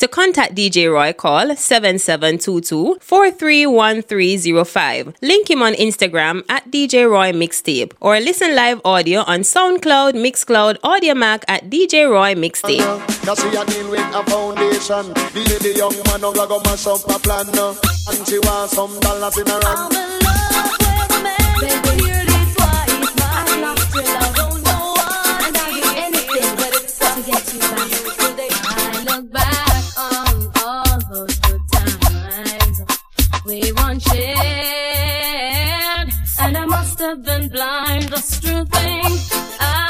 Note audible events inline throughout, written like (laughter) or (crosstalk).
To contact DJ Roy, call 7722-431305. Link him on Instagram at DJ Roy Mixtape or listen live audio on SoundCloud, Mixcloud, Audiomack at DJ Roy Mixtape. Now see a deal with a foundation. The, the young man no go mash up a plan. And she want some dollars in her hand. Baby, hear this twice. I lost your love, we once shared, and I must have been blind just to think I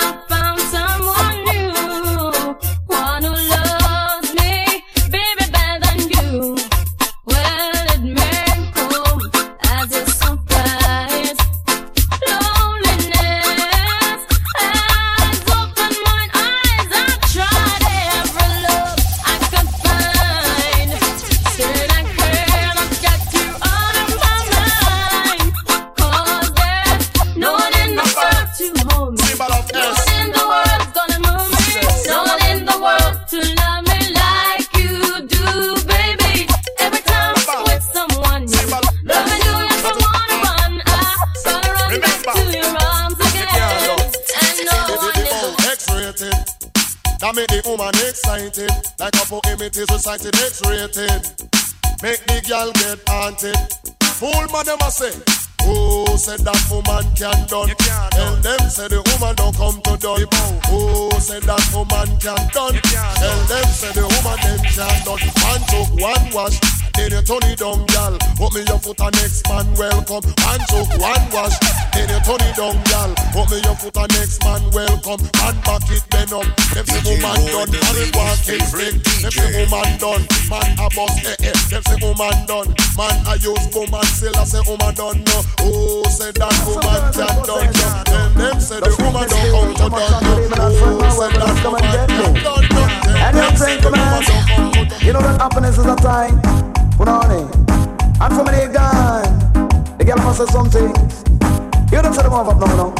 woman excited. Like a poem it is recited X-rated. Make the girl get haunted. Fool man them a say. Who said that woman can done? Tell them say the woman don't come to done. Who said that woman can done? Tell them say the woman them can done. Man took one wash, then you turn it down, gal. Put me your foot and next man welcome. Man took one wash, then you turn it down, gal. Put me your foot and next man welcome. Man back it bend up. Them say woman done, and it walking stick. Them say woman done, man a bust eh eh. Them say woman done, man a use woman still I say woman done no. Oh, say that woman can done no. Then them say the woman don't come to done no. Oh, say that woman can done no. And you think, man, you know that happiness is a time. And for me, they gone. The girl must say something. You don't say them off up no, no.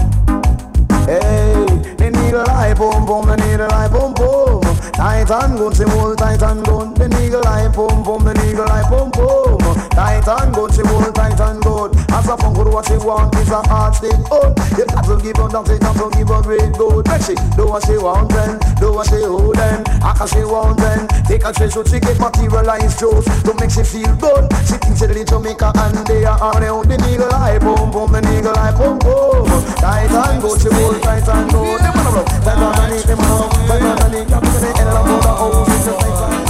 Hey, they need a light boom boom, they need a light boom boom. Tight and good, say hold tight and good. They need a light boom boom, they need a light boom boom. Tight and good, say hold tight and good. As a funk what she want is a hard stick. Oh, you got to give her that, you got to give her great good. Make she do what she want then, do what she hold then. I can she want then. Take a treasure, she get materialized juice to make she feel good. She thinks she in Jamaica and they are on the They need a light boom boom, they need a boom boom. Tight and good, she hold tight and good. Them the and good, them on tight and good. Come to the end of the house, it's a tight and good.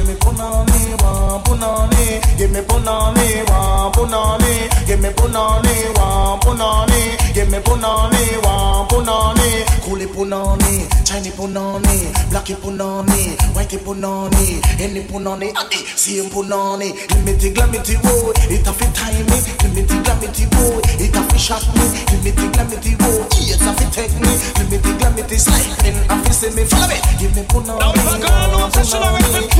Give me punani, one punani. Give me punani, one punani. Give me punani, one punani. Give me punani, one punani. Coolie punani, Chinese punani, blacky punani, whitey punani, any punani, adi, same punani. Limity glamity wood, it a fit time eh? me. Limity glamity wood, it a fit shot eh? me. Give me Limity glamity wood, it's a fit take me. Limity glamity sliding, a fit see me follow me. Give me punani. Now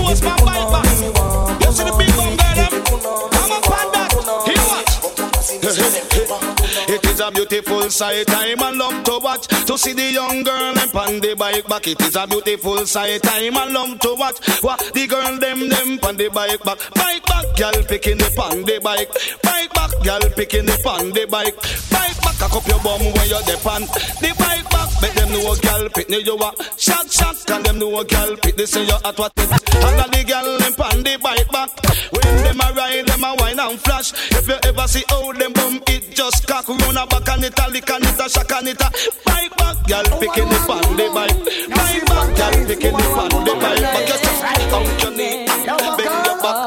if a you see the big bum girl up on that. Here watch. It is a beautiful sight, time and love to watch. To see the young girl them on the bike back. It is a beautiful sight, time and love to watch. What the girl them them on the bike back. Bike back, girl picking the on the bike. Bike back, girl picking the on the bike. Bike back, cock up your bum when you're depend. The bike back, make them know a girl pick me you a shot shot. Can them know a girl pick this and you at what it. And the girl them on the bike back. When them a ride, them a wine and flash. If you ever see how them bum it just cock run a back and it a lick and it a shock and it a bike back. Girl picking the on the bike. Bike back, girl picking the on the bike. But you just out your knee, bend your back,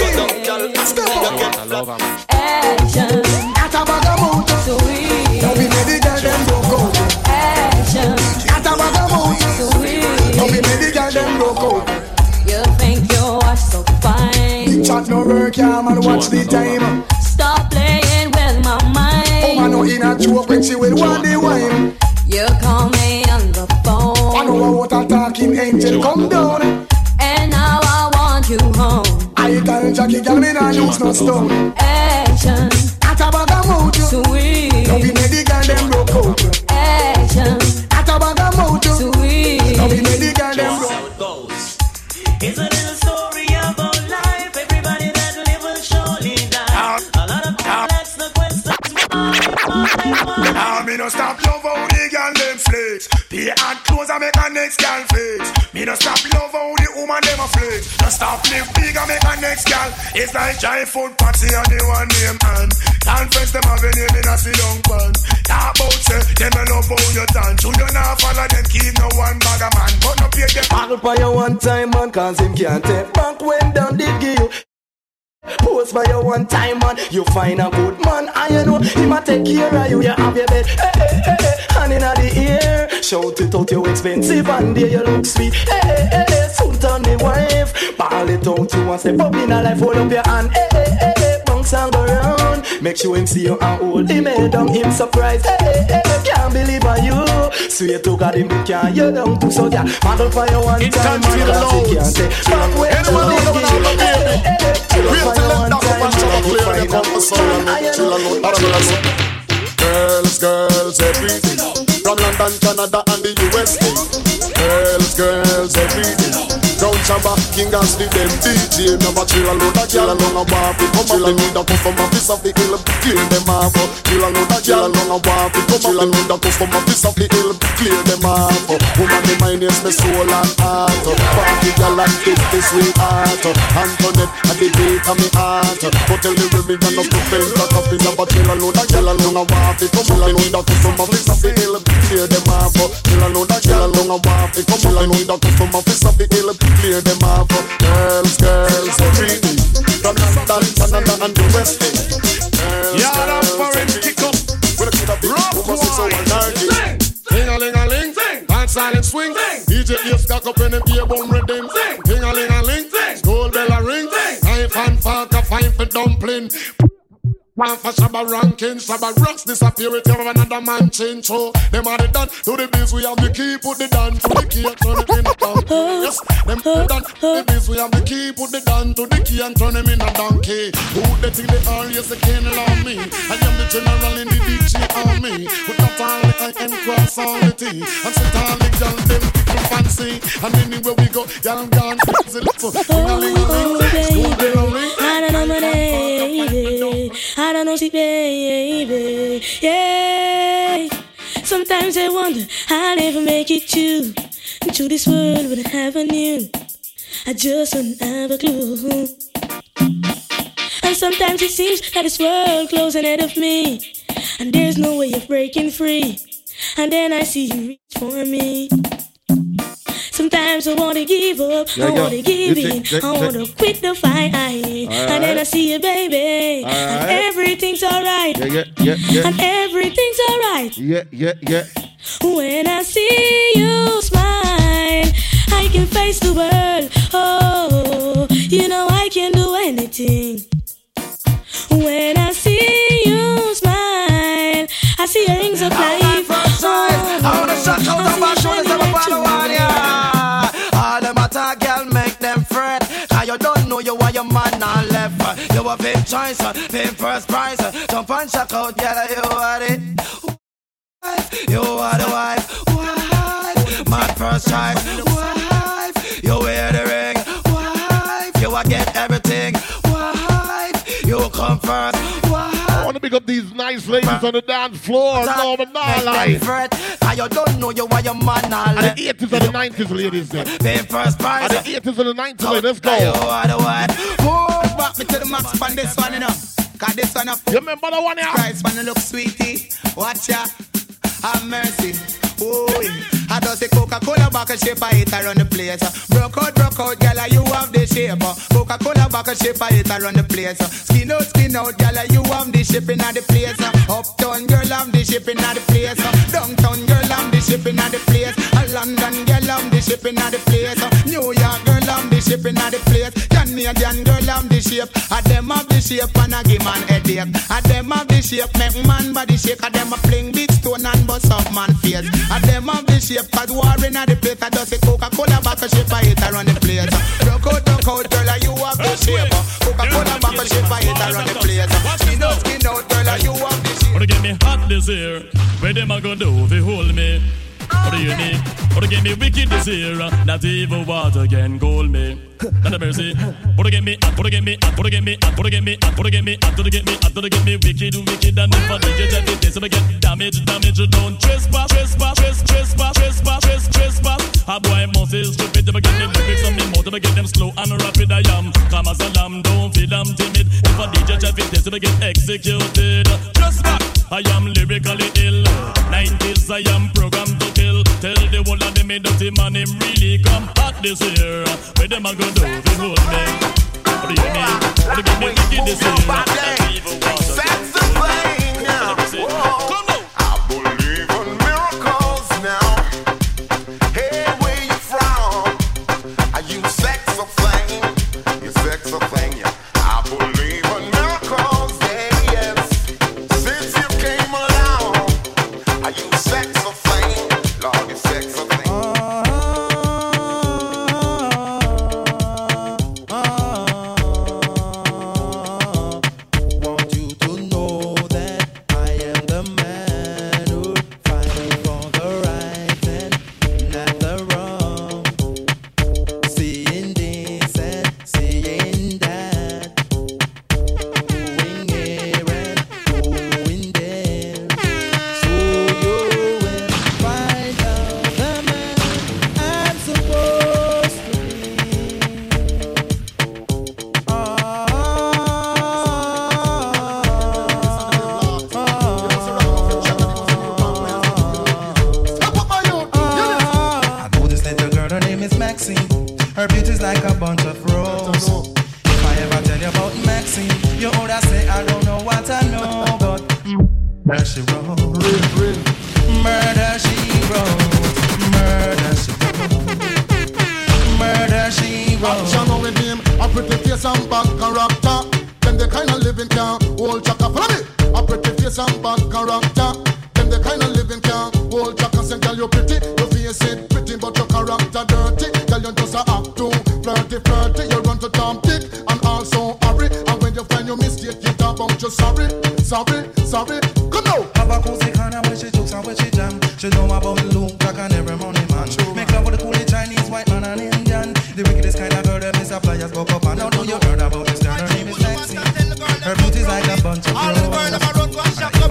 go down, girl. You get flat. action. At a bag of mood, Sweet now we make the girl them broke out. action. At a bag of mood, Sweet. now we make the girl them broke out. You think you are so fine. Chat no work, yeah, man, watch the time. Stop playing with my mind. Oh, man, mind. no in a joke when she will want the wine. You call me on the phone. I know phone. what a talking angel come down. And now I want you home. I tell Jackie, girl, me not use no stone. Action. At a bag of mood, Sweet. now we make the girl them broke out. Action. At a bag of mood, Sweet. now we make the girl them broke how it goes. Isn't it little Me no stop love how the girl them flex. Pay and clothes and make a next girl flex. Me no stop love how the woman them a flex. No stop live big and make a next girl. It's like giant food party and the one name and conference them have a name in a sit down pan. Talk about say them a love how you dance. You don't follow them keep no one bag of man, but no pay them. I'll buy you one time man Cause him can't take back when down give you Post by you one time man. You find a good man I you know him a take care of you. You have your bed. Hey, hey, hey, hey. Hand in the air. Shout it out you expensive And there you look sweet. Hey, hey, hey, hey. Soon turn the wife. Ball it out you want step up in a life. Hold up your hand. Hey, hey, hey, hey. Bounce and go round Make sure him see you and hold him head down Him surprised. Hey, hey, hey, hey. Can't believe on you. Sweet to God him they can't you down too So yeah. Model for you one It's time time to man Cause he can't say Back when Anyone know did the down One and time, shut up, you clear the a compass, good. I'm chill alone, bottom Girls, girls, everything From London, Canada and the USA Girls, girls, everything Crown Shabba, King Ashley, them DJ Never chill alone, a girl alone a waffy Come they need a custom office of the hill Clear them off. Chill alone, a girl alone a waffy Come they need a custom office of the hill Clear them off. Woman, the mind is my soul and heart. Party girl and kiss the sweetheart Antoinette, at the gate of me heart. But tell the women and us to feel Cock up in a but chill alone, a girl alone a waffy Come they need a custom office of the hill Clear them off. Chill alone, a girl alone a waffy Come they need a custom office of the hill Clear them off. Girls, girls, so everything From London, Canada and the West Girls, Yeah, that girls, foreign kick up. When I see that big Rock woman, she's wine. energetic. Sing. A ling a ling, dance silent swing. DJ cock up in the beer bum a ling a ling, bell a ring. Knife and fork a fine for dumpling. One for Shabba ranking, Shabba rocks disappear with every another man change. So them are the done to the biz, we have the key, put the down to the key and turn it in a donkey. Yes, them put done to the biz, we have the key, put the down to the key and turn them in a donkey. Who they think they are? Yes, they can't allow me. I am the general in the DJ army. Put that all the I am cross all the T. And sit all the girl, them people fancy. And anywhere we go, y'all gone crazy. Oh, baby, I don't know my baby. I don't know she baby. Yeah. Sometimes I wonder I'll never make it to to this world with a heaven knew. I just don't have a clue. And sometimes it seems that this world closing ahead of me, and there's no way of breaking free. And then I see you reach for me. Sometimes I wanna give up, I Yeah, wanna give You in, I wanna quit the fight. And then I see you, baby, and everything's alright. Yeah, yeah, yeah, yeah. And everything's alright. Yeah, yeah, yeah. When I see you smile, I can face the world. Oh, you know I can do anything. When I see you smile, I see your rings of life. You are your man on left. You a pimp choice, pimp first prize. Jump and shock out, girl, you are it. You are the wife, wife. Man first choice, wife. You wear the ring, wife. You a get everything, wife. You come first, want to pick up these nice ladies on the dance floor. No, but not like. fret. Cause you don't know you are your man on And the 80s and the 90s, ladies. Then. Pimp first prize. And the 80s and the 90s, ladies. Let's go. are the one. Move back me to the max on this one, you know. Cause this one a You remember the one here? price when you look sweetie. Watch ya. Have mercy. Oh, I does the Coca-Cola bottle shape I hit around the place. Broke out, broke out, gala, you have the shape. Coca-Cola bottle shape I hit around the place. Skin out, skin out, gala, you have the shipping at the place. Uptown girl, have the shipping at the place. Downtown girl, have the shipping at the place. A London girl, have the shipping at the place. New York girl, have the shipping at the place. Canadian girl, have the shape. A them have the shape and a give man headache. A them have the shape, make man body shake. A them a fling big stone and bust up man face. A them have the shape, cause war in a the place. I just say Coca-Cola bottle shape, I hit around the place. Rock out, rock out, girl, and you have the shape. Coca-Cola bottle shape, I hit around the place. Skin out, skin out, girl, and you have the shape. Wanna get me hot this year? Where them a go do if you hold me? Or you hear me? Or get me wicked this year. Not even water can cool me. Not a mercy. Or get me, or get me, or get me, or get me, or get me, or get me, or get me wicked, wicked, and if I DJ check it, this get damage, damage, don't trespass, trespass, trespass, trespass, trespass, trespass. A boy must is stupid to get the lyrics on me mouth, to get them slow and rapid. I am calm as a lamb, don't feel I'm timid. If a DJ check it, this I get executed. Just back, I am lyrically ill. 90s, I am programmed to kill. Tell the whole of them me dirty man, him really come hot this year. Where them a go do fi hold me? Mean? What do you mean? Wicked this girl them is a flyers go up and now know you heard about this girl. Her name is Maxine. Her beauty's like a bunch of roses. And if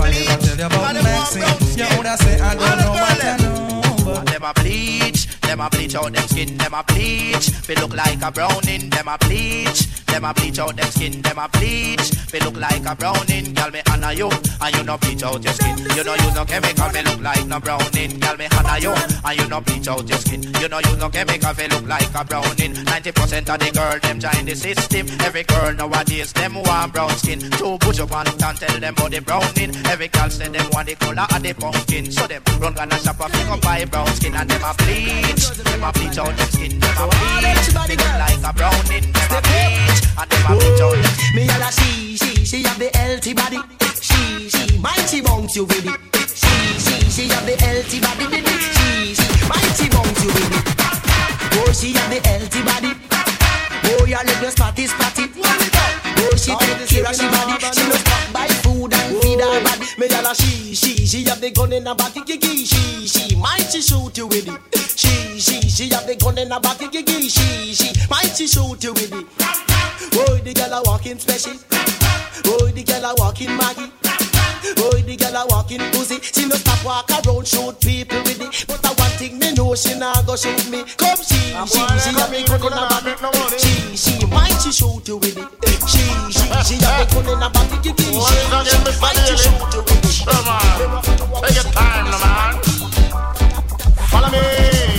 I tell you about Maxine, you would say I don't know what I know. But Them a bleach, them a bleach out them skin, them a bleach. They look like a browning, them a bleach. Them a bleach out them skin, them a bleach. They look like a browning, girl me honor you, and you no bleach out your skin. You know use no chemical, me look like no browning, girl me honor you, and you no bleach out your skin. You know use no chemical, they look like a browning. Ninety percent of the girl them join the system. Every girl nowadays them want brown skin. Two push up and can tell them about the browning. Every girl say them want the color of the pumpkin, so them run gonna shop a pick buy brown skin and them a bleach. Them a bleach out them skin, them a bleach. They look like a browning, them a bleach, them a bleach out Me and a she, she, she have the healthy body. She, she, mighty bounce you with it. She, she, she have the healthy body. She, she, mighty bounce you with it. Oh, she have the healthy body. Oh, your no spotty, spotty. Oh, she take care of she body. She no stop buy food and feed her body. Me and a she, she, she have the gun in her body. She, she, mighty shoot you with it. She, she, she have the gun in her body. She, she, mighty shoot you with it. Oh, the girl a walking special. Oh, the girl a walking Maggie. Oh, the girl a walking pussy. She no stop walk around shoot people with it. But the one thing me know she nah go shoot me. Come she, she, she have the gun in her body. She, she, might she shoot you with it. She, she, she have the gun in her body. She, she, she, might she shoot you with it. Come on, take your time, man. Follow me,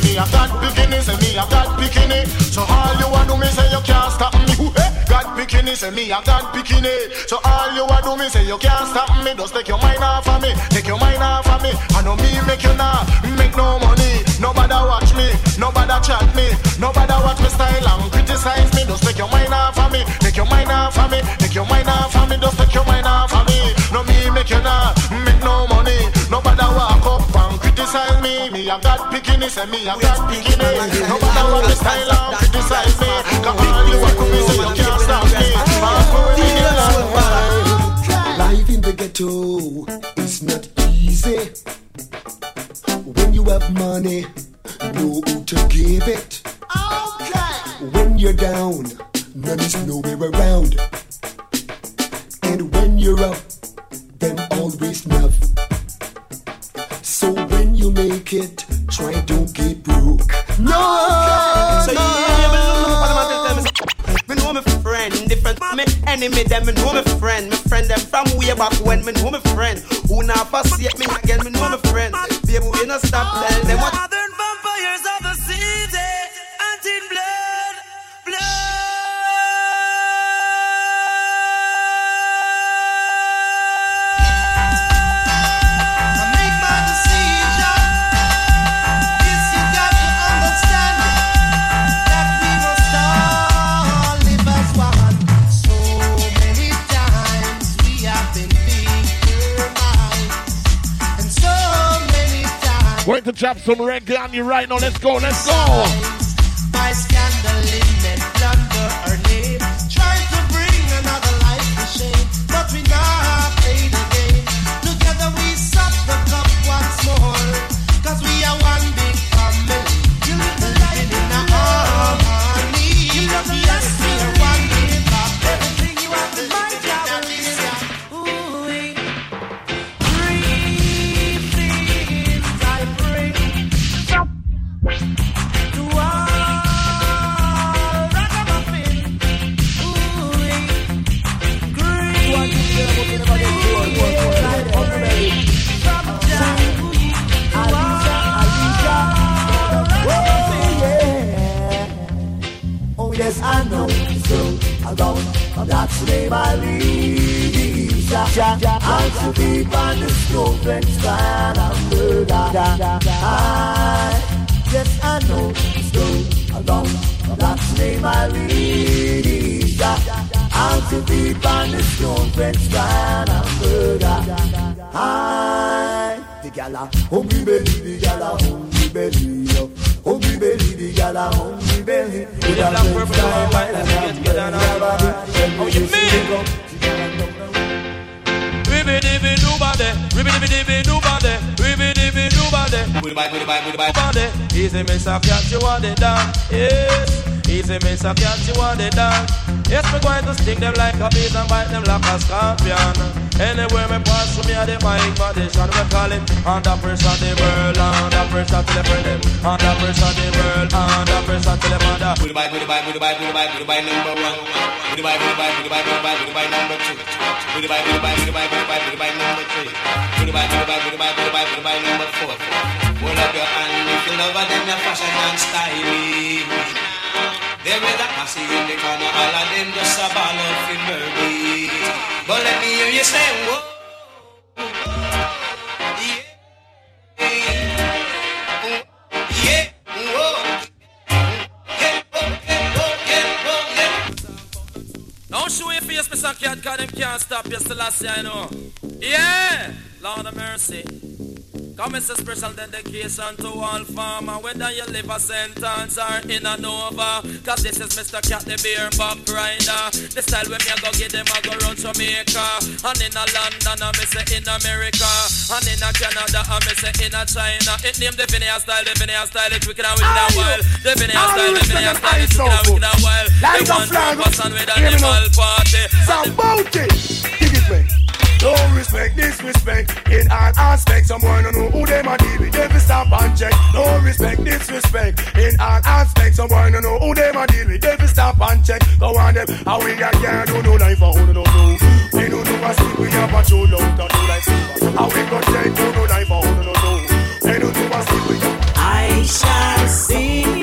me a God bikini, say me a God bikini. So all you want do me say you can't stop me. Ooh, eh. God bikini, say me a God bikini. So all you want do me say you can't stop me. Just take your mind off of me, take your mind off of me. I know me make you now make no money. Nobody watch me, nobody chat me, nobody watch me style and criticize me. Just take your mind off of me, take your mind off of me, take your mind off of me. Just take your mind off of me. No me make you now make no money. Nobody walk up style me. Me I got picking it, say me I got picking. No matter what the style I'm criticize me. Come on, you a cool, so you can't stop me. I'm moving in love. Life in the ghetto is not easy. When you have money, know who to give it. Okay. When you're down, none is nowhere around. And when you're up, them when you make it, try don't get broke. No, So no. yeah, me look up and tell me say, Me know me friend, different me enemy them. Me know me friend, me friend them from way back when. Me know me friend, who now forsake me again. Me know me friend, baby we no stop tell them what. Modern vampires Going to chop some reggae on you right now. Let's go, let's go. scandal in name, trying to bring another life to shame. But we not alone. That's the name I lead. I'm to be on the scope and span and murder. I, yes, I know so alone. That's the name I lead. I'm to be on the scope and span and murder. I, the gala, hungry belly, the gala, hungry belly, yo. Hungry belly, the gala, hungry belly. We don't love for time, but let's get together and alright. How you mean? Ribby dibby doobody, ribby dibby dibby doobody, ribby dibby doobody. Goodie bye, goodie bye, goodie bye. Body, easy miss a cat, you want it down. Yes, easy miss a cat, you want it down. Yes, me going to sting them like a bees and bite them like a scorpion. Anywhere me pass through me a the mic condition, we call it under pressure the world, under pressure till the them, under pressure the world, under pressure till the mother. Goodie bye, goodie bye, goodie bye, goodie bye, goodie bye number one. Goodie bye, goodie bye, goodie bye, goodie bye, goodie bye number two. Bye, goodie bye, goodie bye number three. Bye, goodie bye, goodie bye number four. Hold up your hand if you love her, then your fashion and styling. There is a posse in the corner, all of them just a ball of for murder. But let me hear you say, whoa. Cause them can't stop you year, you know. Yeah, Lord of mercy. Come it's a special dedication to all farmer, whether you live a sentence or in a Nova. Cause this is Mr. Cat, the beer buck rider. The style when me a go get them, I go run Jamaica. And in a London, I me say in America. And in a Canada, I me say in a China. It name the Vinaya style, the Vinaya style, it's wicked and wicked and wild. The Vinaya style, the Vinaya style, it's wicked and wicked and wild. The one two person with me animal party. Some bounty. Dig it, man. No respect, disrespect in all aspects. Someone don't know who them a deal with. Them stop and check. No respect, disrespect in all aspects. Someone don't know who them a deal with. Them stop and check. Go on them. How we got can't do no life for who don't know. We don't know what sleep. We have a show long to do silver. How we got take do no life for who don't know. We don't know what sleep. We I shall sing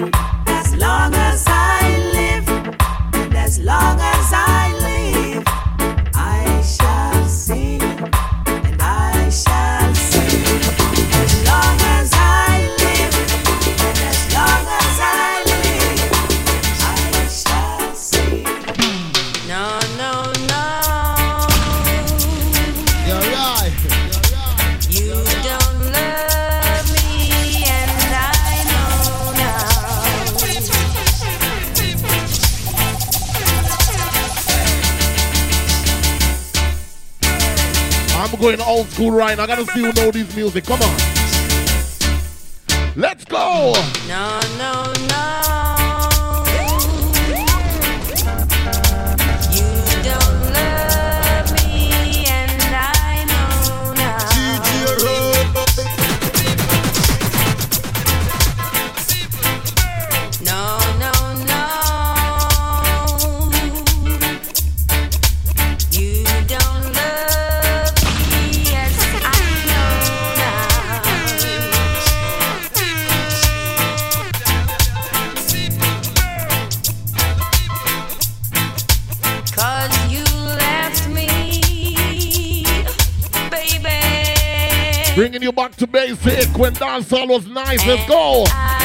going old school right. I gotta see who know this music. Come on. Let's go. No, no, no. you back to basic when dancehall was nice. Let's eh, go. Ah,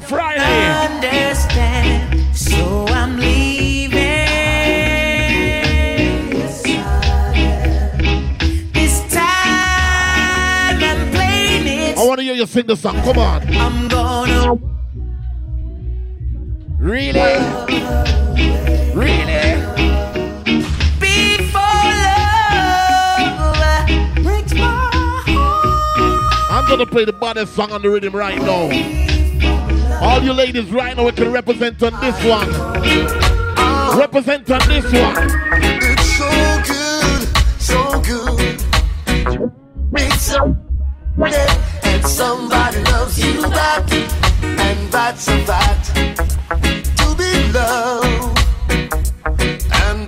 Friday. Understand, so I'm leaving. This time I'm playing it. I want to hear you sing the song. Come on. I'm gonna. Really? Really? gonna play the baddest song on the rhythm right now niggas right now we can represent on this one. Uh, represent on this one. It's so good, so good. It's so good. And somebody loves you back. And that's a fact. To be loved. And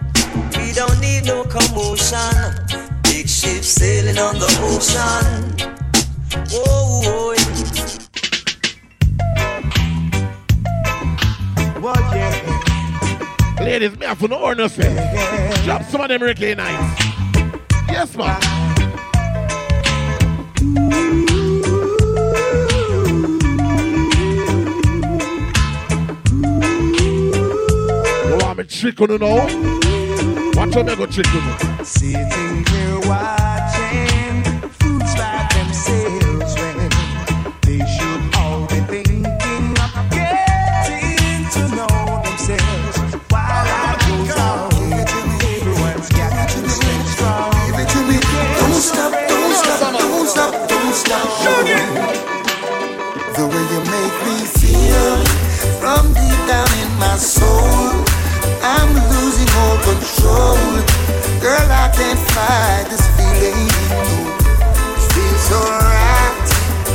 We don't need no commotion. Big ship sailing on the ocean. Whoa, whoa, What, yeah. Ladies, me have to know nothing. Drop some of them Ricky nights. Yes. You want me trick on you now? How me go on you. Sitting here watching control. Girl, I can't fight this feeling. It Feels so right.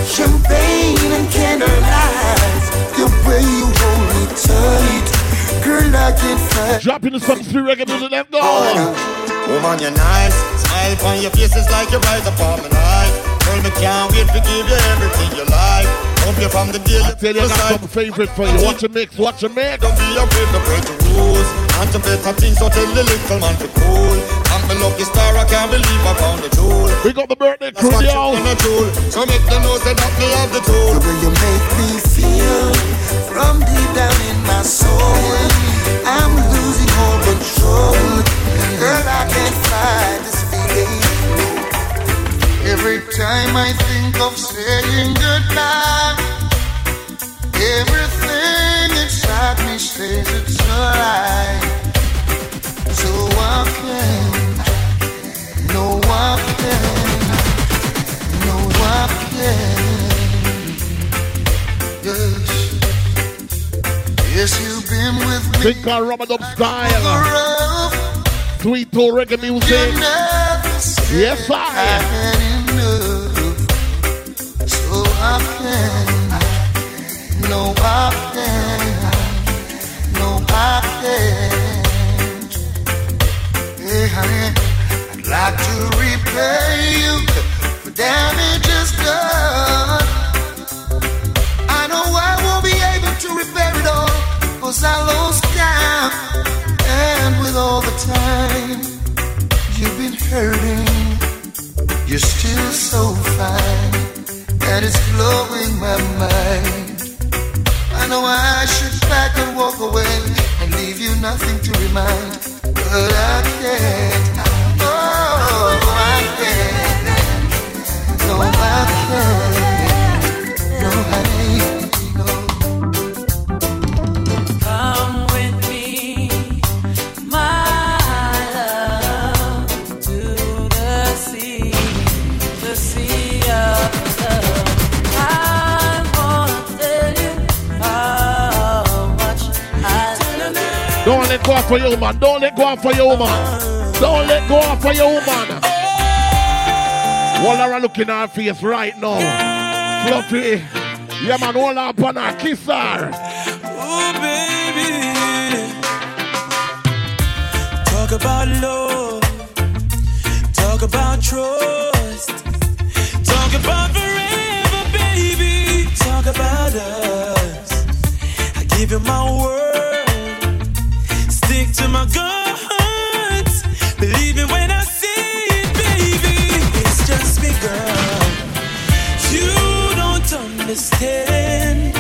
Champagne and candlelight. The way you hold me tight. Girl, I can't fight. Dropping the song three reggae music, let's go. Woman, you're nice. Smile upon your face is like you're bright upon my night. Girl, me can't wait to give you everything you like. Hope you from the day you Tell you I got some favorite for you. Watch your mix, watch your mix. Don't be afraid to break the rules. Contemplate some things, so tell the little man to cool. I'm the lucky star, I can't believe I found the tool. We got the birthday That's what you in a tool. So make them know say that me have the tool. The way you make me feel from deep down in my soul, I'm losing all control. Girl, I can't fight this feeling. Every time I think of saying goodbye, everything inside me says it's alright. So I can, no I can, no I can. Yes, yes, you've been with me. Think on rubber dub style. Sweet to reggae music. Yes, I. no I can, no I can. Hey I'd like to repay you for damages done. I know I won't be able to repair it all, cause I lost count. And with all the time you've been hurting, you're still so fine. And it's blowing my mind. I know I should back and walk away and leave you nothing to remind. But I can't. Oh, I can't. No, I can't. Go off for you, man. Don't let go off for you, man. Don't let go off for you, man. While I look in her face right now. Fluffy. Yeah, man, hold up on her. Kiss her. Oh, baby. Talk about love. Talk about trust. Talk about forever, baby. Talk about us. I give you my word. Stick to my guns. Believe it when I say it, baby. It's just me, girl. You don't understand,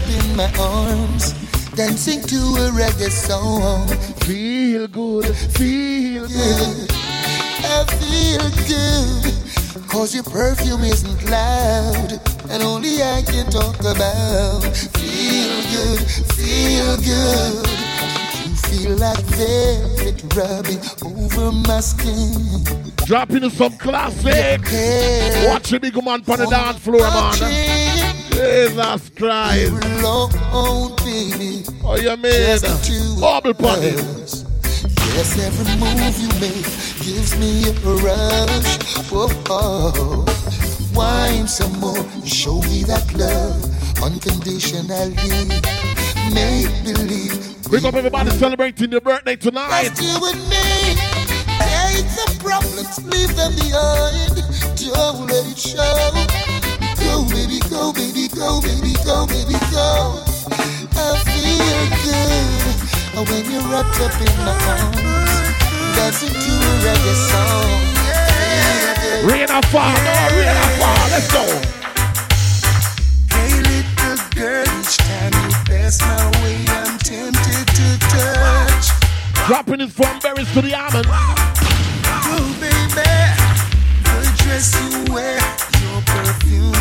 up in my arms, dancing to a reggae song. Feel good, feel good. I feel good, cause your perfume isn't loud, and only I can talk about. Feel good, feel good. You feel like velvet rubbing over my skin. Dropping in some classic. Watch the big man on the dance floor, man. Jesus Christ. Alone, baby. Oh, you mean? Bubble party. Yes, every move you make gives me a rush. Oh, oh. Wine some more, show me that love unconditionally. Make believe. Big up everybody celebrating your birthday tonight. Just you and me. Take the problems, leave them behind. Don't let it show. Go, baby, go, go, baby, go, baby, go. I feel good uh, when you're wrapped up in my arms, dancing to a reggae song. Rain or fall, no, rain or fall. Let's go. Hey, little girl, each time you pass my way, I'm tempted to touch. Dropping his from berries to the almond. Oh, baby, the dress you wear, your perfume,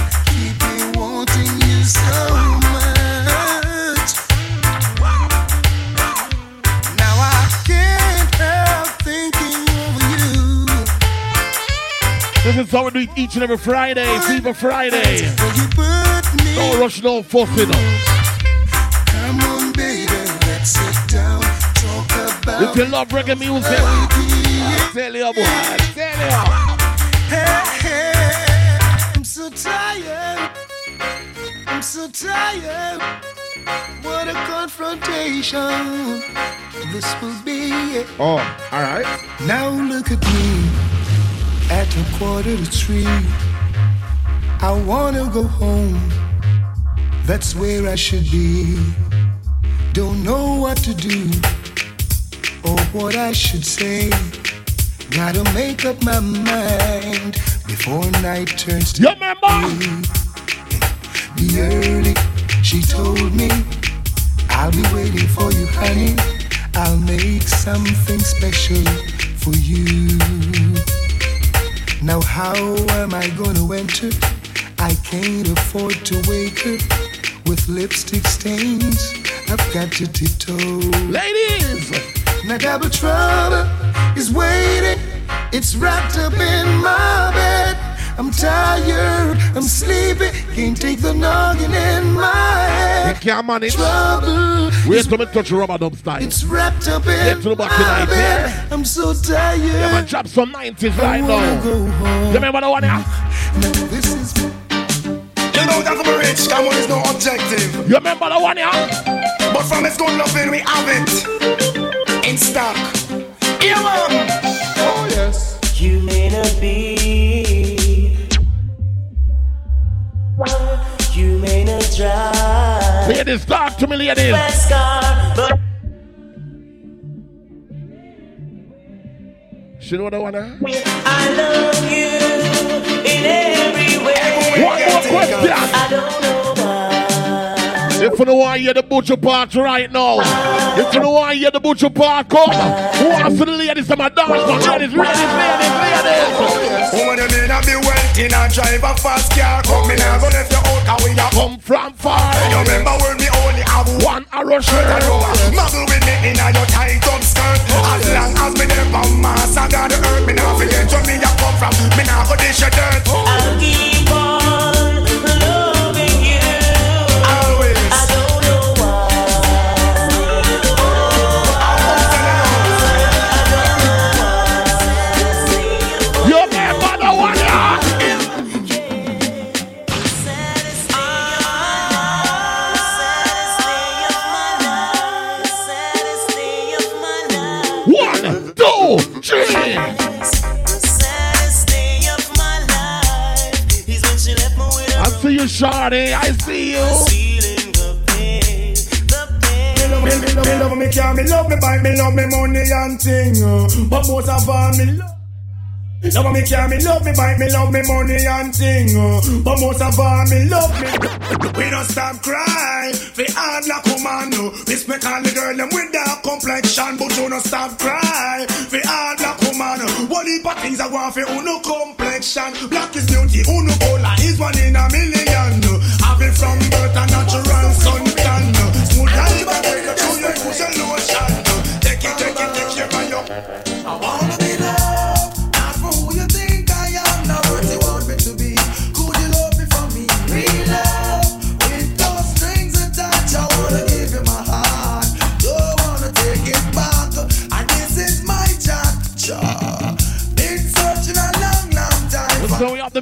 each and every Friday. Fever Friday. No rush, no fussing. Come on, baby, let's sit down, talk about If you love reggae music, tell you boy, tell you. I'm so tired. What a confrontation this will be. Oh, all right. Now look at me at a quarter to three. I wanna go home. That's where I should be. Don't know what to do or what I should say. Gotta make up my mind before night turns to You remember? Be early, she told me. I'll be waiting for you, honey. I'll make something special for you. Now, how am I gonna enter? I can't afford to wake her with lipstick stains. I've got to tiptoe. Ladies! Now, double trouble is waiting. It's wrapped up in my bed. I'm tired, I'm sleepy. Can't take the noggin in my head. You can't manage. Trouble Wait till me touch rubber dub style. it's wrapped up in Get to the back my tonight, bed. yeah? I'm so tired. Yeah, man, drop some 90s I right wanna now. go home. You remember the one here? Now this is You know that I'm rich, come on, is no objective. You remember the one here? But from it's good loving, we have it in stock. Yeah, man. Oh yes. You may not be. You may not drive. Ladies, talk to me, ladies. Fast car, but She know the one here? I love you in every way. One more question. I don't know. If you know why you're the butcher part right now, if you know why want to hear the butcher part come, who wants to the ladies to my dance man? Ladies, ladies, ladies, ladies. Woman, you may not be wealthy, not drive a fast car. Come me now, go left your out, and we are Come from far. You remember when we only have One arrow shirt and shirt. Muggle with me in your tight up skirt. As long as me never mass, I got the earth. Me now forget where me a come from. Me now go dish your dirt. I'll keep Shawty. I see you. Me love, me, me love, me me love me me love me money and thing. uh. But most of all, me love. Love me car, me love me bike, me love me money and thing. uh. But most of all, me love me. We no stop cry. Fi hard like woman, no. Respect all the girl them with dark complexion, but you no stop cry. Fi hard like woman, what heap of things I want fi uno complexion. Black is beauty, uno cola is one in a million. Have it from birth a natural suntan.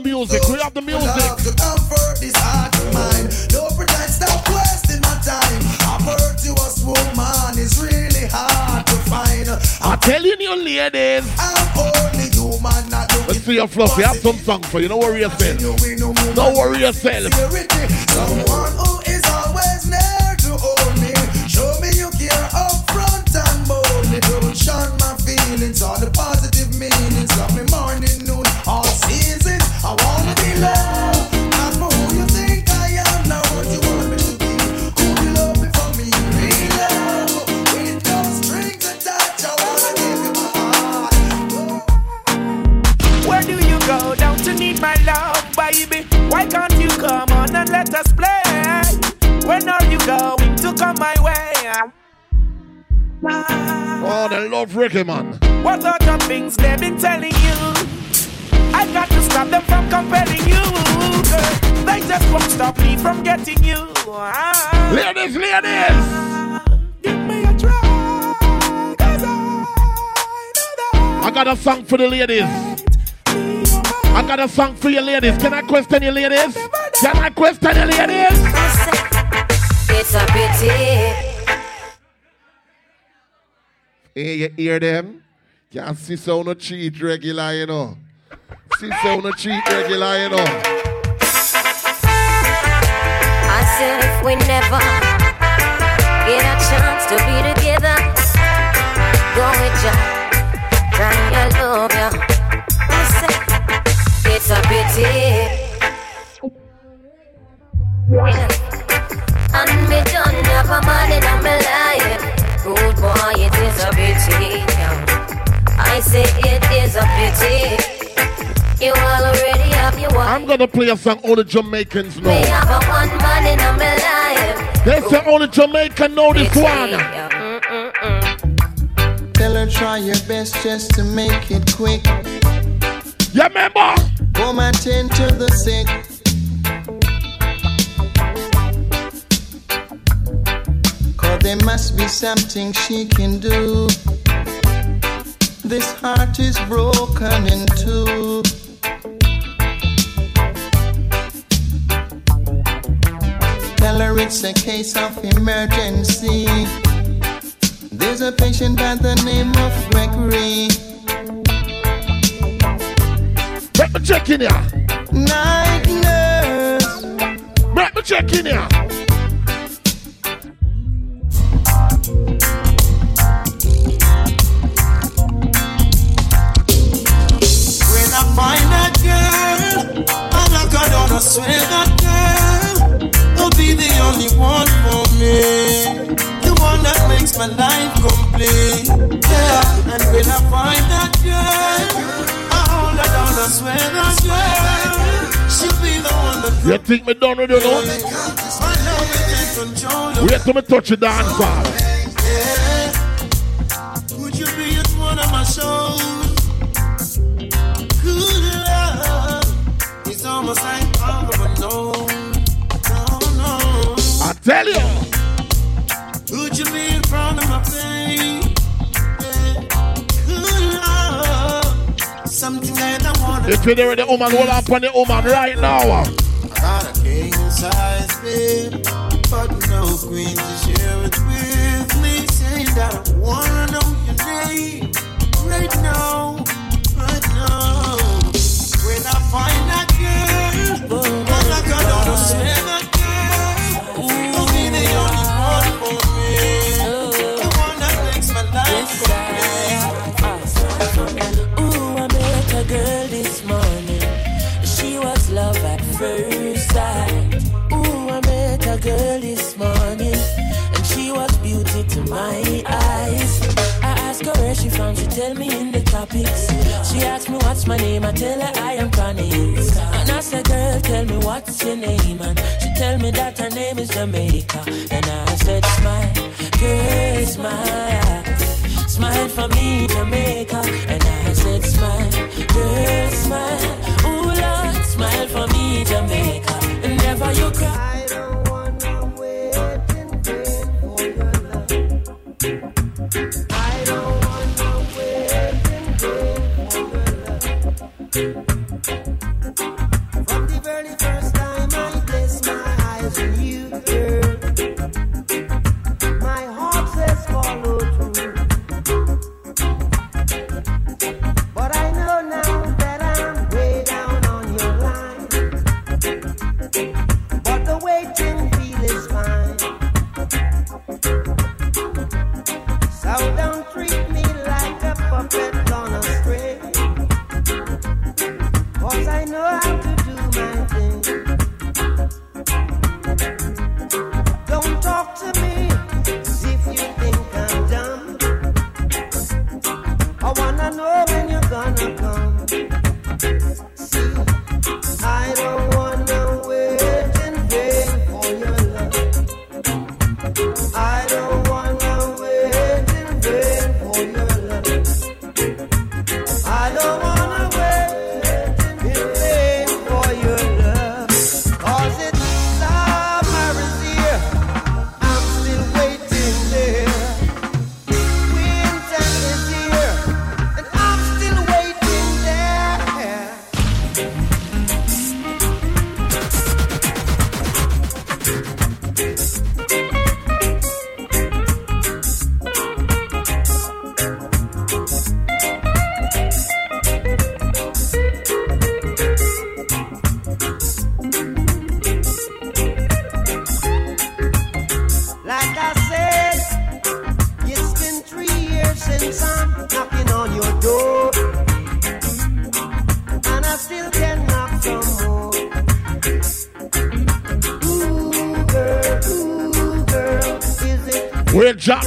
The music, we have the music. Love to comfort this heart of mine. Don't pretend, stop wasting my time. A virtuous woman is really hard to find. I'm telling you, ladies. I'm only human, not Let's see your fluff. We have some song for you. Don't worry yourself. Don't worry yourself. Someone who is always there to hold me. Show me you care up front and boldly. Don't shun my feelings or the my love, baby? Why can't you come on and let us play? When are you going to come my way? Oh, they love Ricky, man. What other things they've been telling you? I got to stop them from compelling you. Girl, they just won't stop me from getting you. Ah. Ladies, ladies. Give me a try. I got a song for the ladies. I got a song for you ladies. Can I question you ladies? Can I question you ladies? It's a pity. Hey, you hear them? Can't see so no cheat regular, you know. See so no cheat regular, you know. I said if we never get a chance to be together, go with ya, trying to love ya. I said it's a pity. And me don't have a man in my life. Good boy, it is a pity. I say it is a pity. You already have your wife. I'm gonna play a song all the Jamaicans Me know. have a one man in my life. They say only Jamaican know this one. Tell her try your best just to make it quick. Yeah, remember? Come attend to the sick. Cause there must be something she can do. This heart is broken in two. Tell her it's a case of emergency. There's a patient by the name of Gregory. Let me check in here. Night nurse. Let me check in here. When I find that girl, I'm not gonna swear that girl will be the only one for me. The one that makes my life complete. Yeah, and when I find that girl, You think me done with you, no? my love will take control. Wait till me touch the dance. Would you be at one of my shows? Good love. It's almost like all of a no. No, no. I tell you If you're there with the woman, hold on the woman right now. I got a king size bed, but no queen to share it with me. Saying that I wanna know my eyes. I ask her where she found. she tell me in the topics. She asks me what's my name, I tell her I am Connie's. And I said, girl, tell me what's your name, and she tell me that her name is Jamaica. And I said, smile, girl, smile, smile for me, Jamaica. And I said, smile, girl, smile, ooh Lord, smile for me, Jamaica. And never you cry.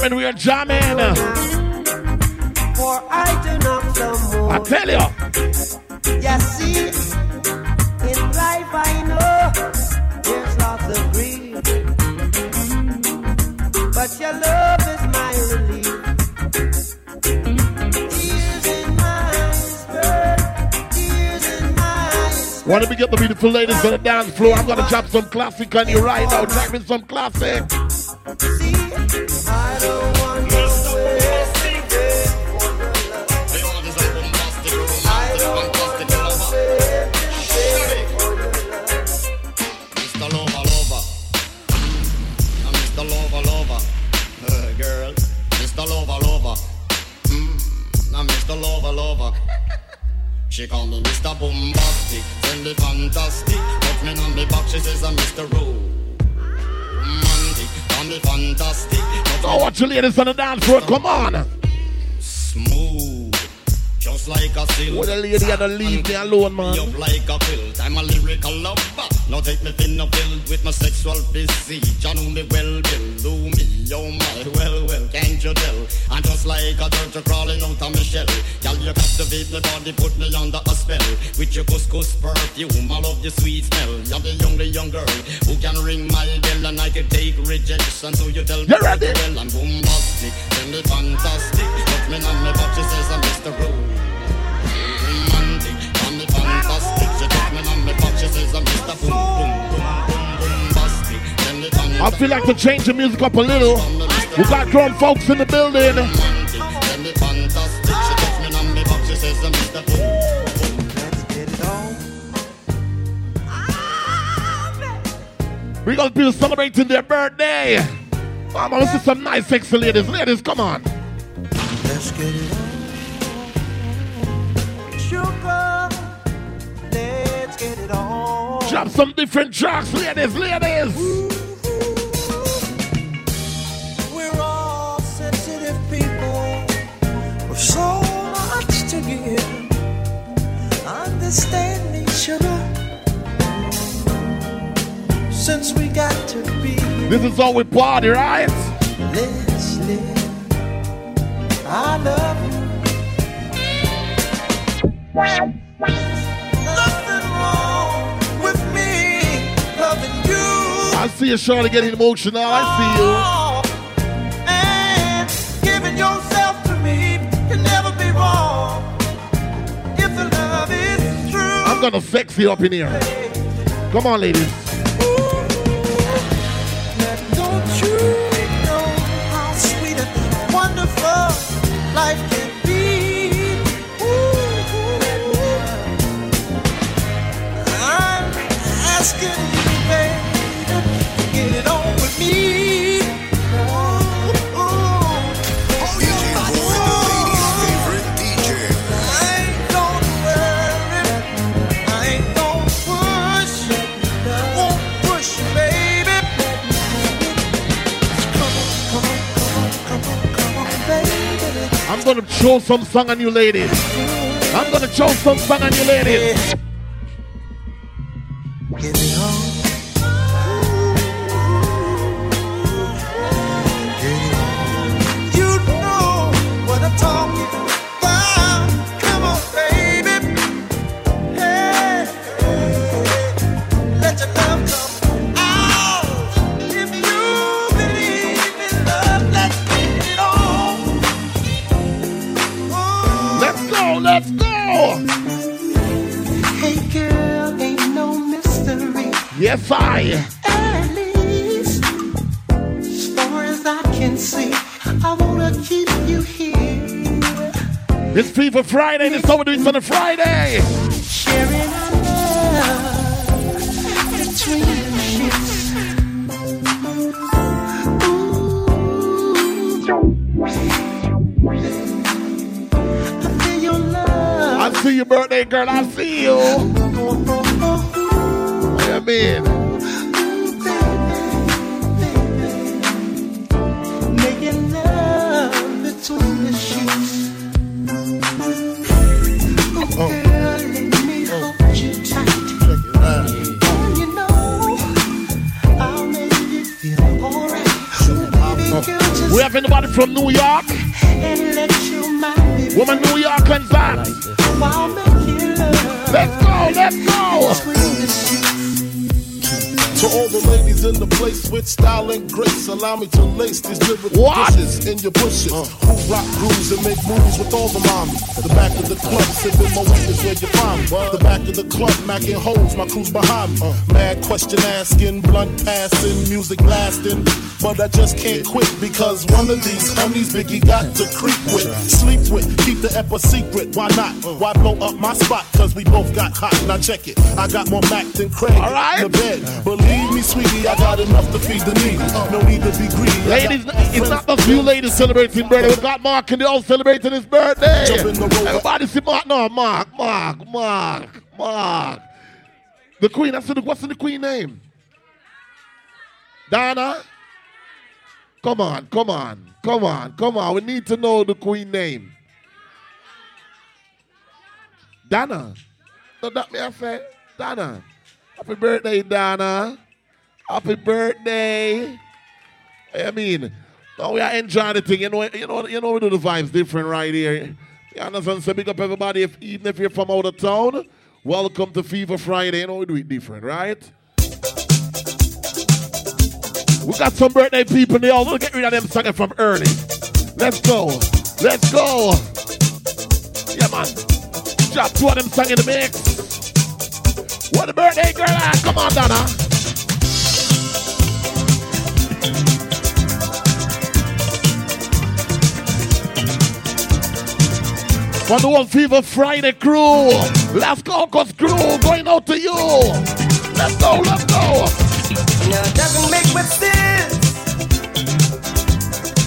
Jamming, we're jamming. for I to knock some more? I tell you. You see, in life I know there's lots of grief. But your love is my relief. Tears in my eyes, girl, tears in my eyes. Want to get the beautiful ladies on the dance floor? I'm gonna drop some classic on you right now. Drop in some classic. Mr. Mm. Bombastic, me fantastic. Put me on me back, she says I'm Mr. Me fantastic. Oh, watch you ladies on the dance floor. Come on. Smooth, just like a silk. What a lady and don't leave me alone, man. Up like a quilt. I'm a lyrical lover. Now take me thin up filled with my sexual physique. You know me well, Bill. Do me, oh my, well, well, can't you tell? I'm just like a turtle crawling out of my shell. Girl, you captivate my body, put me under a spell. With your couscous perfume, I love your sweet smell. You're the only young girl who can ring my bell and I can take rejection. So you tell me, You ready? well, I'm bombastic, tell me fantastic. Put me on my butt, she says I'm Mr. Romantic, I feel like to change the music up a little. We got grown folks in the building. Tell me fantastic. She took me on my butt, she says I'm Mr. Boom, boom. Ah, we got people celebrating their birthday. I'm gonna see some nice, sexy ladies. Ladies, come on. Let's get it on. Drop some different tracks, ladies, ladies. We're all sensitive people with so much to give. Understand each other since we got to be. This is how we party, right? Let's live. I love you I see you, Shorty, getting emotional. I see oh, And giving yourself to me can never be wrong. If the love is true. you. I'm gonna sex you up in here. Come on, ladies. I'm gonna show some song on you, ladies. I'm gonna show some song on you, ladies. It's Fever Friday. This summer doing on a Friday. Sharing our love between. I feel your love. I see your birthday, girl. I see you. Yeah, man. Making allow me to lace these lyrical What? dishes in your bushes. Who rock grooves and make moves with all the mommies. The back of the club, sipping my weed is where you find me. The back of the club, macking holes, my crew's behind me. Mad question asking, blunt passing, music blasting. But I just can't quit because one of these homies Biggie got to creep with, sleep with, keep the ep a secret. Why not? Why blow up my spot? Cause we both got hot. Now check it. I got more Mac than Craig in the bed. Believe me, sweetie, I got enough to feed the needy. No need to be greedy. I Ladies, it's not just you ladies celebrating birthday. We got Mark and they all celebrating his birthday. Everybody see Mark. No, Mark, Mark, Mark, Mark. The queen, I said, what's the queen name? Donna? Come on, come on, come on, come on. We need to know the queen name. Donna. No, that me I. Donna. Happy birthday, Donna. Happy birthday. I mean, oh, no, we are enjoying the thing. You know, you know, you know, we do the vibes different right here. You understand? So big up everybody. If even if you're from out of town, welcome to Fever Friday. You know, we do it different, right? We got some birthday people. They all get rid of them sucker from early. Let's go. Let's go. Yeah, man. Drop two of them song in the mix. What the birthday girl at? Come on, Donna. For the One Fever Friday crew. Let's go, cause crew going out to you. Let's go, let's go. Now it doesn't make much sense.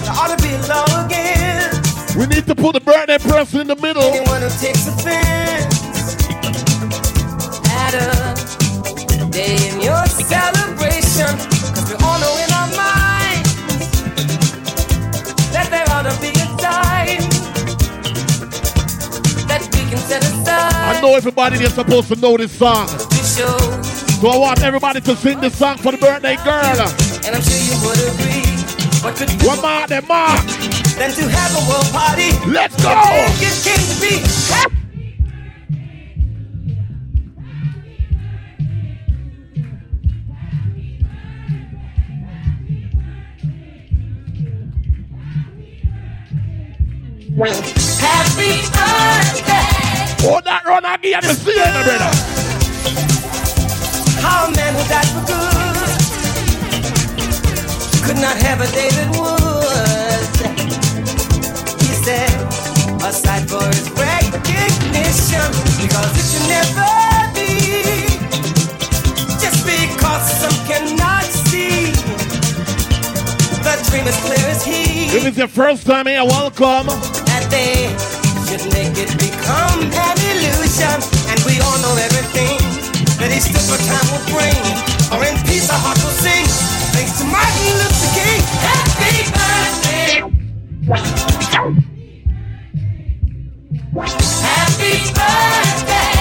There ought to be law again. We need to put the birthday person in the middle. Anyone who takes offense at a day in your celebration, cause we all know I know everybody is supposed to know this song. So I want everybody to sing this song for the birthday girl. And I'm sure you would agree. What could One more, that mark. Than to have a world party. Let's go. Happy birthday. Oh, that run again, you see eh, it, brother. How man who died for good could not have a David Wood. He said, aside for his recognition, because it should never be just because some cannot see. The dream is clear as he. If it's your first time here, welcome. that they should make it And we all know everything that in peace, our heart will sing. Thanks to Martin Luther King. Happy birthday. Happy birthday.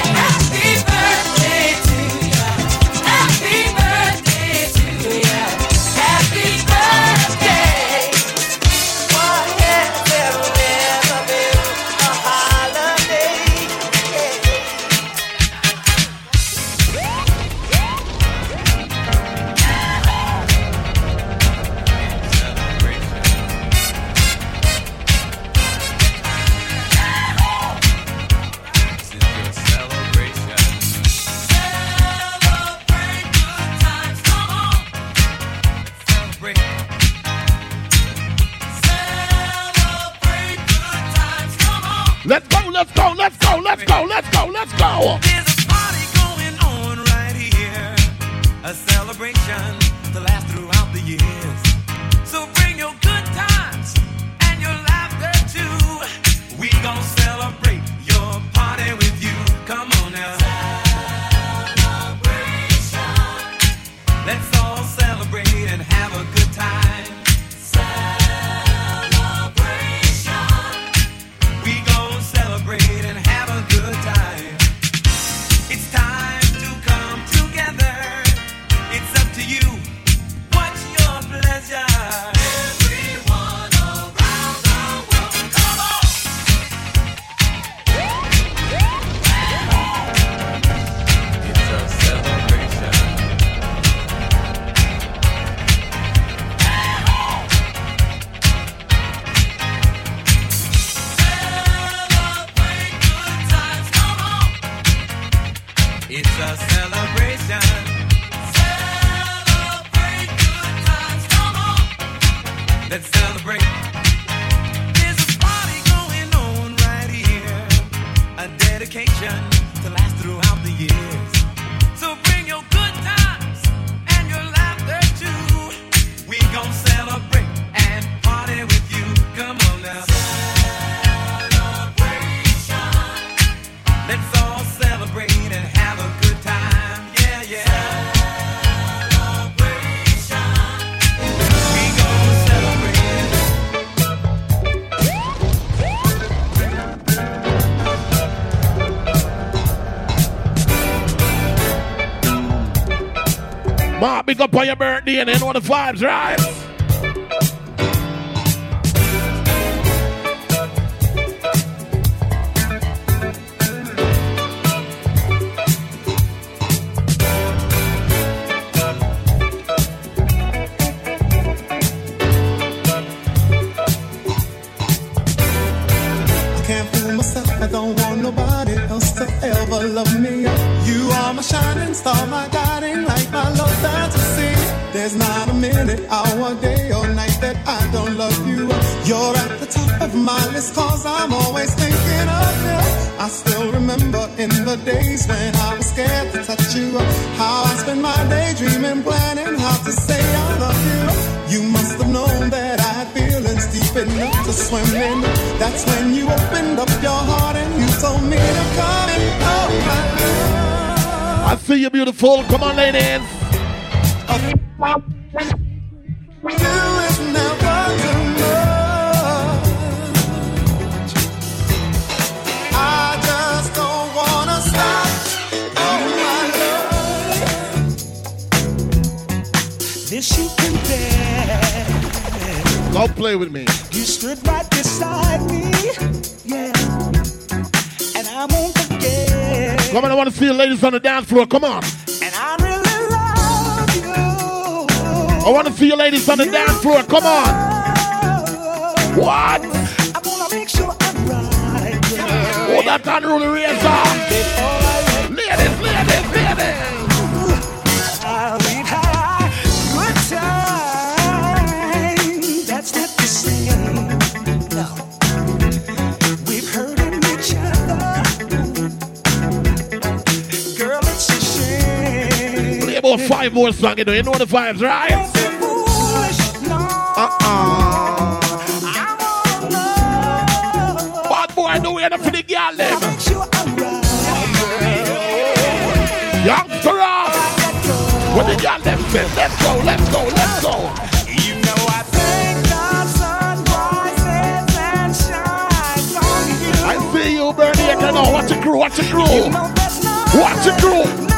Let's go. A celebration up on your birthday and you know the vibes, right? Love. I see you beautiful. Come on, ladies. the ladies on the dance floor. Come on. And I really love you. I want to see you ladies on the you dance floor. Come on. What? I want to make sure I'm right. Yeah. Oh, that unruly razor. four, five more songs, you know. You know the vibes, right? Uh-uh. Bad boy, no way for the girl, them. Young up. What the girl them say? Let's go, let's go, let's go. You know I think the sun rises and shines on you. I see you, Bernie. I know. Watch it grow, watch it crew. Watch it crew.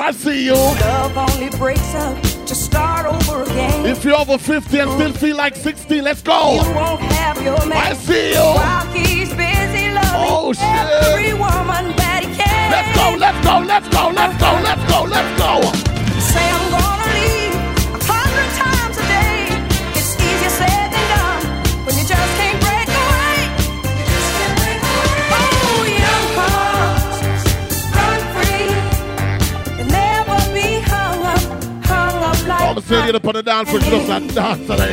I see you. Love only breaks up to start over again. If you're over 50 and still feel like 60, let's go. could look at that.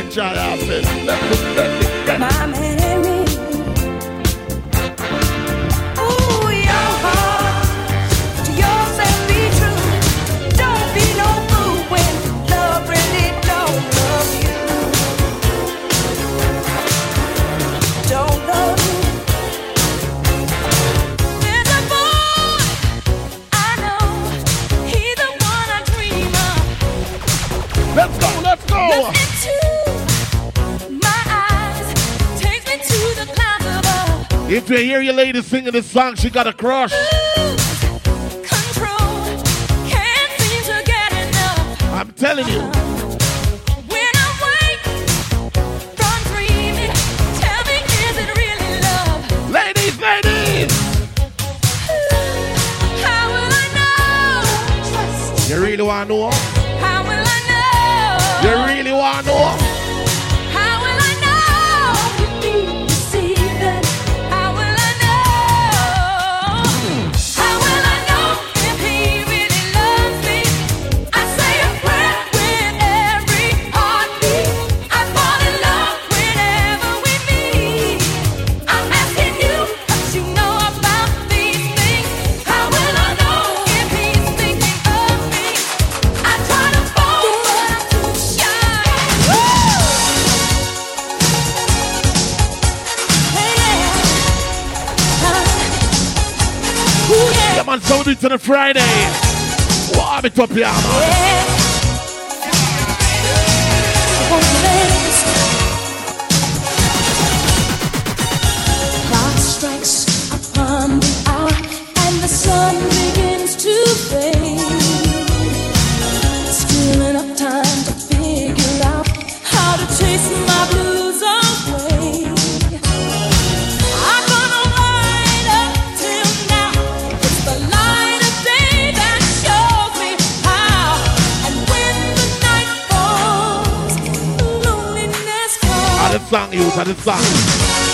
singing this song, she got a crush. I'm telling you. When I wake from dreaming, tell me is it really love? Ladies, ladies. How will I know? Trust you really want to know? On a Friday. Warm it up, yeah. satisfied.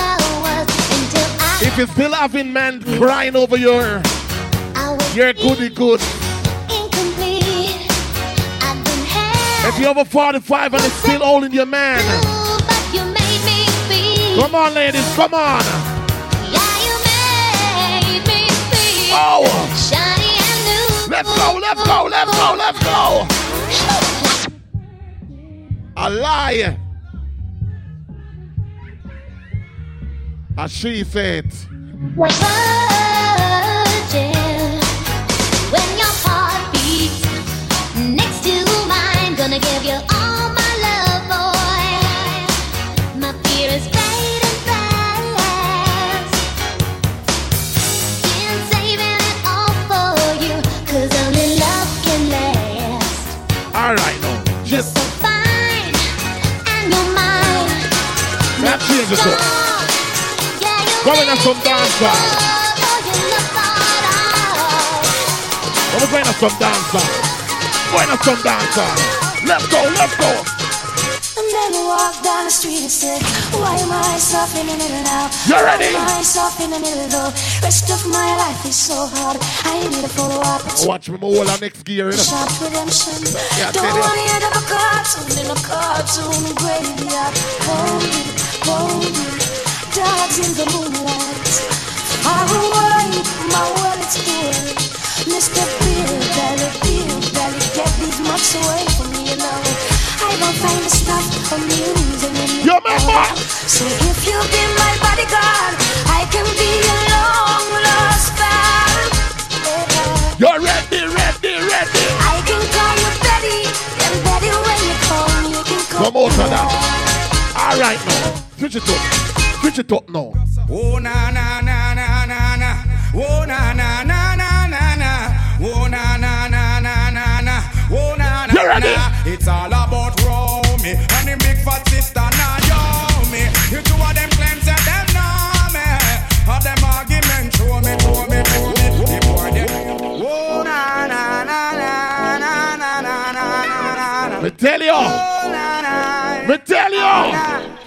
Until I If you're still having men crying over your, your goody good. incomplete. I've been had, If you're over 45 and it's still holding your man. but you made me feel. Come on, ladies, come on. Yeah, you made me feel. Oh. Shiny and new. Let's go, let's go, let's go, let's go. A lie. As she said. When your heart beats next to mine, gonna give you it up. Going on some dance song. We're going on some dance song. Going on some dance song. Let's go, let's go. And then walk down the street and say, Why am I suffering in it now? You ready? Why am I suffering in it though? Rest of my life is so hard. I need a follow up. Watch me all our next gear, you redemption. Yeah, Don't wanna end up a cartoon in a cartoon graveyard. Hold it, Dogs in the moonlight. Far away, my world is full. Mr. Bill Belly, Bill Belly, get these much away from me, you know. I don't find the stuff amusing anymore. So if you be my bodyguard, I can be your long lost pal. You're ready, ready, ready. I can call you Betty, and Betty when you call me, you can call Come out of that. All right, now. Switch it up. Switch it up now. Oh na na na na na na. Oh na na na na na na. Oh na na na na na na. Oh na na You ready? na. It's all about Romy and the big fat sister Naomi. You two of them claims that them know me. All them arguments show me, show me, show me. The boy them. Oh na na na na na na na na na. Me tell you. Oh na na. Me tell you.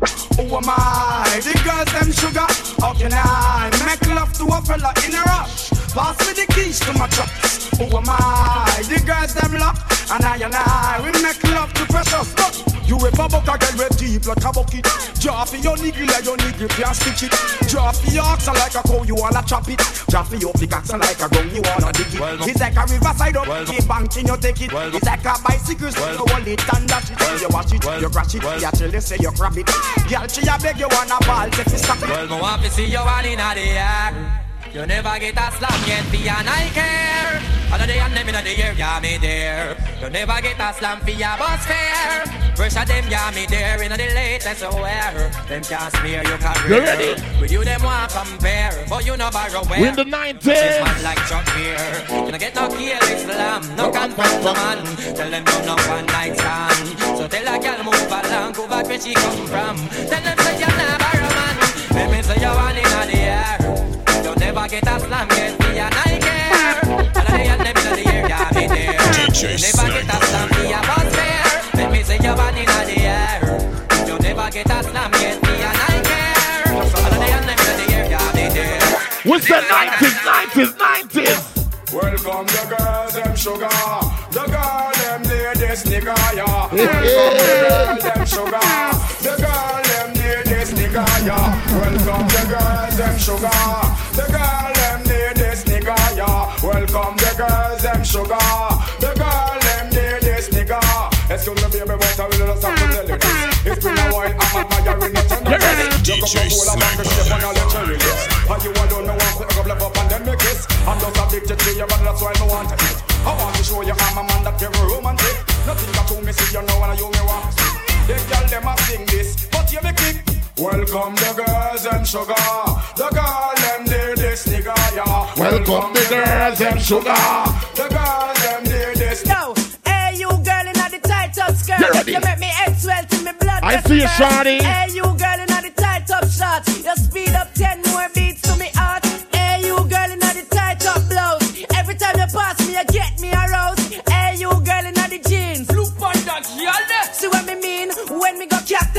Who am I? The girls them sugar. How can I make love to a fella in a rush? Pass me the keys to my trucks. Who am I? The girls them lock. And I and I, we make love to precious. Look, you a bubble girl red deep like a bucket. Drop your nigga like your nigga can't stitch it. Drop your oxen like a cow, you wanna chop it. Drop your pickaxe like a gun, you wanna dig it. It's like a riverside up, keep banking, you take it. It's like a bicycle, so you hold it and dash it. You watch it, you crash it, you tell you say you grab it. Girl, she a beg you wanna ball, take it, stop it. Well, me want to see you one in the air. You never get a slam yet, for your I care. Other day and them in the year, yeah, me there. You never get a slam for your bus fare. Pressure them, yeah, me there. In the latest wear. Them can't smear your career. You ready? With you, them want compare. But you know borrow where. In the 90s. This man like Chuck here. You don't get no kill slam. No confront the man. Tell them you no one night stand. So tell a girl move along. Go back where she come from. Tell them say you're not borrow man. Let me say you one in the air. You never get a slam yet, me and I care. And I and them in the air, yeah, me there. You never get a slam, me a bus fare. Let me say you're one in the air. You never get a slam yet, me and I care. And I and them in the air, yeah, me there. What's the 90s, 90s, 90s? Welcome the girls, them sugar. The girl, them ladies, nigga, yeah. (laughs) Welcome the girl, them sugar. Yeah. Welcome the girls, them sugar. The girl, them ladies, nigga, yeah. Welcome the girls, them sugar. The girl, them ladies, nigga. Excuse me, baby, but I will just have to tell you this. It's been a while, I'm admiring your tenderness. You come from Cola, back the shape and your cherry lips. And you alone, no one to go left up and then make kiss. I'm just addicted to you, but that's why I want to eat. I want to show you I'm a man that very romantic. Nothing got to me, see you know, and you me want to see. Girl, them a sing this, but you me kick. Welcome the girls and sugar. The girl, them did this nigga, yeah. Welcome the girls and sugar. The girls, them did this. Yo, hey, you girl in the tight top skirt. You ready? You make me head swell to me blood. I see you, burst. shawty. Hey, you girl in the tight top shorts. You speed up 10 more beats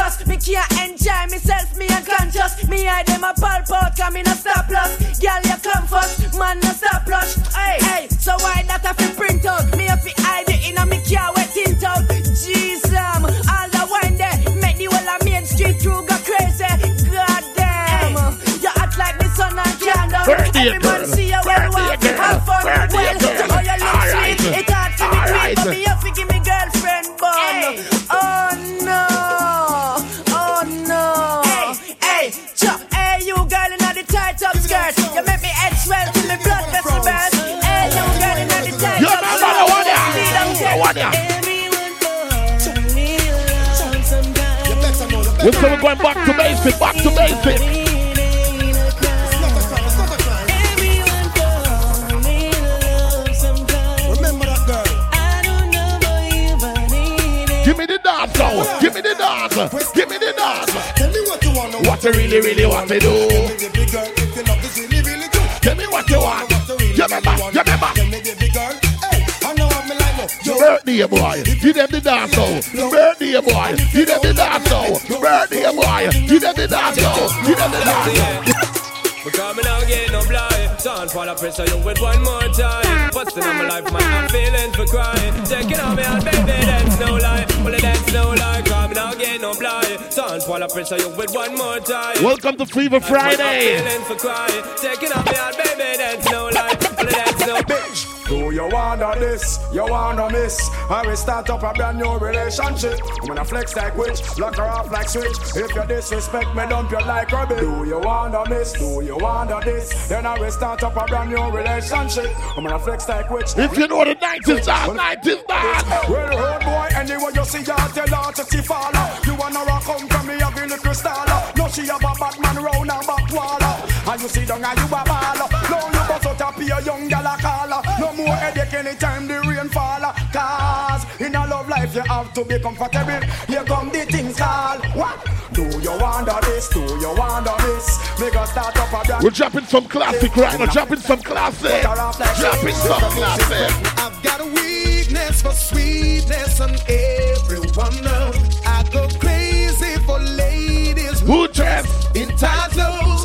me me can't enjoy myself, me unconscious. Me hide them a pulp out, come in a stop loss. Girl, you come first, man, no stop rush. Hey, hey, so why that I fi print out? Me have to hide it in a me car wet tint out. Jeez, um, all the wine there, make the whole of Main Street crew go crazy. God damn, you act like the sun and candle. Everybody girl. see you when you walk, Birthday have fun. Well, to how you girl. look Alright. sweet, it hard to be Alright. tweet, but me have to give me girlfriend bun. Oh We're still going back to basic, back to basic. Give me the dance now. Give me the dance. Give me the dance. Tell me what you want. to What you really, really want to do. Tell me what you want. You remember? You remember? Birthday boy, give them the dance oh. now. Birthday boy, give them the dance oh. now. Birthday boy, give them the dance now. Give them the dance now. Because me now get no blind. For the pressure you with one more time. Busting on my life, man, I'm feeling for crying. Taking on me out, baby, that's no lie. Well, that's no lie, cause me now get no blind. For the pressure you with one more time. Welcome to Fever Friday. Feeling for crying. Taking on me out, baby, that's no lie. Well, that's no bitch Do you wanna this? You wanna miss? I will start up a brand new relationship. I'm gonna flex like witch, lock her off like switch. If you disrespect me, dump you like bitch. Do you wanna miss? Do you wanna this? Then I will start up a brand new relationship. I'm gonna flex like witch. If you know the night is bad, night is bad. Well, old boy, anyway you see her, tell her to see follow. You wanna rock come from me, have a little star. No, she have a Batman round her back wall. And you see and you a ball. No, you bust out a pure young gal a call. No more headache anytime the rain fall. Cause in a love life you have to be comfortable. Here come the things call. What? Do you wonder this? Do you wonder this? Make us start up a brand We're dropping some classic right now. Dropping some classic. Dropping some classic. I've got a weakness for sweetness and everyone knows I go crazy for ladies who dress in tight clothes.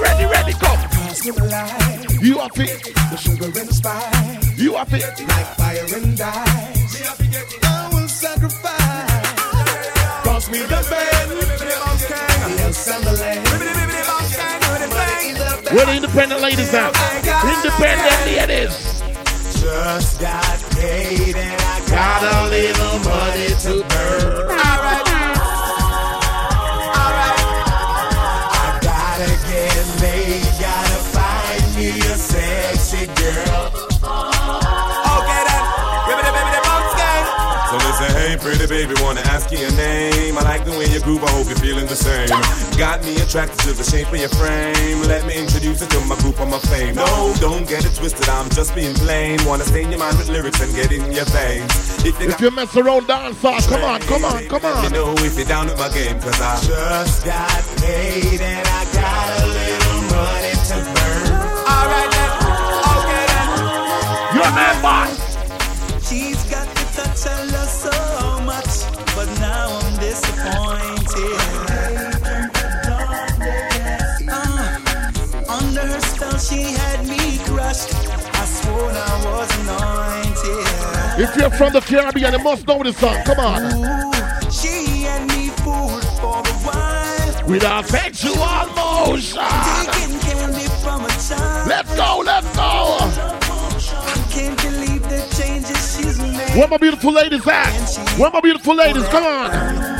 Ready, ready, go. Cause with life, You are fit. the sugar and spice, You are fit. like fire and ice. I will sacrifice. Cause we the band, yes, I'm the land. Where the independent ladies at? Independent ladies. Just got paid and I Got a little money to burn. Ask you your name. I like the way you groove, I hope you're feeling the same. Got me attracted to the shape of your frame. Let me introduce you to my group on my fame. No, don't get it twisted, I'm just being plain. Wanna stain your mind with lyrics and get in your veins. If you If you mess around, dance hall. Come on, come on, come on. you know if you're down with my game, cause I Just got paid and I got a little money to burn. Alright then, okay then. You're If you're from the Caribbean, you must know this song. Come on. She and me food for the wine. With our sexual motion. Taking candy from a child. Let's go, let's go. I can't believe the changes she's made. Where my beautiful ladies at? Where my beautiful ladies? Come on.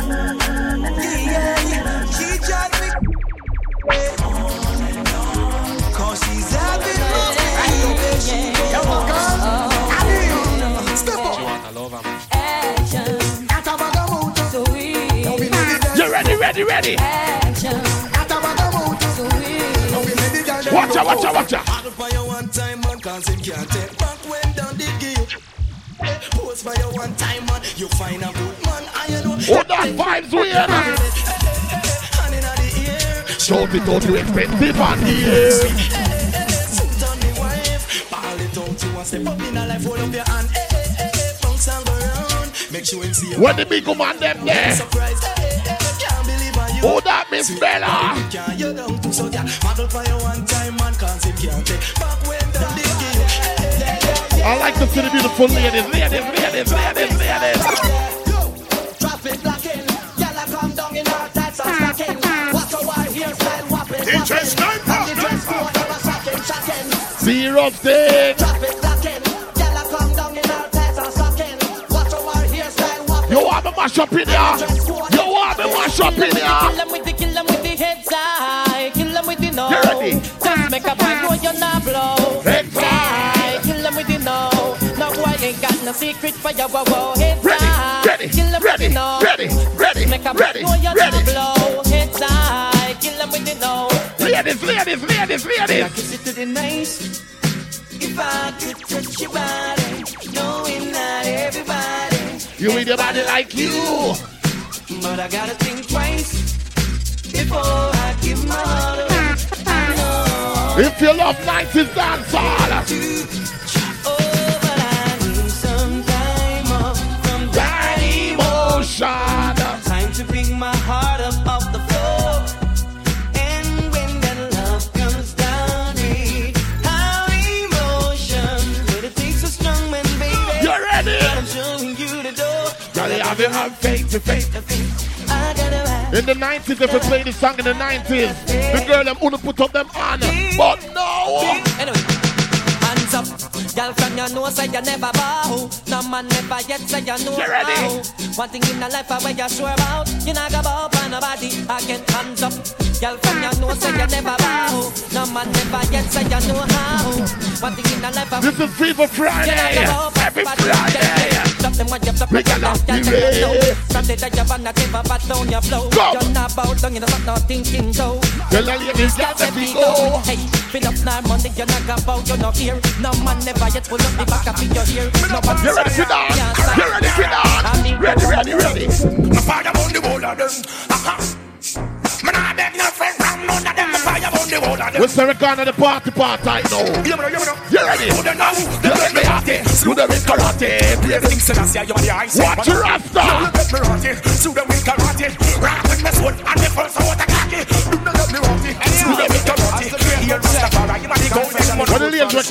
Ready, ready? Watch out, watch out, watch out. Man him can't take back when down the one time man You find a good man you know Oh, that vibes weird. Hand inna the ear you the air. Sit on the wife Ball it out you step up in a life Hold up your hand Bounce and go round Make sure see you When the big woman them there. Surprise Can't how Oh, that Miss Bella. Can't you down to so yeah Model for your one time man cause him can't take back when the give I like to see the beautiful ladies, ladies, ladies, ladies, ladies. Traffic blocking, a come down in our tights and stocking. Watch our wild hairstyle whopping. DJ Sniper. And the mash up in here? You want me mash up in Kill them with the, kill them with the heads high. Kill them with the no. Ready? Just make a fight, you're not blow. Heads high. Kill them with the no. No boy ain't got no secret for your wow wow. Heads Ready, high. ready, Kill them ready, with the no. ready, ready, Make a ready, you're ready. not blow. Heads high. Kill them with the no. Ladies, ladies, ladies, I ladies. kiss it to the nice. If I could touch your body, knowing not everybody. You with your body like you. But I gotta think twice before I give my heart away. If you love 90s dancehall. Have faith to faith. In the 90s, if play this song in the 90s, the girl them wanna put up them on. But no. Anyway. Girl from your nose say you never bow. No man never yet say you know You ready? how. One thing in the life I where you sure about. You not go bow for nobody. Again, hands up. Girl from your nose say you never bow. No man never yet say you know how. One thing in the life I This is Fever Friday. Every Friday. Stop them when you We got off the way. From the day you want to give a down your flow. Go. You're not bow down, you're not not thinking so. Tell the ladies got to be go. Hey, fill up now money, you're not bow, you're not here. No man never yet pull up the back up in your ear. No man You ready for dance? You ready for dance? Ready, ready, ready. The fire on the wall of them. Uh-huh. Man, I beg no friend from none of them. The fire on the wall of them. We're Sarah Ghana, the party part right now. You know, you know. You ready? Do the now. You let me at it. Do the with karate. Play the Everything Selassie, you are the ice. Watch your rasta. You let me rot it. Do the with karate. Rock with my sword and the first I want to cock it. Do not let me rot it. Do the with karate. Here, Rastafari, you are the golden one. When the ladies were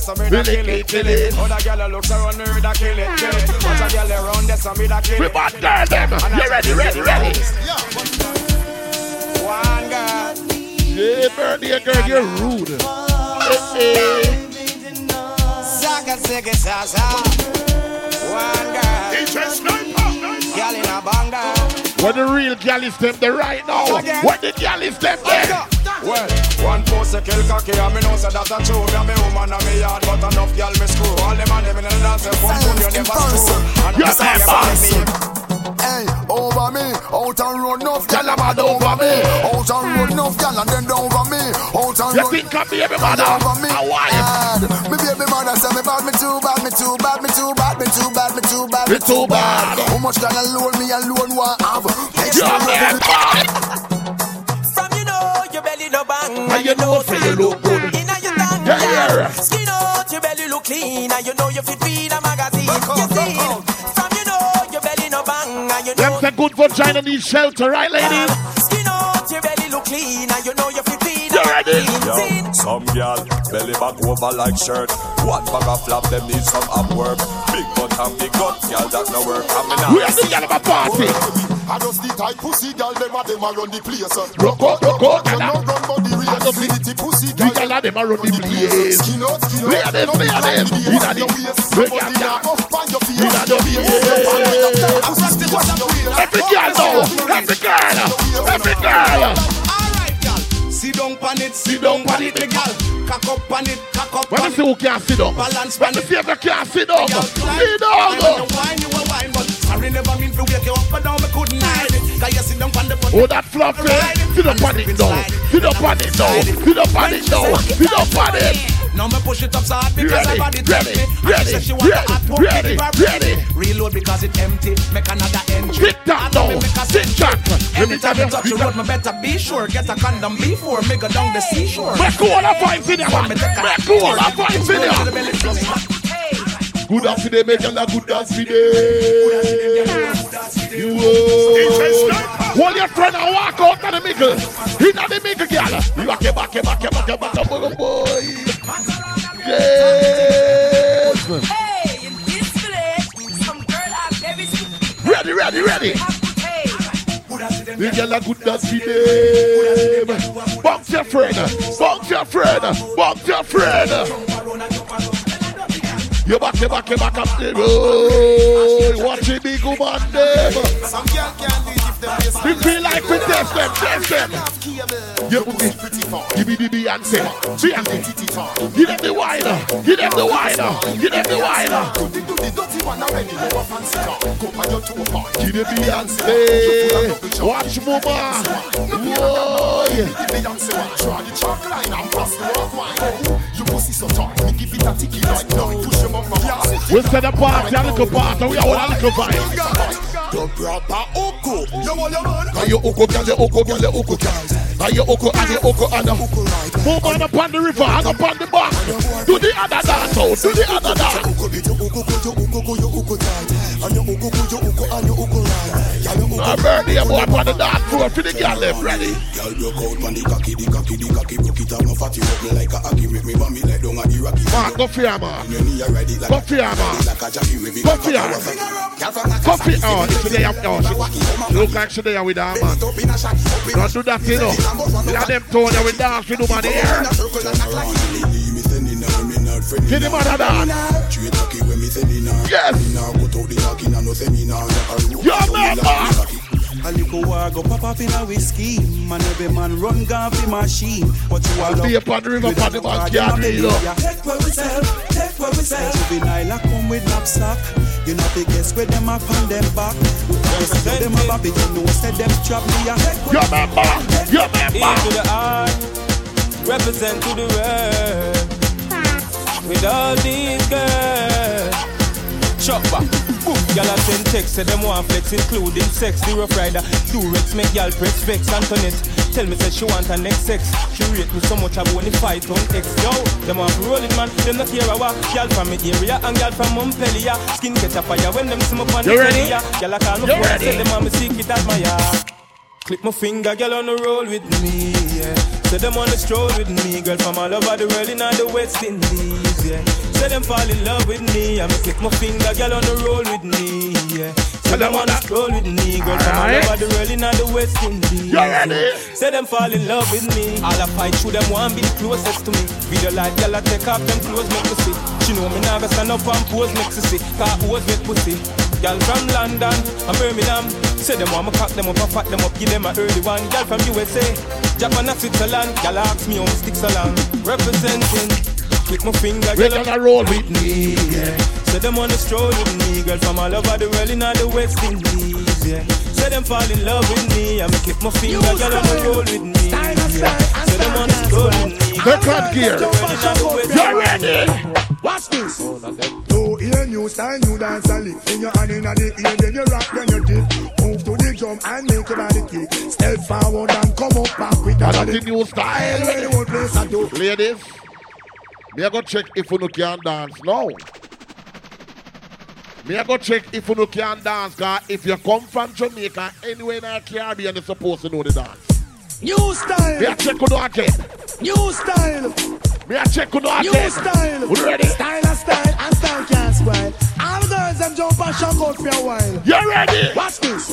there, so me da kill it, kill it. Other girl looks around me, me da kill it, kill it. Watch a girl around there, so me da kill We it. bad girl them. You ready, ready, ready. One girl. Yeah, birthday girl, you're rude. Saka seke sasa. One girl. Girl in a banger. What the real gal is them there right now? What the gal is them there? Well, one post a kill cocky and me know say that a true Me a me woman and me yard but enough girl me screw All them and them in the dance from good you never screw And You're I'm sorry my about boss. me Hey, over me, out and road, enough gal a mad over me. Out and road, enough gal and then down over me. Out and You road, think I'm baby mother? over me. A wife? Bad. Me baby mother say me bad, me too bad, me too bad, me too bad, me too bad, me too bad, Me too bad. How much gal alone me alone want have? Next You're time And you know say you look good. Inna your tongue, Yeah. Skin out, your belly look clean, and you know you fit read a magazine. You see, from you know your belly no bang, and you Them know. say good vagina need shelter, right, ladies? Skin out, your belly look clean, and you know you fit read You a ready? ready? Yo, some girl belly back over like shirt. One bag of flap, them need some up work. Big butt and big gut, girl that no work. I'm in Where's the girl of a party? I just the tight pussy girl, them a them a run the place. Uh, rock out, rock out, You know run but the real affinity pussy The girl them a run the place. Skin out, skin out. Lay them, lay them. Inna the, break your down. Inna the Every girl know, every girl, every girl. Sit down pan it, sit down pan it, girl. Cock up pan it, cock up Let me pan see who can sit down. Balance Let me see if you can sit down. Sit down. You wine, you a wine, but sorry never mean to wake you up, but down me couldn't hide it. Cause you sit down pan the Oh, that fluffy. Sit up on it now. Up on it now. Up on it now. Up on it. Now me push it up so hard because Ready, body ready, touch me. And ready, she said she want ready, a hot one, ready, her ready. Reload because it empty. Make another entry. Sit down And now me make a Sit down. Me Anytime you. touch the road, me better be sure. Get a condom before me go down the seashore. Make all the vibes in there, man. Make all the vibes in there. Good dance today, make a good dance today. You. Hold your friend and walk out of the middle. In the middle, girl. You back, you back, you back, you back, you back, boy, boy. Yes. Hey, in this village, some girl have very Ready, ready, ready. The girl a good dance today. Bounce your friend, bounce your friend, bounce your friend. You back, you back, you back up the road. Watch the big woman them. Some girl can't do it if them We feel like we test them, test them. You put me, give me the Beyonce, Beyonce. Give them the wider, give them the wider, give them the wider. Give them Beyonce. Watch mama. Whoa. You pussy so tight, me give it a ticky like now. Push him up my ass. We set a party, a little party, we are all a little vibe. The proper oko. You want your man? Now you oko, girl, you oko, girl, you oko, girl. Now you oko, and you oko, and you Move on up on the river, and up on the bank. Do the other dance, oh, do the other dance. I burn the boy up on the dance floor for the girl left ready. Girl broke out on the cocky, the cocky, the cocky broke it off, no fatty up me like a hockey, make me vomit like down a Iraqi. Man, go for ya, man. You knee a ride like Go ya, man. like a jockey, wave it Go like for a ya. power. Go for ya. Oh, it's today, she look like she there with her man. Don't do that, you know. Let them tone you with dance with woman here. Get him out of that. Straight cocky when me sending her. Yes. Me nah go to the cocky, nah no seminar. Yo, man, man. A little war go pop up in a whiskey Man every man run gone fi machine What you all Be upon the river, upon the bank, yeah, you know. Take where we sell, take where we sell Juvenile a come with knapsack You know the guess where them up on them back You see them a bobby, you know say them trap me a Your member, your member E to the I, represent to the world. With all these girls. Chop back. Boom. Y'all a send text, say them want flex, including sex. The rough rider, Durex, make y'all press vex. Antoinette, tell me say she want her next sex. She rate me so much I want fight on X. Yo, them want to roll it, man. Them not care about y'all from me area and y'all from Montpellier. Skin catch a fire when them me on the ready? telly. Y'all a You phone, ready? say them want me secret admire. Click my finger, girl on the roll with me, yeah. Say them on the stroll with me, girl from all over the world in all the West Indies, yeah. Say them fall in love with me, I'ma click my finger, girl on the roll with me, yeah. Say them on the stroll with me, girl from all over the world in all the West Indies. You ready? yeah. Say them fall in love with me. All I fight through them want be the closest to me. Video like girl I take off them clothes make me see. She know me now stand up and pose make she see. Car pose with pussy. Girl from London and Birmingham. Say them want me cock them up and fat them up, give them a early one. Girl from USA, Japan and Switzerland. Girl ask me how me stick so long. Representing. Click my finger, We girl. gonna roll with me, yeah. Say them on the stroll with me, girl from all over the world in all the West Indies, yeah. Say them fall in love with me, I'ma click my finger, girl on the roll with me, yeah. Say them on the stroll with me, Second gear. You ready? Watch this. No ear new style, new dance and lick. In your hand in the ear, then you rock, then you dip. Move to the drum and make your body kick. Step forward and come up back with that. That's the new style. Where the whole place I do. Ladies, me I go check if you no can dance now. Me I go check if you no can dance, cause if you come from Jamaica, anywhere in the Caribbean, you're supposed to know the dance. New style. Me I check you do again. New style. Me a check on the New style. Ready? Style and style and style can't spoil. All girls them jump and shock out for a while. You ready? Watch this.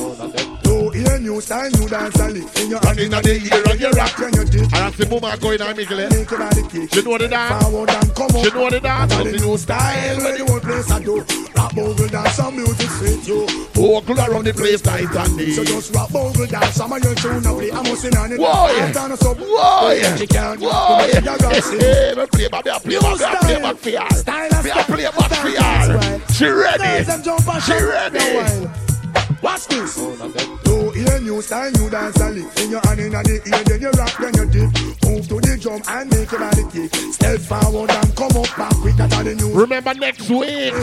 Do hear new style, new dance and lick in your hand in the ear and you rock when you dip. And I see mama going on Mickle. Make your body kick. She know the dance. Forward and come up. She know the dance. That's the new style where the whole place I do. Rap bogle dance, some music fit you. Vocal around the place night and day. So just rap bogle dance, some of your tune now play. I'm hustling on it. Whoa, yeah. I'm down a sub. Whoa, yeah. She can't Whoa, Whoa, yeah. You got to Hey, play back, play back, play back for y'all. Style and style. play back for y'all. And She Girls ready. them jump She ready. for while. Watch this. Do hear new style, new dance and lick. In your hand in the ear, then you rock, then you dip. Move to the drum and make your body kick. Step forward and come up back quicker than the new. Remember next week,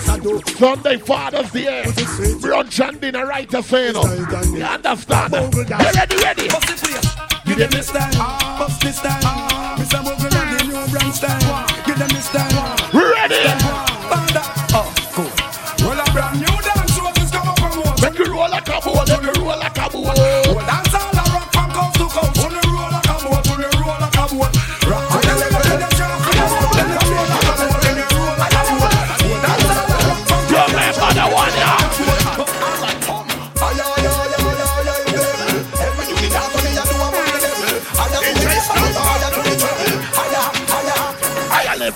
Sunday Father's Day, brunch and dinner right to say no. You understand? You ready, ready? Give them this style, bust this style. Mr. Bogle and the new brand style. Give them this style. Ready?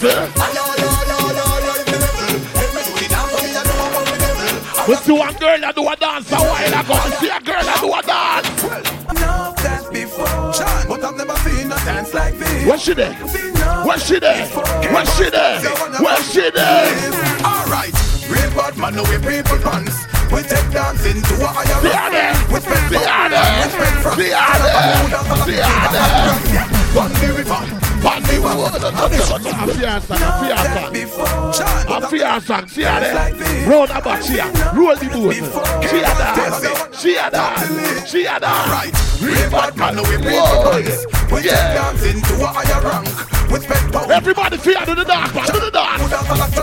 Level. We see one girl that do a dance a while ago. We see a girl that do a dance. know that before, but I've never seen a dance like this. Where she there? Where she there? Where she there? Where she there? Alright, real bad man, no way people pants. We take dancing to a higher there. We spend See her there. See her there. See her there. On the river, the the the pants. We take dancing to a higher rank. We spend pound. Everybody fear do the the lot to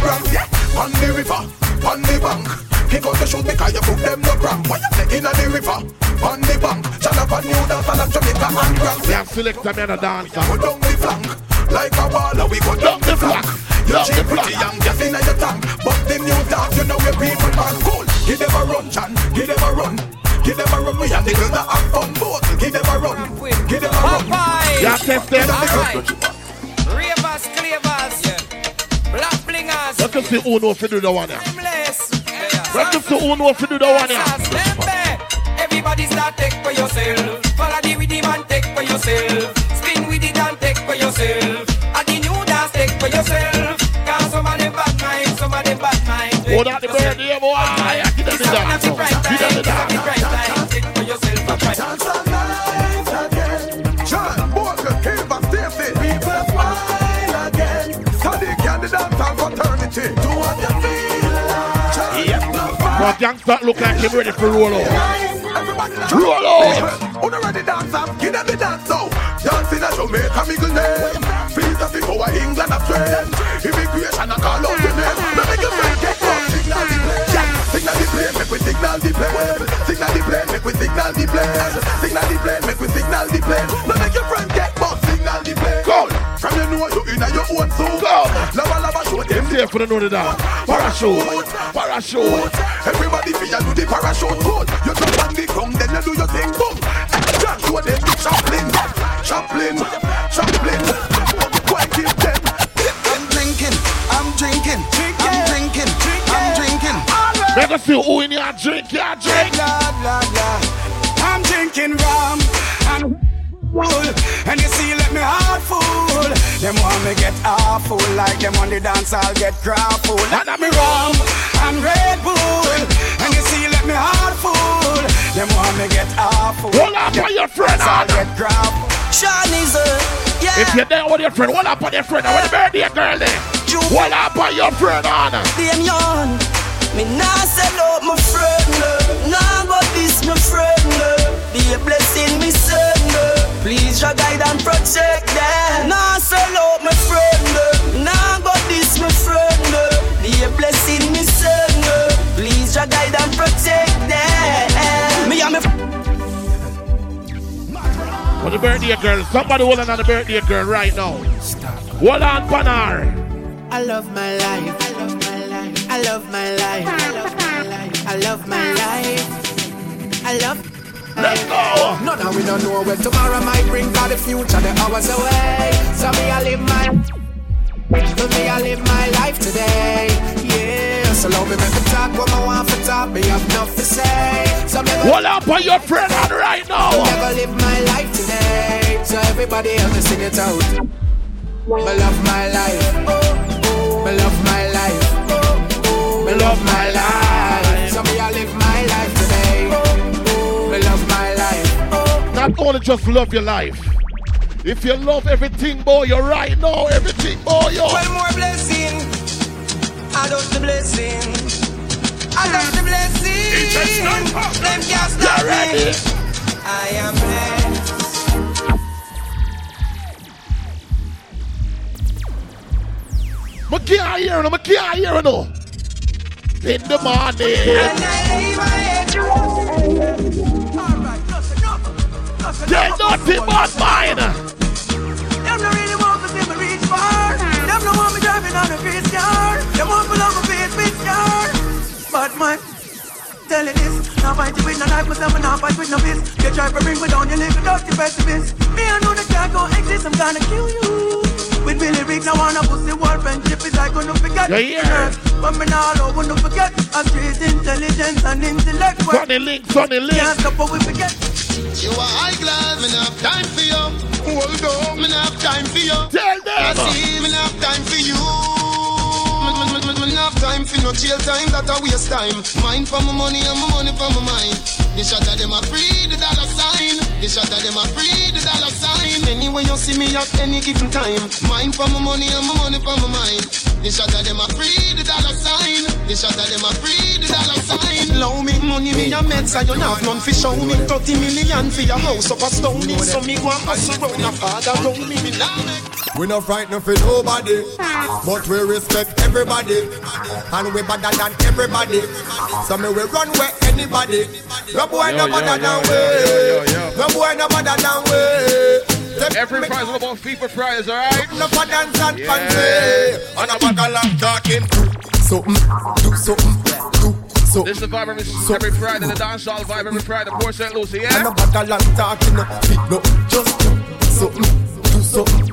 grab, yeah. On the river, on the bank. Kick out the shoes because you put them no cramp. What you say in the river, on the bank. Shut up and you dance and I'm Jamaica hand grab. Yeah, select a man a dancer. Go down the flank, like a baller we go down the flank. You Down the cheap pretty young, just in your tank. But the new dance, you know where people man cool. Give them a run, Chan, give them a run. Give them a run, we have the girls that have fun. Both, give them a run, give them a run. Yeah, test them. Alright. Ravers, clavers, black blingers, Let us see who know if you do the one. yeah. timeless. Let us see who know if you do the one. yeah. Everybody start take for yourself. Follow the rhythm and take for yourself. Spin with it and take for yourself. And the new dance take for yourself. Cause some of them bad minds, some of them bad minds. Oh, that the birthday boy. Yeah, Give them the dance. Give them the dance. Take for yourself But gangster look like him ready for roll out. Roll out. On ready dance up, give them the dance out. Dance in a Jamaica, middle name. Feels as if our England a trend. Immigration, I call out your name. Now make your friend get up, signal the plane. Signal the plane, make we signal the plane. Signal the plane, make we signal the plane. Signal the plane, make we signal the plane. Now make your friend get up, signal the plane. Go. From you know you in a your own suit. Go. Lava lava show them. Them there for the know the dance. Parachute. Parachute. Everybody feel do the parachute code. You jump on the ground, then you do your thing, boom. John, you them the Chaplin, Chaplin, Chaplin. Quite give them. I'm drinking, I'm drinking, I'm drinking, I'm drinking. Make us see who in your drink, your drink. Blah, blah, blah. I'm drinking rum and full. And you see, let me heart full. Them want me get awful like them on the dance, I'll get grappled. And I'm me rum and Red Bull. And you see, let me heart full. Them want me get awful. Hold up on your friend, I'll Anna. get grappled. Sean is a, yeah. If you're there with your friend, hold up on your friend. Where the birthday girl there? Hold up on your friend, Anna. Them yawn. Me nah sell out my friend. Nah but this my friend. Be a blessing me son. Uh. Please your guide and protect them. Nah sell out my friend. uh. Nah but this my friend. uh. Be a blessing me son. uh. Please your guide and protect them. Me and me When the the birthday girl. Somebody hold on to the birthday girl right now. Hold on, Panar. I love my life. I love my life. I love my life. I love my life. I love my life. I love. Let's go. None of we don't know where tomorrow might bring for the future. The hours away. So me I live my. So me I live my life today. Yeah. So love me make me talk what I want for talk. Me have enough to say. So me Hold up on your friend on right now. So Never live my life today. So everybody else to sing it out. Me love my life. Me love my life. Me love my life. So me I live my Not only just love your life. If you love everything, boy, you're right now. Everything, boy, yo. One more blessing. I don't the blessing. I don't the blessing. Them can't stop me. I am blessed. I can't hear no, I can't hear no. In the morning. There's nothing but mine. Them no really want to see me reach far. Them no want me driving on a face car. Them want me love my face, bitch car. But man, tell you this. Now fight you with no knife, myself and now fight with no fist. You try to bring me down, you little dirty pessimist. Me I know that can't go exist, I'm gonna kill you. With me lyrics, I wanna pussy war friendship is I gonna forget. Yeah, yeah. But me now I wanna forget. A street intelligence and intellect. Sonny Link, Sonny Link. Can't stop what we forget. You are high class, me have time for you. Hold on, me have time for you. Tell them. I see, me have time for you. Time for no jail time, that a waste time. Mine for my money and my money for my mind. The shot of them a free the dollar sign. The shot of them a free the dollar sign. Anyway you see me at any given time. Mine for my money and my money for my mind. The shot of them a free the dollar sign. The shot of them a free the dollar sign. Low me money me a meds and you have none for show me. 30 million for your house up a stone. So me go and hustle round your father round me. Me now make We not frightened for nobody, but we respect everybody, and we better than everybody. So me we run where anybody. No boy no better than we. No boy no better than we. Every prize is about FIFA prize, alright? No for dance and Yeah. fancy, and a bag of talking. Something, do something, do something. This is the vibe every, every Friday, the dancehall vibe every Friday, Port St. Lucie, And yeah? a bag of long talking, no, no, just do something, do something,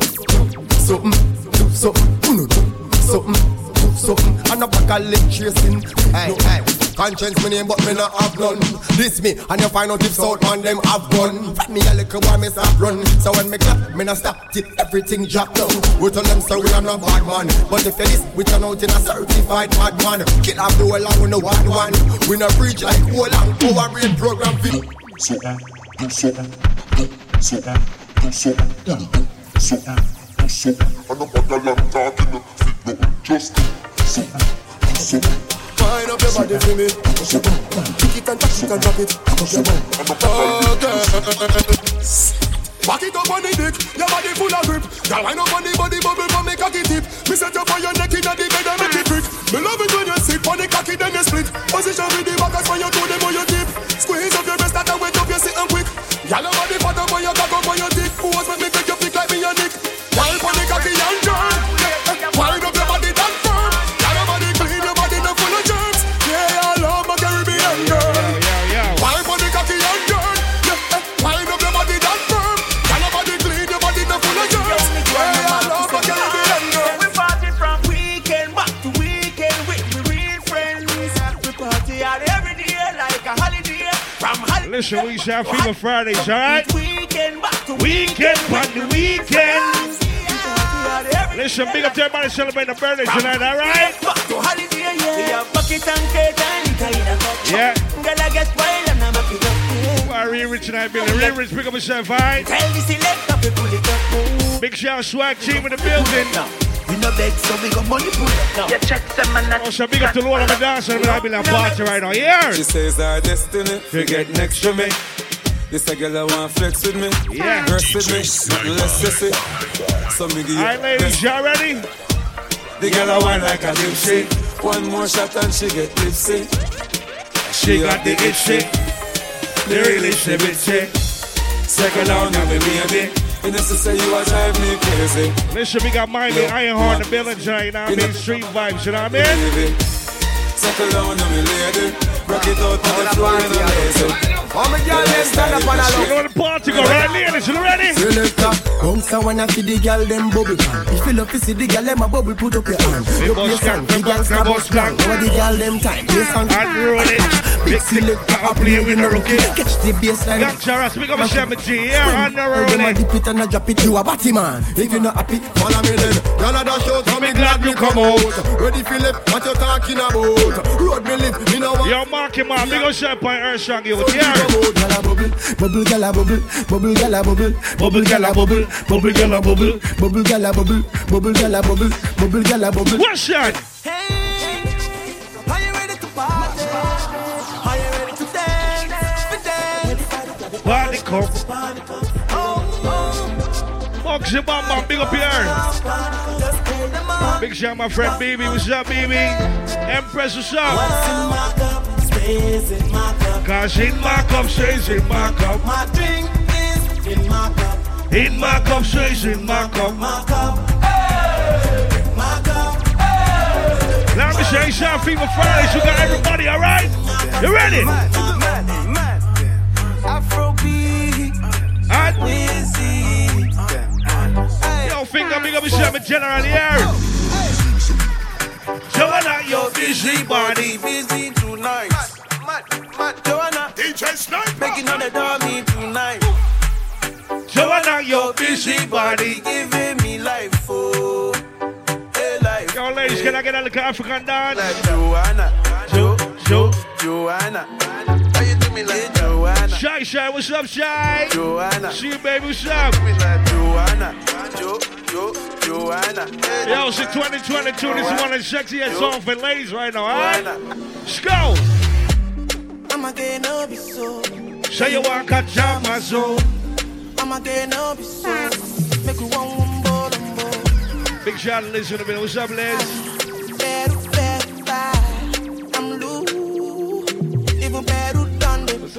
something, do something, do no, do something, do something, and a bag of leg tracing, hey, hey. Conscience me name, but me not have none. This me, and you find out if South man them have gun. Fat me a little boy, me stop run. So when me clap, me not stop till everything drop down. We tell them so we are not bad man, but if you this, we turn out in a certified bad man. Kill off the whole and we no one one. We no preach like whole and power brain program. Fit. So, do so, do so, do so, do so, do so. And a bag of long talking, no fit no, just do so, do so. Wind up your body for me. Kick it and touch it and drop it. Okay. Back it up on the dick, your body full of grip. Girl, wind up on the body bubble for me cocky tip. Me set you for your neck inna the bed and make it prick. Me love it when you sit on the cocky then you split. Position with the back as when you do them on your tip. Squeeze up your breast that and wet up your sit and quick. Girl, your body fat on your cock up on your dick. Listen, we shall feel Fridays, alright? weekend back to Weekend, but the weekend. Listen, big up to everybody celebrating the birthday tonight, alright? back to holiday. Yeah, we have bucket and cake and liquor in a cup. Yeah. Girl, I get wild and I'm happy up. Why real rich tonight, Billy? Real rich, pick up yourself, alright? Tell the selector to pull it up. Big shout swag team in the building. We no beg, so we got money pull up now. You check them and Also, big up to the Lord of the dancer, but I be like party right now. Yeah. She says our destiny, forget next to me. This a girl I want flex with me. Yeah. Rest with me, nothing less sissy. So me give you Alright, ladies, y'all ready? The girl I want like a lipstick. One more shot and she get tipsy. She got the itchy, the really shibby chick. Second down, now me baby. You know, say you a drive me crazy. Listen, we got Miami, Ironheart, the building, you know what I mean? Street vibes, you know what I mean? Settle down, now me lady. Rock it out on the floor in a lazy. My girl, let's stand up on a You know the party go right, ladies, you ready? Selector, uh, bounce a wanna see the girl them bubble. If you love to see the girl them a bubble, put up your hand. Look your song, the girl star bus plan. Now the girl them time, bass and roll it. Big selector, I play with a rookie. Catch the bassline. Young Charas, big up a Shem G, yeah, on the roll When it. dip it and I drop it, you a batty man. If you not happy, follow me then. Y'all a dash out, so me glad you come out. Ready for left, what you talking about? Road me live, me no want. Yo, Marky Man, big up Shem Point Earthstrong, you with yeah. Bubble gala bubble, bubble gala bubble, bubble gala bubble, bubble gala bubble, bubble gala bubble, bubble gala bubble, bubble gala bubble. What's that? Are you ready to party? Are Bam, big up here. Big shout my friend BB, what's up BB? Empress, what's up? Cause in my cup, stays in my cup. My drink is in my cup. In my cup, stays in my cup. My cup. Hey, my cup. Hey. Let me say something for Fridays. You got everybody, all right? You ready? Man, man, man. Afrobeat. Yo, finger, big up yourself in general here. Joanna, your busy body. Busy tonight. Mad, mad, Joanna. DJ Sniper. Making on the dummy tonight. Joanna, your busy body. Giving me life, oh. Hey, life. Yo, ladies, can I get a little African dance? Like Joanna. Jo, Jo, Joanna. How you do me like Joanna? Shy, Shy, what's up, Shy? Joanna. See you, baby, what's up? Do me like Joanna. Jo, Jo, Joanna. Yo, it's 2022. This is one of the sexiest songs for ladies right now, alright? Let's go. I'm again, no be so. Say you want to jam my zone. I'm again, no be so. Make you one, one, ball, one, ball. Big shout out to Liz in the middle. What's up, Liz?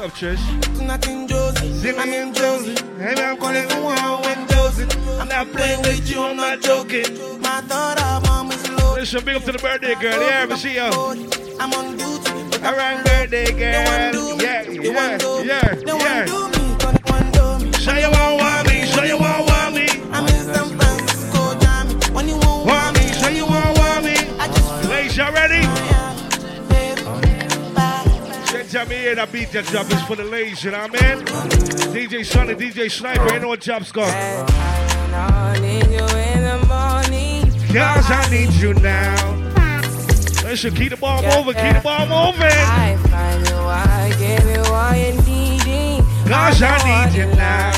Up, Trish? Nothing Josie. I'm in Josie. Hey, man, Calling for one when Josie. I'm not playing with you, I'm not joking. My thought of mom is low. Listen, big up to the birthday girl. Yeah, we see you. I'm on duty. All right, birthday girl. Yeah, yeah, yeah, yeah. Say you want Tell me here that beat that drop is for the ladies, you know what I mean? DJ Sonny, DJ Sniper, ain't know what job's called. I need you in the morning. Cause I need you now. Listen, keep the ball moving, keep the ball moving. I find you, I give you all needing. Cause I need you now.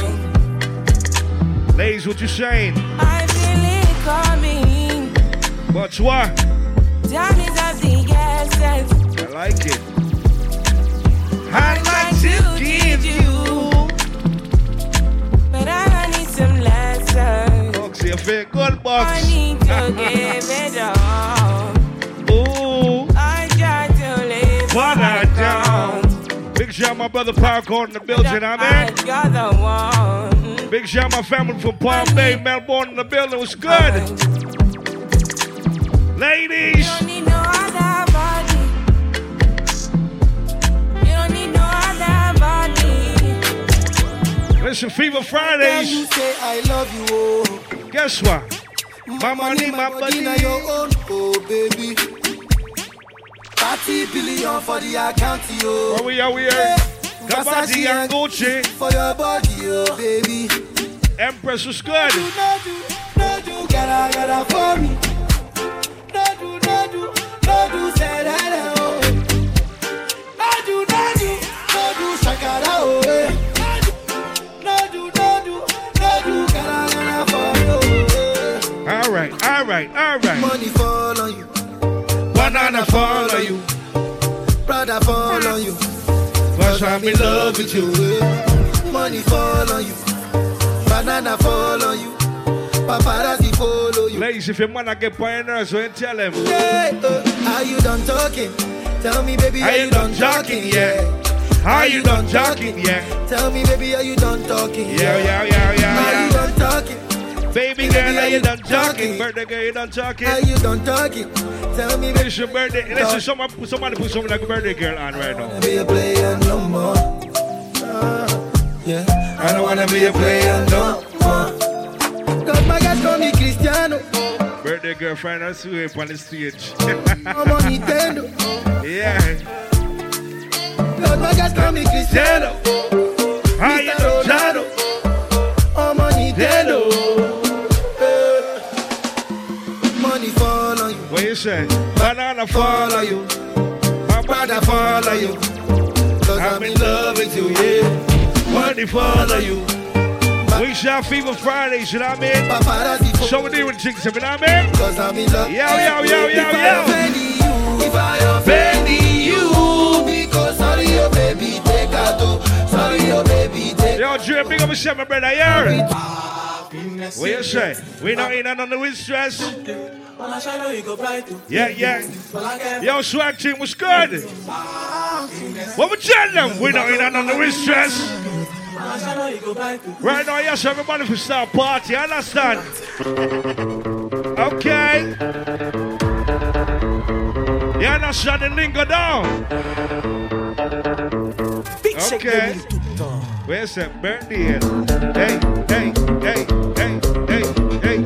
Ladies, what you saying? I feel it coming. What's what? Time is of the essence. I like it. I'd like to give you. But I need some lessons. Boxy, you feel good, I need to give it all. Ooh, I try to live what I don't. Big shout my brother Parkour in the building, I I mean. got the one. Big shout my family from Palm Bay, Melbourne in the building. was good. Ladies, listen, Fever Girl, Fridays. you say I love you, oh. Guess what? My money, my body. now your own, oh baby. 30 billion for the account, yo. Where we are, we are. Kabati and Gucci. For your body, oh baby. Empress was good. No do, no do, gotta, gotta for me. No do, no do, no do, say that, oh. No do, no do, no do, shakara, oh. eh. Right, all right, all right. Money fall on you, Banana fall on you. brother fall on you. Cause I'm in love with you. Money fall on you, banana fall on you, paparazzi follow you. Ladies, if your man get pioneers, so you tell him. Hey, uh, are you done talking? Tell me, baby, are, you done talking? Yeah. Are you done talking? Yeah. Tell me, baby, are you done talking? Yeah, yeah, yeah, yeah, Are yeah. you done talking? Baby girl, are you done talking? Birthday girl, you done talking? Are you done talking? Tell me, baby. It's your birthday. Listen, somebody, somebody put something like a birthday girl on right now. Be a player no more. Ah, yeah, I don't wanna be a player no more. Cause my guys call me Cristiano. Birthday girl, find us way up on the stage. I'm on Nintendo. (laughs) yeah. Cause my guys call me Cristiano. How you? Nintendo. Money fall on you. What you say? Banana fall on you. My brother fall on you. Cause I'm in love with you, yeah. Money fall on you. We shall Fever Fridays, you know what I mean? Show me different things, you know what I mean? Cause I'm in love. Yo, yo, yo, yo, If yo. Baby, take big up yourself, my brother, here. What you say? We not in on the with stress. Yeah, yeah. Yo, swag team was good. What we tell them? We not in on the with stress. Right now, yes, everybody for start party, I understand? Okay. You understand the link go down? Okay. Where's that birthday? Hey, hey, hey, hey, hey, hey.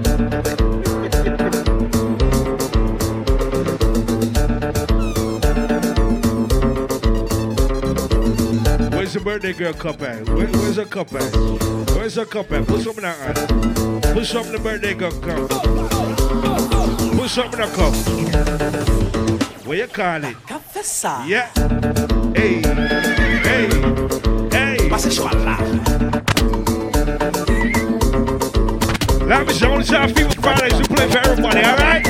Where's the birthday girl cup at? Where, where's her cup at? Where's her cup at? Put something out. Put something in the birthday girl cup. Put something in the cup. What you call it? Confessor. Yeah. Hey, hey, hey. That was the only time Fever Fridays we play for everybody, alright?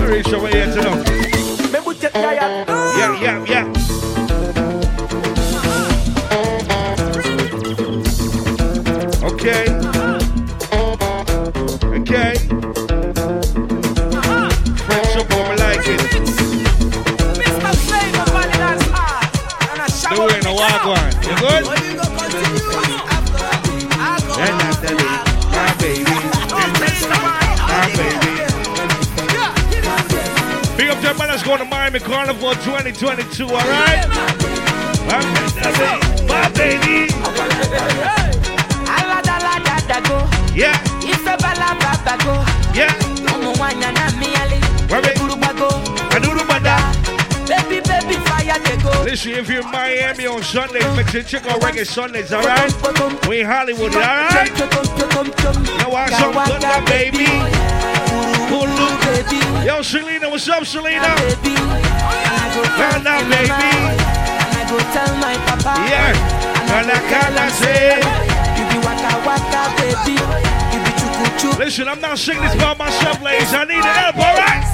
Alright, so what you here to know? Yeah, yeah, yeah. Okay. Okay. Do it in a wagwan. You good? And I tell you, my baby. My baby. Big up to everybody that's going to Miami Carnival 2022, all right? My baby. My baby. Yeah. Yeah. Listen, if you're Miami on Sunday, make sure you check out Reggae Sundays, all right? We in Hollywood, all right? Now watch some good now, baby. Yo, Selena, what's up, Selena? Now, now, baby. Yeah. Kana, kana, say. Listen, I'm not singing this by myself, ladies. I need help, all right?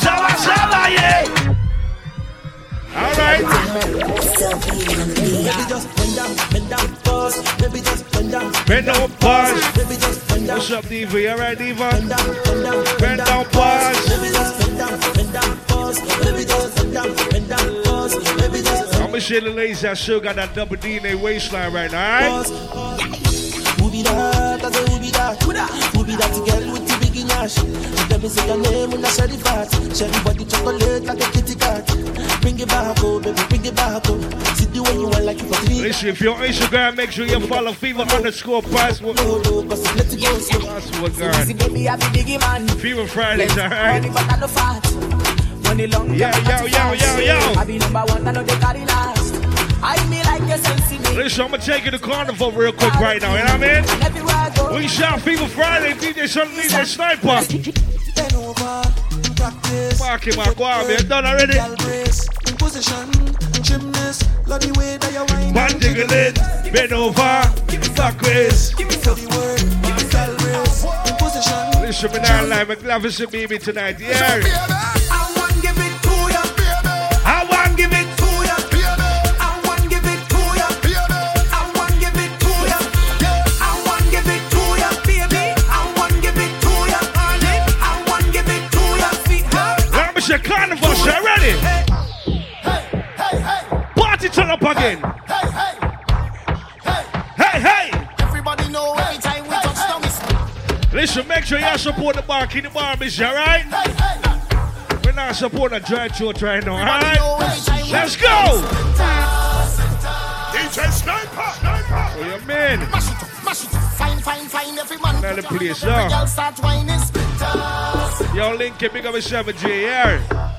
Sawa, sawa, yeah. All right. Just bend down, bend down. Baby, just bend down. Bend down, just bend down. What's up, Diva? You all right, Diva? Bend down, bend down, Bend down, just bend down, bend down. Baby, just bend down, bend down. Baby, just I'm gonna show the ladies that still got that double D in their waistline right now, all right? The big nash? She tell me say your name when I share the fat. Share the body chocolate like a kitty cat. Bring it back, oh baby, bring it back, oh. See the way you want like you for three. Listen, if you're on Instagram, make sure you follow Fever underscore password. Password guard. baby, I be biggie man. Fever Fridays, all Money but I no fat. Money long. Yo, yo, yo, yo, yo. I be number one, I know they carry last. I me like a. Listen, I'm gonna take you to Carnival real quick right now, you know what I mean? We shot Fever Friday, DJ Sun, DJ Sniper. (laughs) Practice. Mark him, Mark, wow, man, done already? In position, gymnast. Love the way that you whine. One jiggle it, bend over. Give me for the word, girl brace, in position. Listen, me now live, I'm glad to see baby tonight, yeah. Want give it to ya, sweetheart. Let me say you ready? Turn up again. Hey, hey, Hey, hey. everybody know every time we touch down it's Listen, make sure y'all support the bar, keep the bar busy, alright? hey, hey. We're not supporting a dry throat right now, alright? Let's go! DJ Sniper, Sniper. Oh, you mean? Mash it up, mash it up, fine, fine, fine. Every man Now the place, every yeah. girl start whining spitters. Yo, Link, big up a 7G, yeah?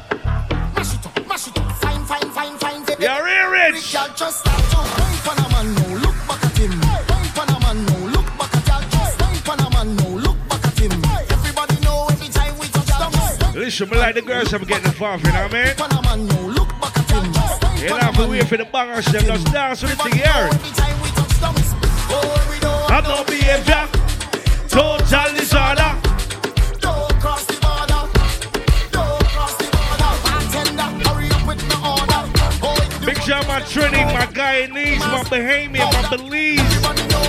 You're Rich. girl just start to wine pan a man now, look back at him. Wine pan a man now, look back at y'all. Just wine pan a man now, look back at him. Everybody know every time we touch down, Listen, me like the girls I'm getting involved, you know what I mean? pan a man now, look back at him. You pan don't a have to man wait for the bangers, them just dance with the thing here. Every time we Shout my Trinity, my Guyanese, my Bahamian, my Belize,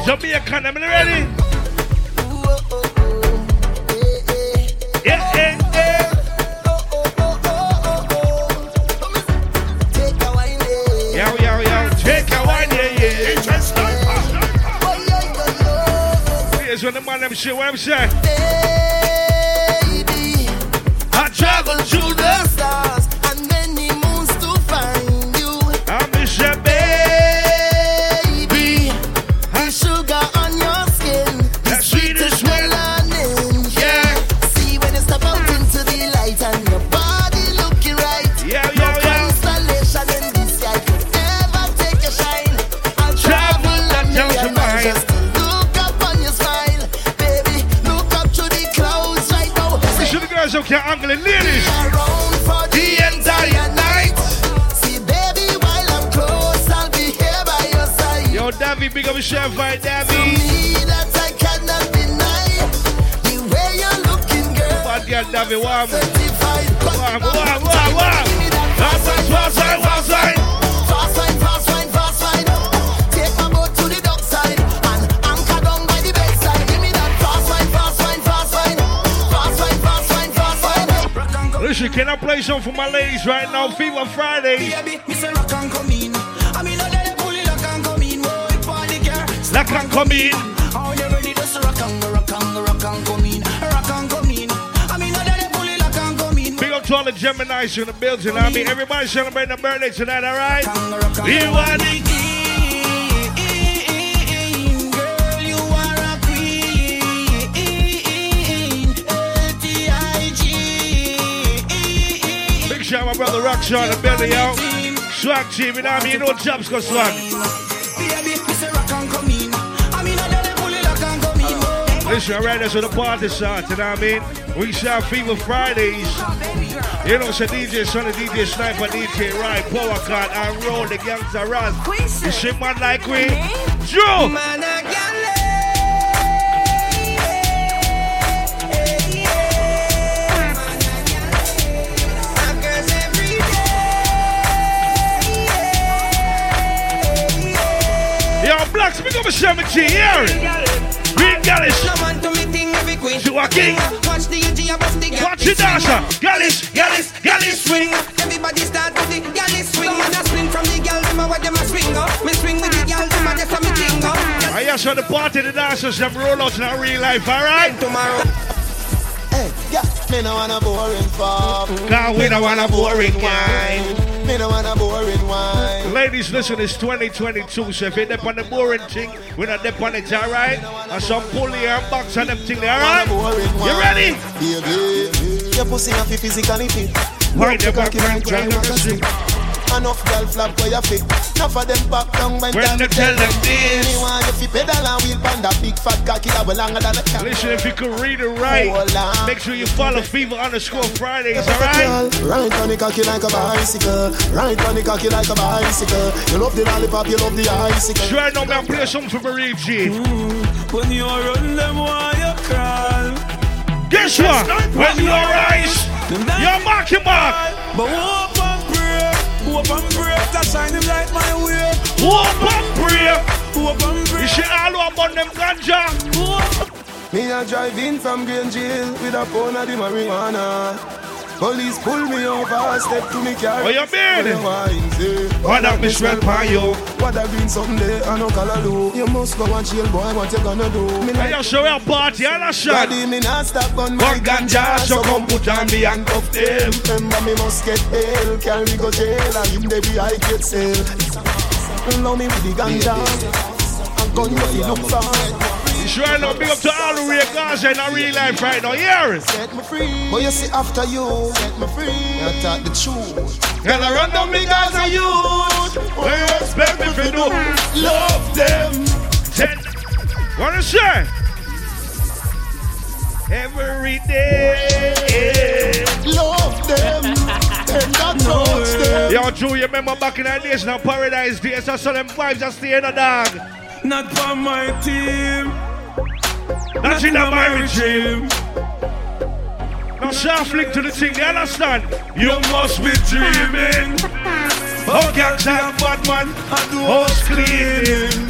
Jamaican, am I ready? Yeah, yeah, yeah. Yo, yo, yo, take a wine, yeah, yeah. Sniper. Here's when the man them shit, what I'm saying. I travel through the stars Davy, big up a chef, right, Davy. Me that I cannot deny. The way you're looking, girl. Bad girl, Davy, warm. Certified. Warm, warm, warm, warm. Fast side, fast side, fast side. Fast wine, fast wine, fast wine. Take my boat to the dock side and anchor down by the bedside. Give me that fast wine, fast wine, fast wine. Fast wine, fast wine, fast wine. Listen, can I play something for my ladies right now? Fever Fridays. Baby, say rock and come girl. Like I'm coming. How you ready to rock and rock and rock and come in, rock and come in. I mean, it pull it, rock and come in. Big up to all the Geminis in the building. I mean, everybody celebrating a birthday tonight, all right? We want it. Girl, you are a queen. L-T-I-G. Big shout out my brother Rockstar in the building, yo. Swag team, you know what I mean? You know jobs go swag. Listen, alright, that's what the party start, you know what I mean? We shout Fever Fridays. You know, so DJ Sonny, DJ Sniper, DJ Ryan, Power Card, and Roll, the gangster Raz. You shit man like we. Joe! Man, I can't Yo, Blacks, big up a 70 here. It. No man to me thing every queen. You are king. Watch the UG and bust the gal. Watch it, Dasha. Gallus, Gallus, Gallus, swing. Everybody start with the gal swing. Man a swing from the gal, them a what them a swing up. Me swing with the gal, them a just a me ting up. I just want the party, the dancers, them roll out in our real life, alright? Tomorrow. Hey, yeah, me no want a boring pop. Cause we don't want a boring wine. Me no want a boring wine. Ladies, listen, it's 2022, so if you're dip on the boring thing, we're not dip on it, alright? And some pulley and box and them thing, alright? You ready? Baby, your pussy not fi physically fit. Why the back cocky right, right, right, drive right, like a stick. Enough girl flap where you fit. Enough of them back down when When time they tell them this. Me want you fi pedal and wheel pan that big fat cocky that well longer than a cat. Listen, if you can read it right, make sure you follow Fever underscore Fridays, alright? Right on the cocky like a bicycle. Right on the cocky like a bicycle. You love the lollipop, you love the icicle. Sure, no man, play something for Marie G. When you run them, why you crawl? Guess what? When you rise, you're marking back. But hope and pray, hope and pray, that shine him light my way. Hope and pray. Hope and pray. You should all about them ganja. Me a drive in from Green Jail with a pound of the marijuana. Police pull me over, step to me car. What you mean? What that me smell pan you? What I been someday, I know color do. You must go and chill, boy, what you gonna do? Me Hey, you show your party, I not shot. Daddy, me not stop gun Gun ganja, so come put on me handcuff them. Remember me must get bail, carry me go jail, and him they be I get sale. Love me with the ganja, and gun you fi look for. Sure enough, big up to all the real Gaza in a real life right now. Here. Set me free. But you see after you, set me free. I talk the truth. And I run down me Gaza youth. What you expect me to do? Love them. Ten. What you say? Every day. Love them. and that touch them. Yo, Drew, you remember back in the days now, Paradise Days, I saw them vibes just stay in the dog. Not for my team. That's in the my regime. Now, sharp link to the thing, you understand? You must be dreaming. Oh, gangs have Batman, I do house cleaning.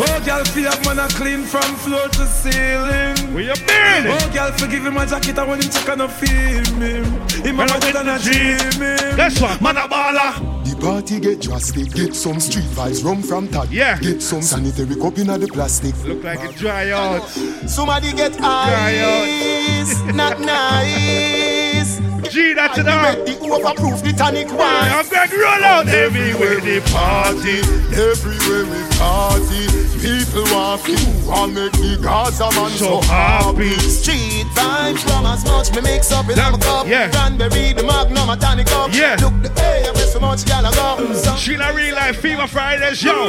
Oh, girl, feel up man, I clean from floor to ceiling. Where you been? Oh, girl, forgive him my jacket, I want him check and I feel him. Him a better than a dreaming. Guess what? Man, a baller. The party get drastic. Get some street vibes rum from Tad. Yeah. Get some sanitary cup in the plastic. Look like it dry out. Somebody get Dry ice. Not nice. G, that's I enough. The overproof, the tonic wine. I'm going to roll out everywhere they party. Everywhere we party, people want you and make the Gaza man So so, happy. Street vibes from as much me mix up in my cup. yeah. Cranberry, the magnum, a tonic up. Yeah. Look the air, with so much gal I go. So Sheila Real Life Fever Fridays, yo.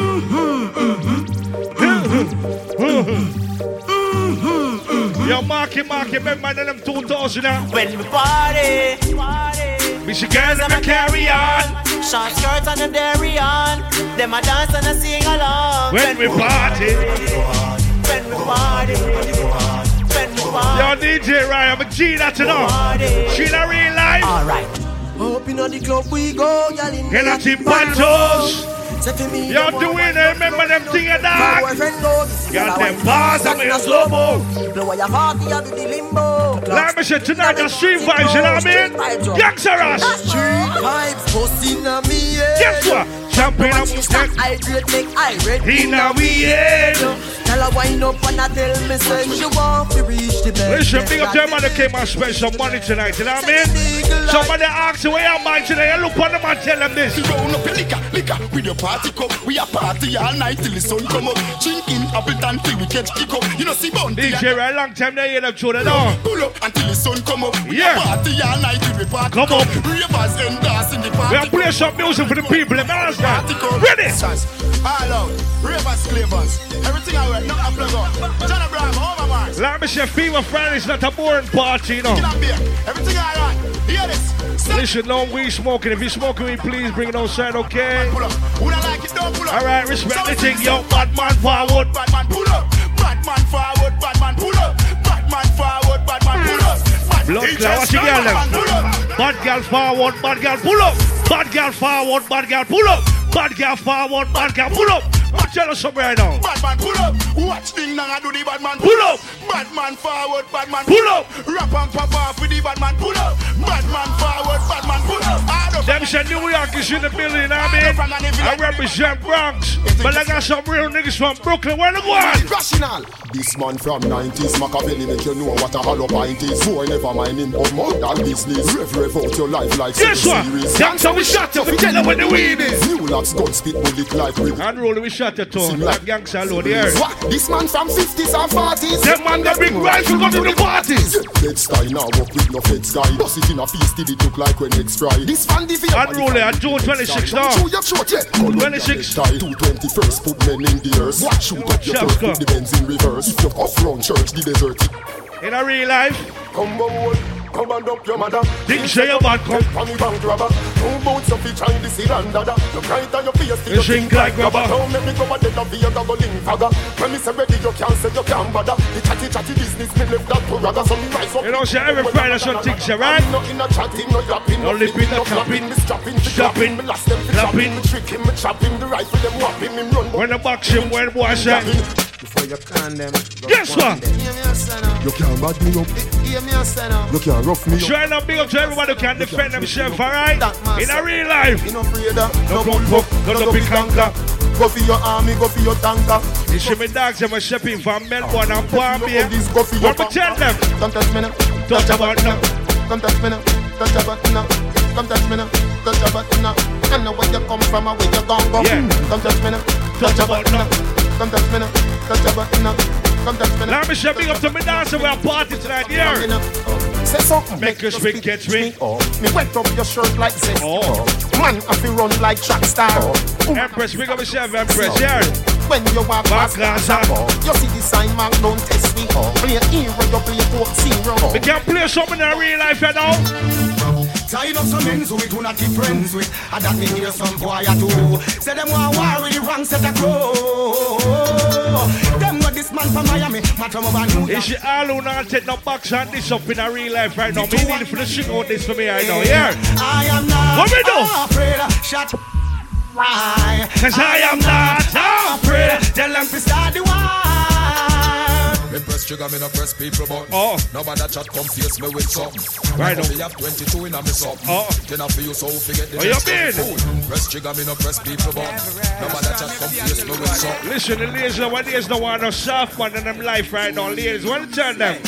(laughs) (laughs) (laughs) Mm-hmm, mm-hmm. Yo, Marky Marky, remember them 2000 now? When we party, party. Me see girls and me carry on. Short skirts and a dairy on. Them a dance and a sing along. When we party. When we party. When we party. Yo, DJ Ryan, I'm a G that you know. Sheila Real Life. Alright. Up in the club we go, y'all in Get out in pantos. Say to me, Yo, do it, remember them thing a My dog. Got them bars up in a slow mo. Blow your party, I do the limbo. Like me say tonight, the street vibes, you know what I mean? Gangster us. Street vibes, bustin' on me, yeah. Guess what? Champagne Watch up you stop, hydrate, make I ready. In a we head. Tell her wind up and I tell me say she want to reach the bed. Listen, big up to them man that came and spend some money tonight, you know what I mean? Somebody asked you where your mind today, you look on them and tell them this. Round up your liquor, liquor with your party cup. We a party all night till the sun come up. Drinking Appleton till we catch kick up. You know see Bunty. DJ, right long time they hear them the door. Pull up until the sun come up. We Yeah. a party all night till we party Come up. Ravers and dance in the We party. are play some music for the people, you understand? Party cup. Ready? All out. Ravers, flavors. Everything I wear, not a plug up. John Abraham, over oh, Mars. Like me say, Fever Friday's not a boring party, you know. Get up here. Everything I right. Hear this. Listen, no weed smoking. If you smoking weed, please bring it outside, okay? Pull up. Who don't like it, don't pull up. All right, respect the thing, yo. Bad man forward. Bad man pull up. Bad man forward. Bad man pull up. Bad man forward. Bad man pull up. Blood what you Star, girl them? pull up. Bad girl forward, bad girl pull up. Bad girl forward, bad girl pull up. Bad girl forward, bad girl pull up. Tell us something right now. Bad man pull up. Watch thing now I do the bad man Pull up. Bad man forward. Bad man Pull up. Rap and pop off with the bad man pull up. Bad man forward. Bad man pull up. Hard up. Them said New York is in the building, you know what I mean? I represent Bronx, but I got some real niggas from Brooklyn. Where the one? Rational. This man from 90s, Machiavelli make you know what a hollow pint is. Boy, never mind him of more than business. Rev, rev out your life like Guess some what? series. That's how we shot you. We tell them where the weed is. New locks gun spit bullet like with And roll we shot your tone. Like gangster load here. What? This man from 50s and 40s. Them man that bring rifle go to the parties. Dead style now work with no feds guy. Bust it in a feast till it look like when eggs fry. This fan the Unruly on eh? June 26 now. Show your short, yeah. 26. Style 221st put men in the earth. What shoot up your Chapka. turf with the Benz in reverse. If you off round church, the desert. In a real life, Come on, come and up your mother. Things say about come. From the bank robber. Two boots of each hand, this is dada. You cry to your face, You sink like rubber. Don't make me go a dead of the other fagger. When me say ready, you can't say you can't bother. The chatty chatty business, me left that to ragga. So me rise up. You know, say every Friday something, say, right? No in a chatting, no yapping, No lipping, no clapping. Me strapping, me Strapping, clapping, me last them, me clapping. clapping, me tricking, me chopping, the rifle them whapping, me run. When the box him, when boy say, Before you can them. Guess what? Hear me a say. You can't bad me up. Hear me a say now. You can't rough me up. Trying to big up to everybody who can defend themselves, alright? In a real life. You no afraid of No pump up, no dopey conquer. Go for your army, go for your tanker. You see me dogs, I'm shipping from Melbourne and Bombay. Go for your What me tell them? Don't touch me now. Touch about now. Come touch me now. Touch about now. Come touch me now. Touch about now. I know where you come from and where you gon' go. Yeah. Come touch me now. Touch about now. Come touch me now. Touch about now. Come touch me now. Let me show big up to me dancer, we're party tonight here. Say something. Make you speak, catch me. Me wet up your shirt like this. Oh. Man, I feel run like track star. Oh. Empress, big up yourself, Empress, yeah. When you walk past Gaza, you see the sign mark, don't test me. Play hero, you play court zero. We can play something in real life, you know. Tied up some men who do not be friends with. And that me hear some boy a do. Say them want war with the wrong set of crow Them got this man from Miami Man from over New York. Is it all who not take no box and this up in a real life right now? Me need for the shit out this for me right now, yeah. I am not What we do? afraid Shut why? Cause I am not afraid. Tell them to start the war Me press trigger, me no press people button. Oh. Nobody chat come face me with something. Right Me on. Me have 22 in a me something. Oh. Then I feel you so forget the Oh, you next been? fool. Press trigger, me no press people button. Nobody chat come face me with something. Listen, the ladies know what ladies don't want no soft man in them life right now. Ladies, what to tell them?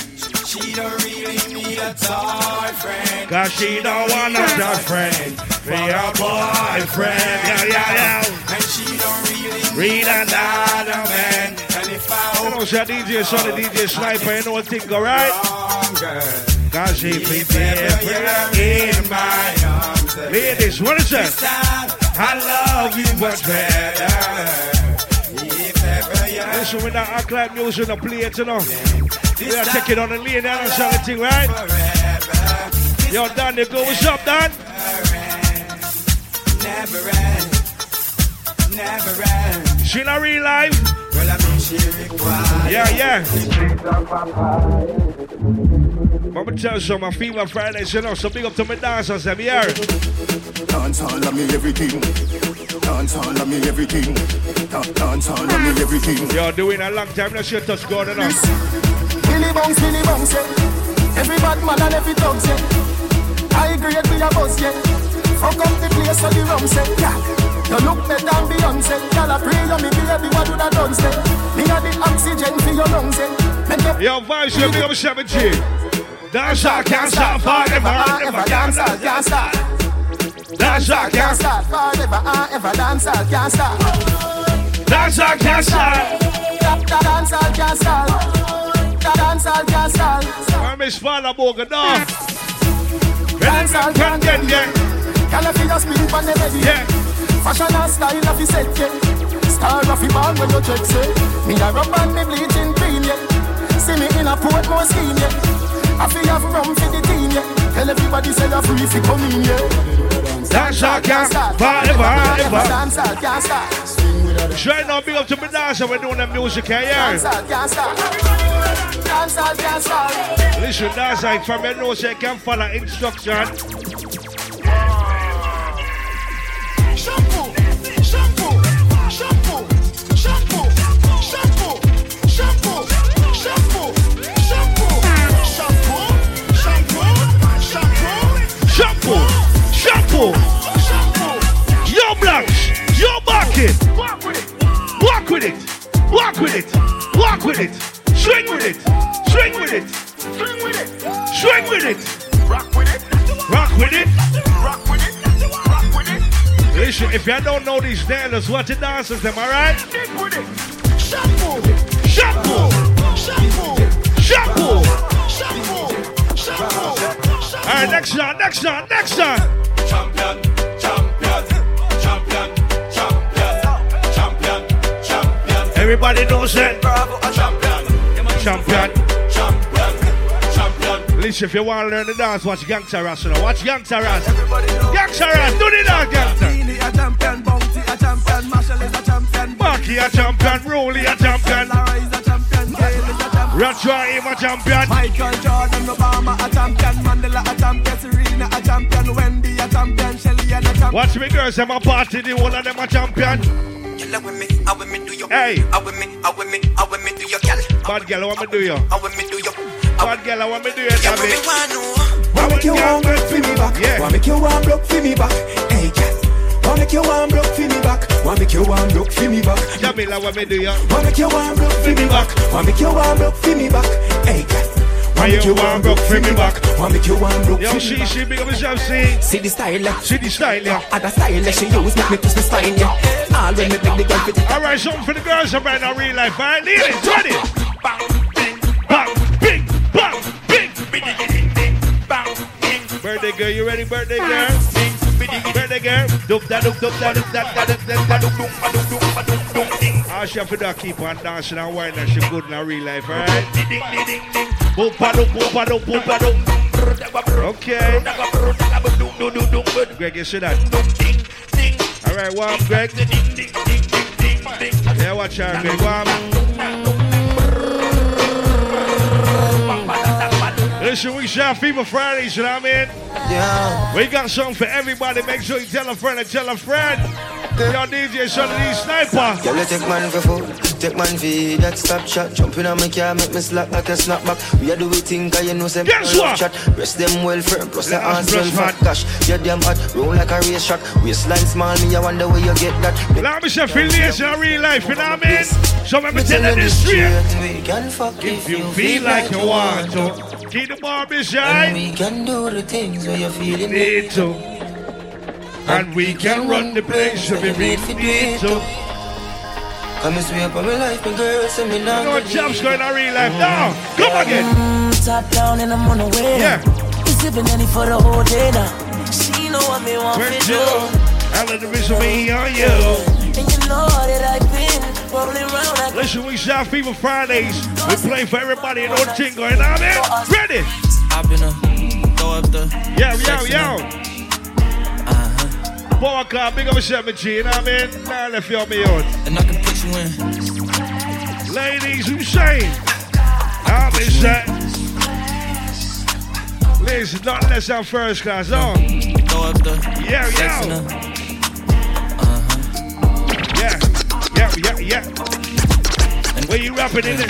She don't really need a toy friend. Cause she don't want no tough friend. Be a boyfriend. Yeah, yeah, yeah. And she don't really Read another man. And if I You know, she DJ, son of DJ Sniper, you know what thing go right? Cause she be different in my arms. Ladies, what is that? I love you much better. Listen, with that act like music on the plate, you know. We are taking on the lane and song thing, right? Yo, Dan, you go, what's up, Dan? never end, never end. She not real life? Yeah, yeah. I'm gonna tell you my female Fridays, you know, so big up to my dancers, have you heard? Dance all of me everything. Dance all of me everything. Dance all of me everything. You're doing a long time, no shit touch going on. Billy bounce, Billy bounce, yeah. Every bad man and every dog, yeah. High grade we a buzz, yeah. Fuck up the place so the rum yeah. You look better than Beyonce. Y'all a pray you me baby, what do that done say? Me a the oxygen for your lungs and Yo, vibes, you big up 70 Dash out, can't stop forever, ever, can't stop, can't stop Dash out, can't stop forever, ever, dance out, can't stop. Dash out, can't stop Dance out, can't stop. Dance out, can't stop. I'm a smaller boga, dog. Dance out, can't get, yeah. Can I feel your spin from the belly, yeah. Fashion and style, if you set, yeah. Star of the band when you check, say. Me a rub and me bleaching green, yeah. See me in a port more yeah. I feel have rum for the team, yeah. Tell everybody say you're free for come in, yeah. Dance, I can't stop forever, ever. Dance, can't start. Try now, big up to dancer, we're doing the music, yeah, Dance, can't start. Dance, can't start. Listen, dance from your nose, you can follow instruction. Shampoo. Yo, blacks, yo, back it. Walk with it. Walk with it, walk with it, walk with it. Swing with it, swing with it, Swing with it. swing with it. Rock with it. Rock with it. Rock with it. Rock with it. Listen, if y'all don't know these dancers, what the dancers, them, alright? Stick with it. Shampoo. Shampoo, Shampoo. shampoo. Alright, next one, next one, next one. Champion, champion, champion, champion, champion, champion. Everybody knows that. Bravo, champion, Champion. champion, champion. Listen, if you want to learn the dance, watch Gangsta Ras. You know. Watch Gangsta Ras. Gangsta Ras, do the dance, Gangsta. A champion, Bounty a champion, Marshall is a champion, Marky a champion, Rolly a champion, Lara is a champion, Gail is a champion, Ratcha him a champion. Michael Jordan, Obama a champion, Mandela a champion, Serena a champion, Wendy a champion, Shelly a champion. Watch me girls, them a party, the whole of them a champion. Girl, how with me, how with me do you? Hey. How with me, how with me, how with me do you, girl? Bad girl, I want me do you. How with me do you? Bad girl, I want me do you, Girl, Dabby. me want know. Wanna make you warm blood for me back. Yeah. Wanna make you warm blood for me back. Hey, girl. Wanna make you warm blood for me back. Wanna make you warm blood for me back. Jamila, what me do you? Wanna make you warm blood for me back. Wanna make you warm blood for me back. Hey. Why Wanna make you warm blood for me back. Wanna make you warm Yo, for me she, back. she, big up yourself, see. See the style, yeah. See the style, yeah. Other style she use make me twist the spine, yeah. All when me make the girl fit. All right, something for the girls up right now, real life. All right, lead it, ready. Bang, bing, bang, bing, bang, bing, bing, bing, bing, bang, bing. Birthday girl, you ready, birthday girl? Where the girl? Duk da duk duk da duk da da duk da duk duk da duk duk da duk duk ding. All she have to keep on dancing and whining she good in her real life, alright? Ding ding ding ding. Boop ba duk boop ba duk boop ba duk. Okay. Greg, you see that? Alright, warm, Greg. Yeah, watch out, Greg. Warm. Listen, we shot Fever Fridays, you know what I mean? Yeah. We got something for everybody. Make sure you tell a friend and tell a friend. Y'all need your DJ Sonny D Sniper. Girl, you take man for food, take man for that stop shot. Jump in on my car, make me slack like a snapback. We are do we think, cause you know some Guess what? chat. Rest them well firm, plus the hands well fat. Gosh, you're damn hot, roll like a race track. Waistline small, me, I wonder where you get that. Let me say affiliation in real life, you know what I mean? So let me tell you this straight. We can fuck If you feel like you want to, keep the bar And we can do the things where you're feeling Need to. And we can run the place if we need to. Come and sweep up my life, my girl, send me down. You know what job's going on real life now? Come again. Mm, top down and I'm on the way. Yeah. Sipping any for the whole day now. She know what me want to do. I let the vision me on you. And you know that I've been rolling around like Listen, we shout Fever Fridays. We play for everybody and all the thing going on there. Ready? Hop in a, throw up the. Yo, yo, yo. Uh-huh. Boy, car, big up a 7G, you know what I mean? Now left you on me out. And I can put you in. Ladies, who saying? I'll be set. Ladies, not less than first class, oh. Throw up the. Yeah, in yo. Yeah, yeah, yeah. And where you rapping in it?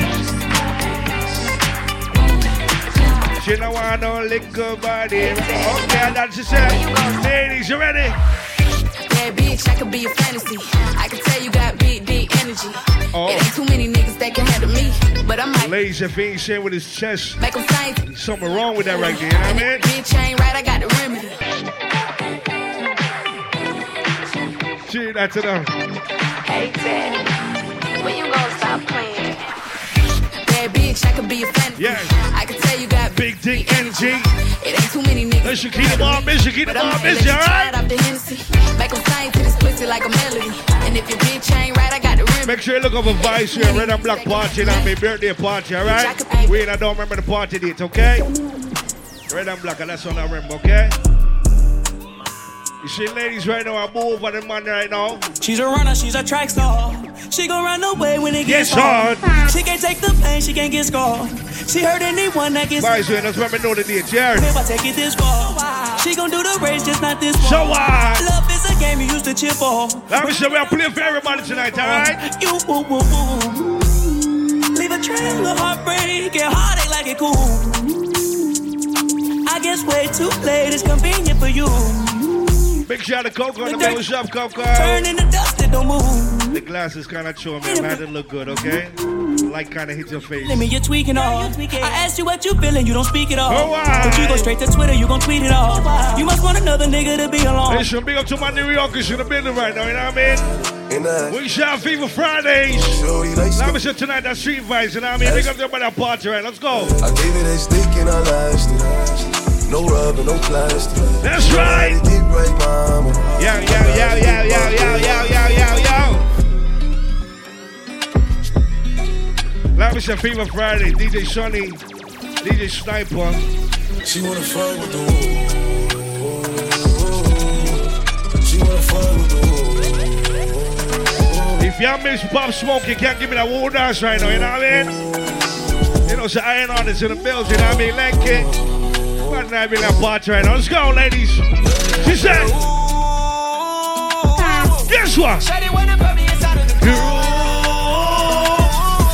She don't want no liquor body. Okay, that's the same. Ladies, you ready? Yeah, bitch, I could be a fantasy. I can tell you got big, big energy. Oh. It ain't too many niggas that can handle me. But I might Ladies, if he ain't saying with his chest, make them sing. something wrong with that right there, you know what I mean? Bitch, ain't right, I got the remedy. Gee, that's enough. Hey, When you gonna stop playing? I could be a. Yeah. I tell you got Big dick energy. It ain't too many niggas. Make 'em sing to this pussy like a melody. And if right, I got. Make sure you look over Vice here, Red and Black Party, and my birthday party, all right? We I don't remember the party date, okay? Red and Black, and that's all I remember, okay? You see, ladies, right now, I move on the man right now. She's a runner, she's a track star. She gon' run away when it gets Yes, hard. hard. She can't take the pain, she can't get scarred. She hurt anyone that gets here, that's why I know the date, yeah. If I take it this far, she gon' do the race, just not this one. So what? Love is a game you used to cheer for. Let me show we are playing for everybody tonight, all right? You woo woo woo. Leave a trail of heartbreak and heartache like it cool. I guess way too late it's convenient for you. Big shout out to Coco on the The dirt middle shop, Coco. Turn in the dust, it don't move. The glasses kind of show me, man. They look good, okay? Light kind of hit your face. Let me, you're tweaking uh. off. I asked you what you feeling, you don't speak it all. Oh, why? But you go straight to Twitter, you gon' tweet it all. You must want another nigga to be along. should big up to my New Yorkers in the building right now, you know what I mean? We shot Fever Fridays. Let me say tonight that street vibes, you know what I mean? Big up to everybody at party, right? Let's go. I gave it a stick and I lasted. No rubber, no plastic. That's right. Get right, mama. Yo, yo, yo, yo, yo, yo, yo, yo, yo, yo. Let me say Fever Friday, DJ Sonny, DJ Sniper. She wanna fuck with the woo. She wanna fuck with the If y'all miss Pop Smoke, you can't give me that woo dance right now, you know what I mean? You know, so iron on is in the bills, you know what I mean? Like it. Right now, be like bar train. Let's go, ladies. She said, This one.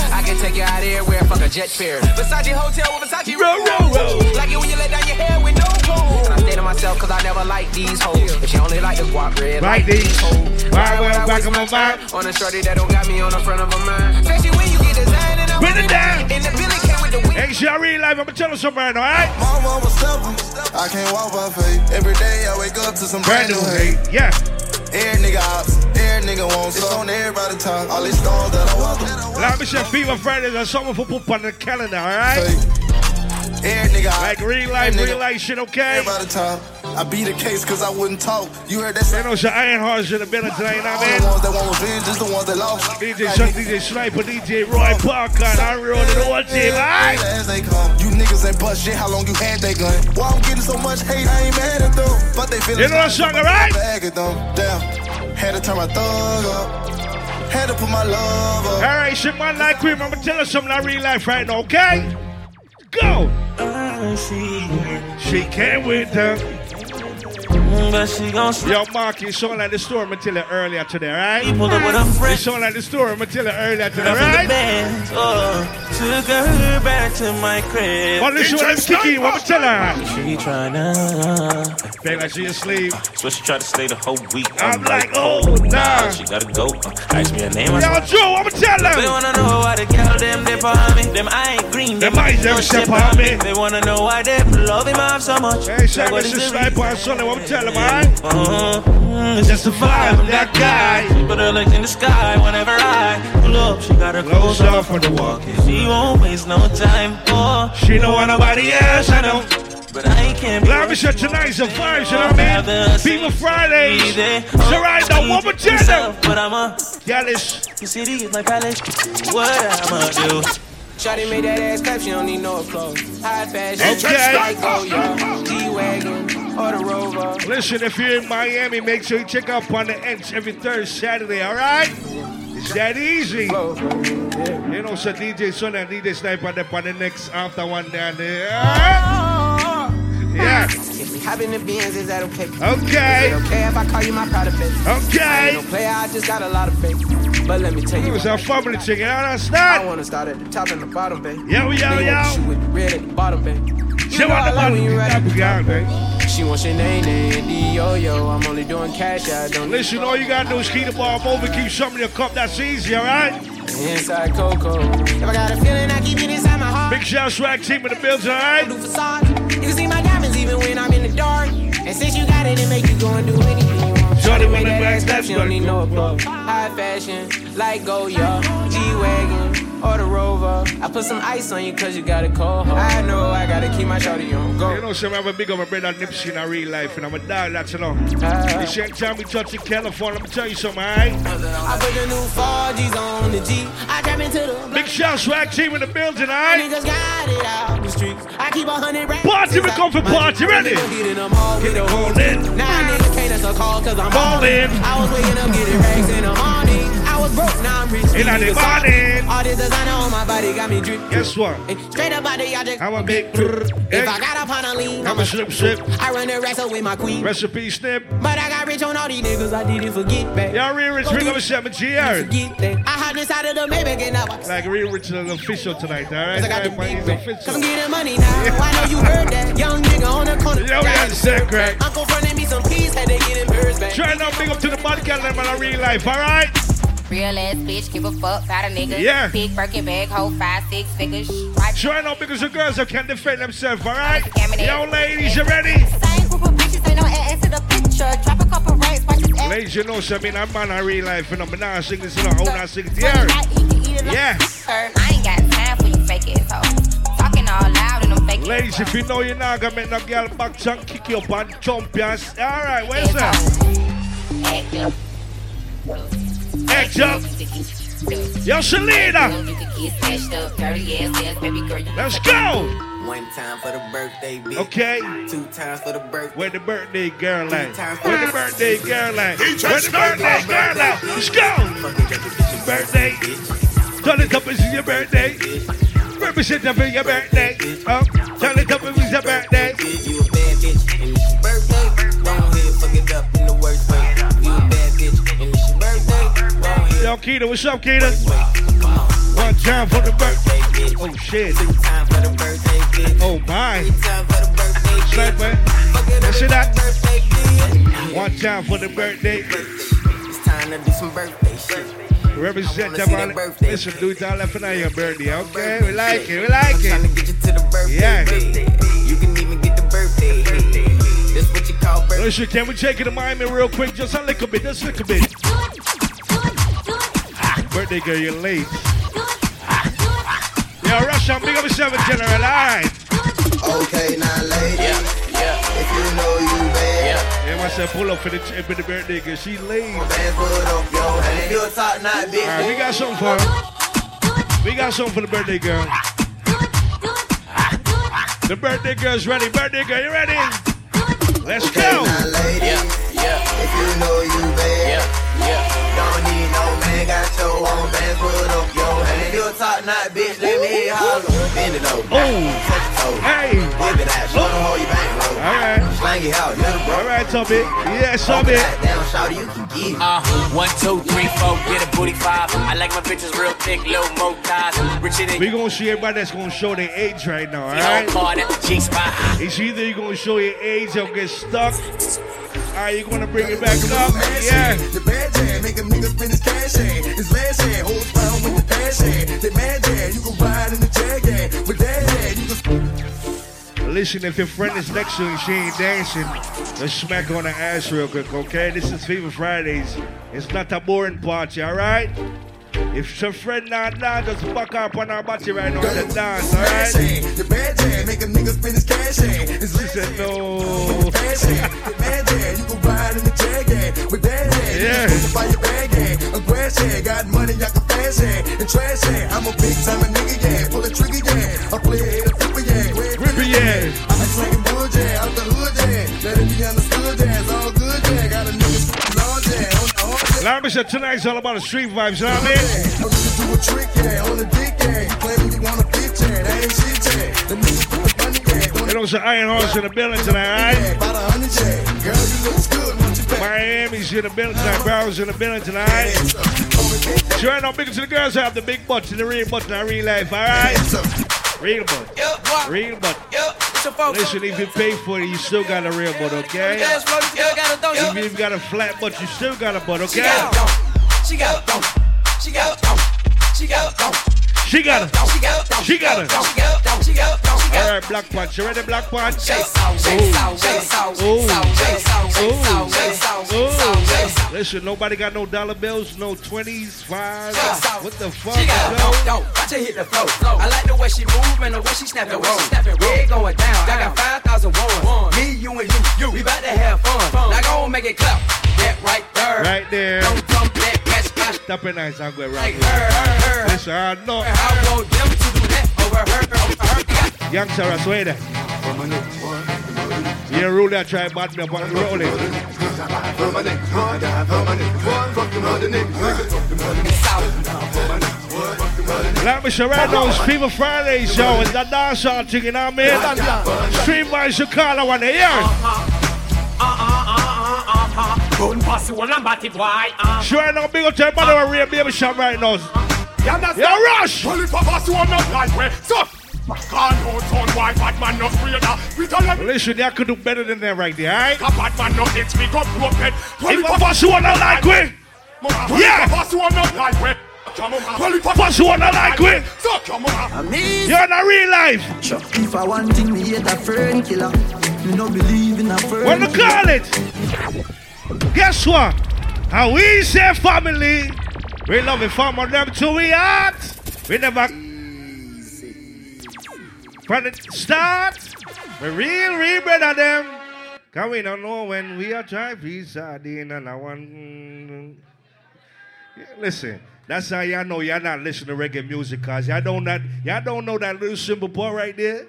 I can take you out here where fuck a jet fare. Versace hotel with Versace roll, roll, roll. Like it when you let down your hair with no gold. And I stay to myself cause I never like these hoes. If you only like the guap red, like, like these hoes. Why would I waste on fire. on a shorty that don't got me on the front of a mind? Especially when you get designed and I'm in the billy came with the whip. Hey, she real life. I'm gonna tell you something right now, alright? My mama stubborn. I can't walk by faith. Every day I wake up to some brand new hate. Yeah. Every nigga ops, every nigga wants it's on everybody talk. All these stars that I welcome. Let me say Fever Fridays are something for put on the calendar, alright? Every nigga Like real life, real life shit, okay? Everybody talk. I beat the case cause I wouldn't talk. You heard that You know, so Iron Hearts should have been a tonight, I All the ones that want revenge is the ones that lost. DJ Chuck, DJ Sniper, DJ Roy Parker, and I rode the whole team, alright? As they come, you niggas ain't bust shit. How long you had that gun? Why I'm getting so much hate? I ain't mad at them, but they feel You know that song, alright? Bag at them, damn. Had to turn my thug up. Had to put my love up. Alright, shit, man, like cream. I'm gonna tell you something like real life right now, okay? Go! She came with them. But she gon' Mm, Yo, Mark, you sound like the story I'm gonna tell you earlier today, right? He pulled up with a friend. You sound like the story I'm gonna tell you earlier today, Up in the right? bands, oh, uh, took her back to my crib. Well, listen, what I'm kicking, what tell her? She tryna, Feel like she asleep. so she tried to stay the whole week. I'm like, oh, oh nah. She gotta go. Uh, ask me her name. I Yo, said, Joe, I'm gonna tell her. They wanna know why the girl them they for me. Them I ain't green. Them eyes them step on me. They wanna know why they love him off so much. Hey, say, Like, what is Mr. the Sniper and Sonny, what I'm telling him, alright? Uh-huh. It's just the vibe of that guy. She put her legs in the sky whenever I pull up. She got her clothes off for the walk. She won't waste no time. Oh, She don't want nobody else, I know. but I can't be. Let me say tonight's a vibe, you know what I mean? Fever Fridays. So right now, what we tell them? But I'm a Gallus. You see, these my palace. What I'ma do? Shawty made that ass clap, she don't need no applause. High fashion, Okay. like oh y'all, G-Wagon, or the Rover. Listen, if you're in Miami, make sure you check out on the Ends every third Saturday, alright? It's that easy. You know, so DJ Son and DJ Sniper up on the next after one down there. Oh. Yeah. If we hop in the Benz, is that okay? Okay. Okay if I call you my pride of baby? Okay. I no player, I just got a lot of faith. But let me tell you, It was a family chicken, you I understand? wanna start at the top and the bottom, baby. Yo, yo, yo. the shoe with the red at the bottom, baby. She You know I the love bottom, when you right at the top, baby. She wants your name, name, D yo yo. I'm only doing cash, I don't Listen, all you gotta do is keep the ball over, keep some in your cup, that's easy, alright? Inside Coco. If I got a feeling, I keep it inside my heart. Big shout swag team in the building, alright? Do facade. You can see my diamonds even when I'm in the dark. And since you got it, it make you go and do anything you want. Shorty made that ass clap, she don't need no applause. High fashion, like oh, Goya, G-Wagon, or the Rover. I put some ice on you cause you got a cold heart. I know I gotta keep my shawty on You go. know, some have a big of a brother Nipsey in a real life, and I'm a dog, that's you know. Ah. The same time we touch in California, let me tell you something, alright? I put the new 4Gs on the G. I trap into the Big shout swag team in the building, alright? Niggas got it out the streets. I keep a hundred racks. Party, we come for party, ready? Get all the in. Nah, niggas can't call cause I'm ballin'. in. I was waking up getting racks in the morning. Was broke, now I'm rich. In the morning. All this designer on my body got me drip. Guess what? Hey, Straight up out the object. I'm a big brr. If eh? I got up on a lean, I'm a slip slip. I run the up with my queen. Recipe snip. But I got rich on all these niggas, I didn't forget back. Y'all real rich, big over 70 years. Forget that. I hide inside of the Maybach and I Like real rich is official tonight, alright? I got the big official. I'm getting money now. I know you heard that. Young nigga on the corner. Yo, we understand, crack. Uncle fronted me some peas, had to get him birds back. Try now, big up to the body calendar, man, in real life, alright? Real ass bitch, give a fuck about a nigga. Yeah. Big Birkin bag, hold five, six figures. Try now because the girls that can defend themselves, alright? Yo, ladies, you ready? Same group of bitches, ain't no ass to the picture. Drop a couple racks, watch this ass. Ladies, you know, so, I mean, I'm man in real life, and I'm not singing this, and I'm not singing it here. Yeah. I ain't got time for you fake assholes. Talking all loud and I'm fake Ladies, if you know you're not gonna make no girl back and kick your butt, jump you. and s- All right, where's that? Act up. Yo, Selena. You can get smashed up, dirty ass ass, baby girl. You Let's go. One time for the birthday, bitch. Okay. Two times for the birthday. Where the birthday girl at? Where the birthday girl at? Where the birthday girl at? Let's go. Birthday. Turn it up, it's your birthday. Represent up in your birthday. Uh, oh, turn it up, it's your birthday. You a bad bitch, and it's your birthday. Go ahead, fuck it up in the worst way. Yo, Keita, what's up, Keita? One time for the birthday. bitch. Oh shit. Three times for the birthday. Oh my. Three times for the birthday bitch. Oh, Sniper. Fuck it You up see with that? the birthday bitch. One time for the birthday. It's time to do some birthday shit. Represent I them wanna all. see that birthday Listen, do it all for your birthday, okay? We like it, we like I'm trying it. to get you to the birthday Yeah. bitch. You can even get the birthday. That's what you call birthday. Listen, can we take it to Miami real quick? Just a little bit, just a little bit. Birthday girl, you're late. (laughs) Yo, Russian, big up yourself in general, alright? Okay, now lady, Yeah, yeah. if you know you bad, Yeah, myself pull up for the, for the birthday girl. She late. dance put up your hand. You a top notch bitch. Alright, we got something for her. We got something for the birthday girl. The birthday girl's ready. Birthday girl, you ready? Let's go. Now lady, if you know you bad, don't need no man. Got your own dance put up your hand. You a top notch bitch. Let me hear you holler. Bend it over. Oh, Touch your toe. hey. Whip it out. Show them how you bang low. All right. Slang it out. Little bro. All right, Tubby. Yeah, Tubby. Down, shout you can get it. Uh, one, two, three, four, get a booty five. I like my bitches real thick, little mo ties. Richer than We gonna see everybody that's gonna show their age right now, all you right? card at the G spot. It's either you're gonna show your age or get stuck. Alright, you're gonna bring it back up. Yeah. The bad jam, make a nigga spend his cash in. His last hand, hold down with the passion. The mad jam, you can ride in the jag jam. With that hand, you can Listen, if your friend is next to you and she ain't dancing, let's smack on the ass real quick, okay? This is Fever Fridays. It's not a boring party, alright? If your friend not down, just buck up on our body right now and dance, alright? The bad jam, make a nigga spend his cash in. His She said no. The mad jam, you can ride in the jag jam. With that hand, Yeah. you can buy your bag hand. A grass hand, got money, I can flash hand. And trash hand, I'm a big time a nigga, yeah. Pull a trigger, yeah. I play a flipper, yeah. Red Ripper, yeah. I'm slanging On the hard, yeah. Like I said, tonight's all about the street vibes, you know what I mean? I'm just do a trick, yeah. On the dick, yeah. Claiming you want a bitch, yeah. That ain't shit, yeah. The put money, yeah. Know, it's an Iron Horse in the building tonight, alright? About a hundred, yeah. Girl, you look good, you? Miami's in the building tonight, Barrow's in the building tonight. Sure, I know big to the girls have the big butts and the real butts in real life, alright? Real butt. Real butt. Listen, if you pay for it, you still got a real butt, okay? Dance floor, you still got a don't Even if you got a flat butt, you still got a butt, okay? got a don't. She got a don't. She got a don't. She got a don't. She got it. She got a don't. She got it. She got it. All right, black pants. You ready, black pants? Listen, nobody got no dollar bills, no twenties, fives. What the fuck? She got yo? Watch her hit the flow. I like the way she move and the way she snap it. Roll, snap it. Red going down. I got five thousand one. Me, you, and you. You. We about to have fun. Now go and make it clap. That right there. Right there. Don't come back. Stop it nice, I'm going Like right her, her, her. Listen, I know. I want them to do that over her, over her. Young Sarah, sway there. You rule that try bad me up on the rolling. Like me say right now, it's Fever Fridays, yo. It's that dance hall thing, you know what I mean? Street by Chicago one day, yeah. Gun pass you and batty boy. Uh. Sure, now big up to everybody who real baby shop right now. You understand? Yeah, rush! Well, if I pass you on not like way, so can't hold on why bad man no afraid We don't let Listen, y'all could do better than that right there, alright? a bad man no hits me go broken. If I pass you on not like way, Yeah. Yeah. Pass you on not like way. Come on, man. I you on not like way, So come on. you're in a real life. If I want thing, me hate a friend killer. Me no believe in a friend. What to killer. call it? Guess what? How we say family, we love it from them to we heart. We never from the start. We real, real better them. Cause we don't know when we are trying to sardine and I want. Yeah, listen, that's how y'all know y'all not listening to reggae music, cause y'all don't not y'all don't know that little simple part right there.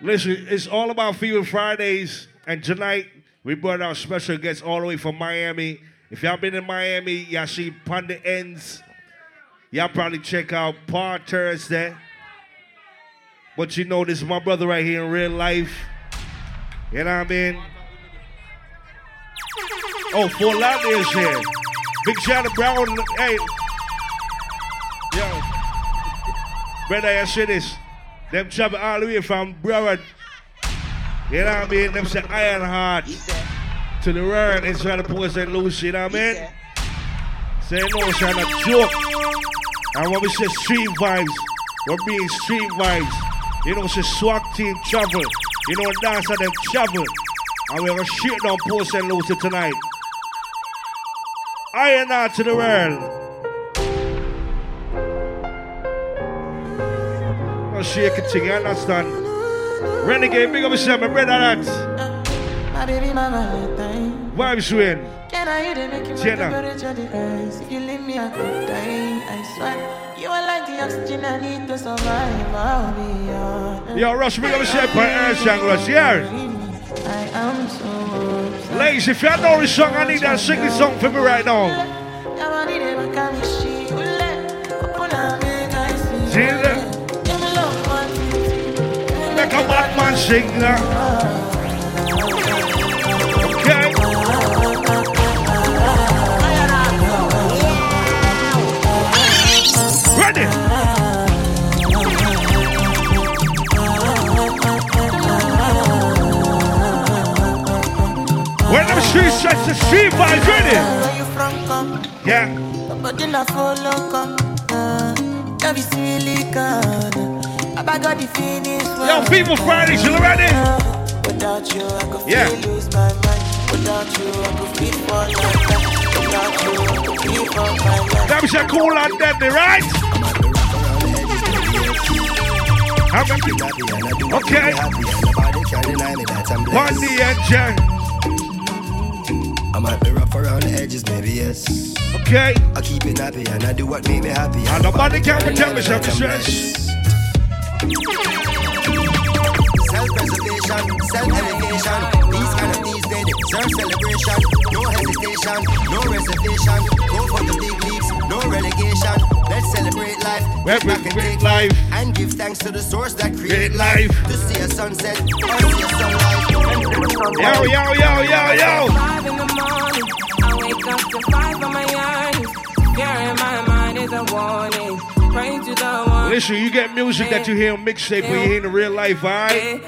Listen, it's all about Fever Fridays, and tonight we brought our special guest all the way from Miami. If y'all been in Miami, y'all see Panda Ends. Y'all probably check out Paul Thursday. But you know, this is my brother right here in real life. You know what I mean? Oh, Fort Lauderdale's here. Big shout out Brown. Hey. Yo. Brother, you see this? Them travel all the way from Broward. You know what I mean? Them say Iron Heart to the world inside the Port St. Lucie, you know what I mean? Say no, it's not a joke. And when we say street vibes, we're being street vibes. You know, it's a SWAT team travel. You know, dance at them travel. And we're gonna shit down Port St. Lucie tonight. Iron Heart to the world. I'll shake it thing, you understand? Renegade, big up yourself, my brother Alex. My baby, my Valentine. Vibes win. Can I hear the make you Jenna. the temperature of the? If you leave me, I could die. I swear, you are like the oxygen I need to survive. I'll be yours. Yo, Rush, big up yourself, my air shanglers, yeah. I am so upset. Ladies, if you know this song, I need that sing this song for me right now. Yeah, man, it ever come When them streets sets the street vibes ready? Where you from, come? Yeah. But then I follow, come. Love is really good. I got the finish. Yo, Fever Friday, you ready? Without you, I could Yeah. feel lose my mind. Without you, I could feel for life. Without you, I could feel for my life. That was a cool and deadly, right? Many? Okay. One the engine. I might be rough around the edges, maybe yes. Okay. I keep it happy and I do what make me happy. And nobody can pretend me something stress. Self-preservation, self-elevation. These kind of these they deserve celebration. No hesitation, no reservation. Go for the big leagues, no relegation. Let's celebrate life, get back and take life, and give thanks to the source that created life. To see a sunset or see a sunrise. Yo, yo, yo, yo, yo. Wake up to five on my eyes. In my mind is a warning. Pray to the one. Listen, you get music that you hear on mixtape when you hear in real life, alright?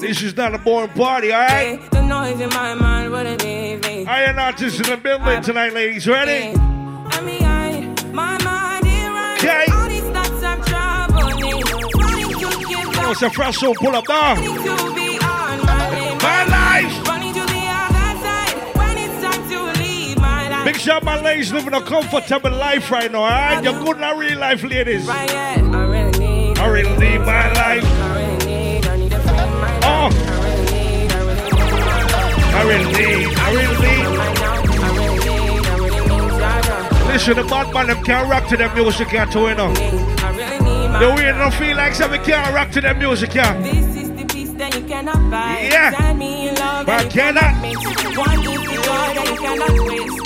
This is not a boring party, alright? The noise in my mind wouldn't leave me. Iron artists in the building uh, tonight, ladies. Ready? I mean, I, my mind is right. Okay. All these thoughts I'm troubling. Running to give Oh, it's a fresh soul. Pull up to life. Big my ladies living a comfortable life right now, alright? You're good in a real life, ladies. Right, yeah. I really need. I really need my life. I really need. I need a friend my Oh. life. Need. I really need. I really need, I really need. Listen, the bad man, them can't rock to them music, can't do it now. The way don't feel like something can't rock to them music, yeah. This is the peace that you cannot buy. Yeah. But that cannot. One is the joy that you cannot waste.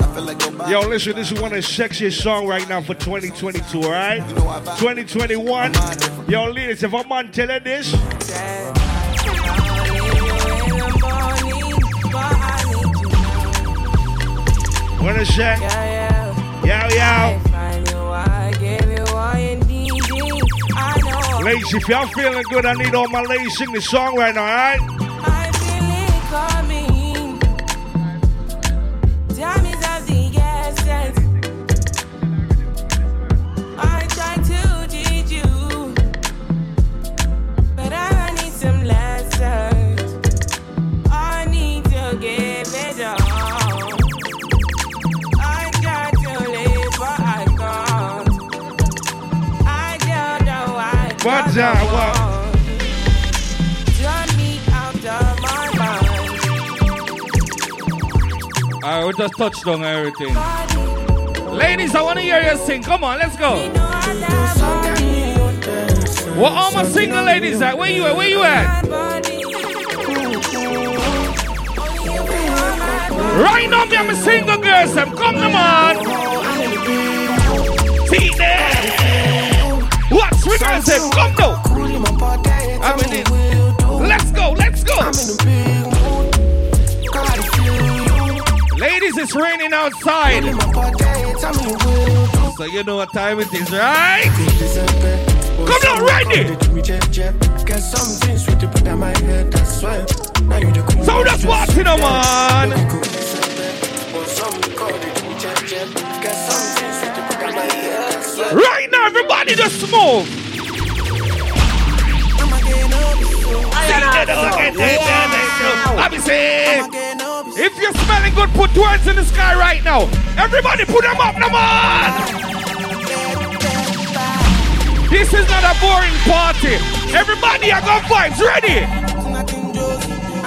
Yo, listen, this is one of the sexiest songs right now for 2022, alright? 2021. Yo, ladies, if I'm on telling this, what is that? Yo, yo. Ladies, if y'all feeling good, I need all my ladies sing this song right now, alright? coming. We just touched on everything. Ladies, I want to hear you sing. Come on, let's go. What all my single ladies at? Where you at? Where you at? Right now, me, I'm a single girls. Them come on. See there. What swingers them? Come now. I'm in it. Let's go. Let's go. Ladies, it's raining outside. So you know what time it is, right? Come on, ready. So that's what's in a man. Right now, everybody just move. I be saying, if you're smelling good, put two hands in the sky right now. Everybody put them up, come on. This is not a boring party. Everybody, I got vibes ready.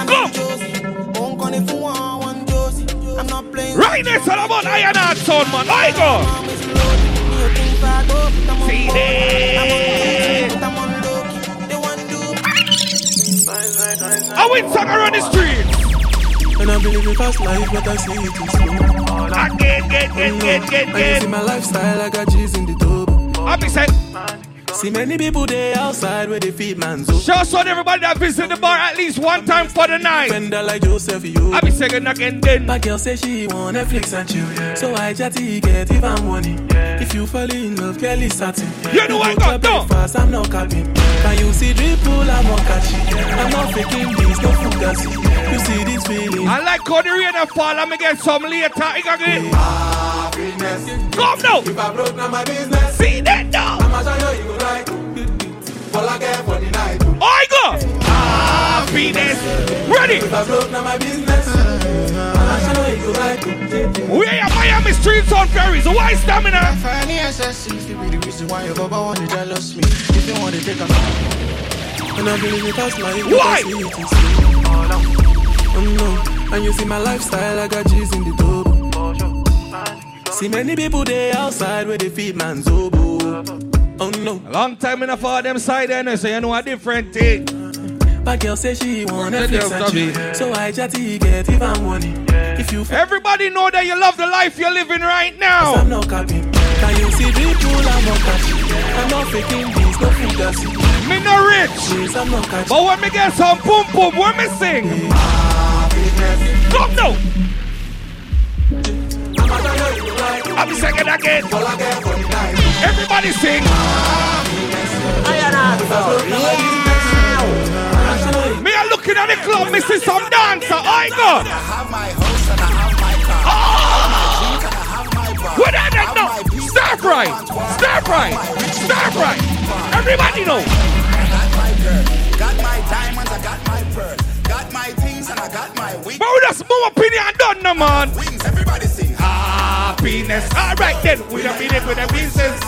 Go. Right now, all about iron and sound, man. I go. See there. I went song around the street. And I believe in fast life, but I see it is slow. Again, get, get, mm-hmm. get, get, And you see my lifestyle, I got G's in the tub. I be said. See many people there outside where they feed man's up. Show out everybody that visit the bar at least one time for the night. Fender like Joseph, you. I be saying again then. My girl say she want Netflix and chill, yeah. So I chatty get even money. If you fall in love, girl is satin. You know I got done. fast, I'm not capping. Can you see dripple? I'm not catching. I'm not faking this, no fugazi. You see this feeling? I like how the rain and fall. I'm get some later. You got it. Come now. If I broke, now my business. See that now. I'ma show you, you go like. Fall again for the night. I go. Happiness. Ready. If I broke, now my business. I'ma show you, you go like. We are Miami streets on ferries. Why stamina? Finance if you be the reason why your baba want to jealous me. If you want to take a And I believe it as life. Why? Oh no. And you see my lifestyle, I got G's in the tub. See many people there outside where they feed man's oboe. Oh no. Long time enough for them side there, so you know a different thing. My girl say she wanna them and chill. So I chatty get even money. If you Everybody know that you love the life you're living right now. I'm not capping. Can you see the pool? I'm not catching. I'm not faking this, no fugazi. Me no rich. Yes, I'm not catching. But when me get some boom boom, when me sing. Come now. Be singing again. Everybody sing. Me a looking at the club, see some dancer. I go. Oh! Ah. What are that now? Stir fry, stir fry, stir fry. Everybody know. I got my diamonds, I got my pearl. Things and I got my wings. But we just move opinion done, no man. Wings, everybody sing. Happiness. All right then, we don't be there with the business.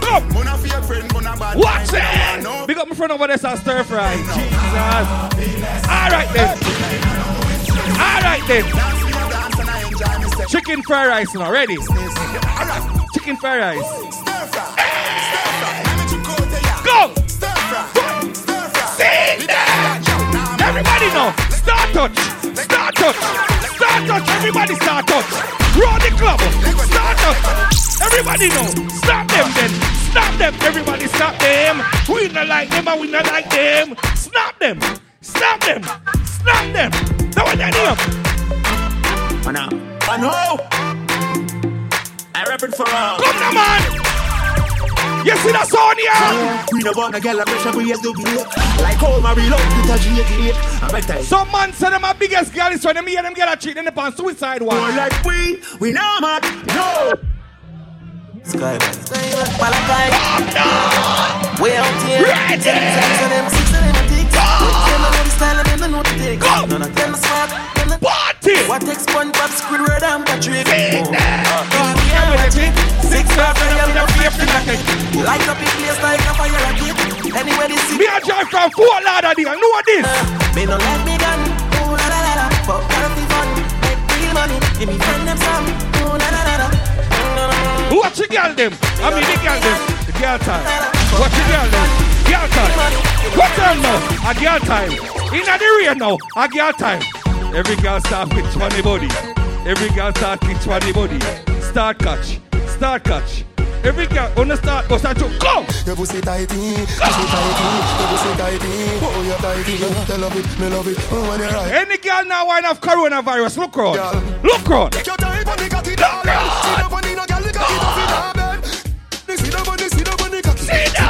Come. Mona for your friend, Mona bad Watch it. Big up my friend over there, so stir fry. Jesus. All right then. All right then. Chicken fried rice now, ready? Chicken fried rice. Stir fry. Hey. Go. Stir fry. Sing that. Everybody know. Start touch. Start touch. Start touch. Everybody start touch. Roll the club. Start touch. Everybody know. Stop them then. Stop them. Everybody stop them. We not like them and we not like them. Stop them. Stop them. Stop them. That was that up. Mana. I know. I rap it for all. Come now, man. You see that song here? We no want a girl a pressure we to be Like all my reload with a G88. I bet I. Some man say them a biggest girl is when them hear them get a cheat in the pan suicide one. More like we, we know man. No. Sky. Way out here. Ready. Ten times of them, six of them a tick. Them a know the style and them don't know the take. Go. None of them a smart. them a- Party. What takes SpongeBob, Squidward and Patrick? Sing that. God, we are magic. Six of them with a a fear fear Light up the place like a fire rocket. Anywhere they see Me a drive from Fort Lauderdale. Know what this? Me no let me gun. Ooh la la la la. But gotta be fun. Make real money. Give me friend them some. Ooh la la la la. Watch the girl them. I mean the girl them. The girl time. Watch the girl them. Girl time. What time now? A girl time. In the rain now. A girl time. Every girl start pitch funny body. Every girl start pitch funny body. Start catch. Start catch. Every girl on the start go start to go. Your pussy tighty, pussy tighty, your pussy tighty. Oh, you tighty, I love it, me love it. Oh, when you're right. Any girl now wine have coronavirus. Look round. Look round. Take your time on the cocky, darling. See the funny, no girl, the cocky don't fit her bed. See the funny, see the funny cocky. See the funny, see the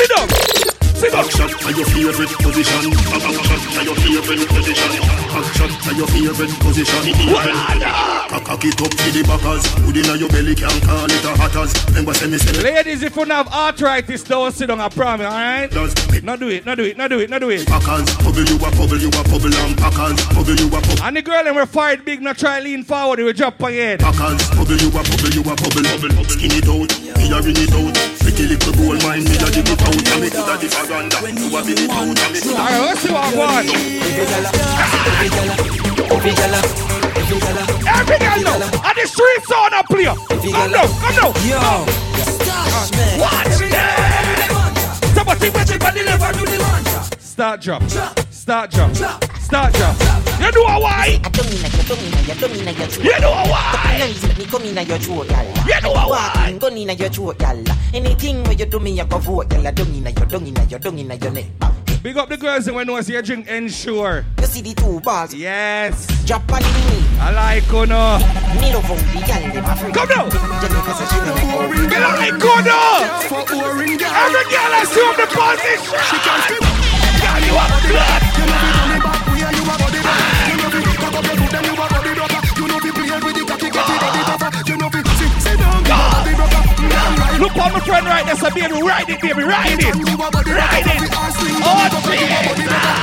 sit down. Sit down. Backshot to your favorite position. Backshot to your favorite position. Backshot to your favorite position. Cock it up to the backers. Put in your belly, can't call it a hatters. Remember say me Ladies, if you don't have arthritis, don't sit down, I promise, alright? Not do it, not do it, not do it, not do it. Packers, bubble you a bubble, you a bubble and packers, bubble you a bubble. And the girl and we fight big, not try lean forward, we drop again. Packers, bubble you a bubble, you a bubble, bubble. Skin it out, me a ring it out. Pretty little gold mine, me a dig it out. And me coulda the faranda, you a big it out. And me coulda. Alright, let's see what I want. Every girl know. And the street sound a play. Come now, come now. Yo, Watch that. Somebody watch it, but they never do the launcher. Start drop. Start drop. Start drop. You know why? You know why? Me come in your throat, gal. You know why? Gun in your throat, gal. Anything where you do me, you go vote, gal. Dung in your, dung in your, dung in your neck. Big up the girls and when you see you drink ensure. You see the two bars. Yes. Drop on me. I like you no. Me love how the gal dem a free. Come now. Jennifer says she no like Get on it, go now. Every girl assume the position. She can skip. Girl, you have blood. Look on my friend right there, so baby, ride it, baby, ride it, ride it. Oh, Jesus.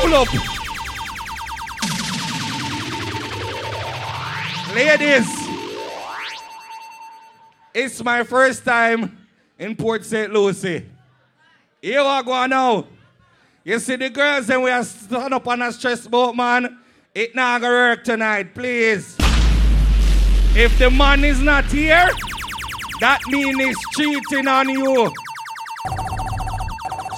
Pull up. Ladies, it's my first time in Port St. Lucie. Here I go now. You see the girls and we are stand up on a stress boat, man. It not gonna work tonight, please. If the man is not here, that means he's cheating on you.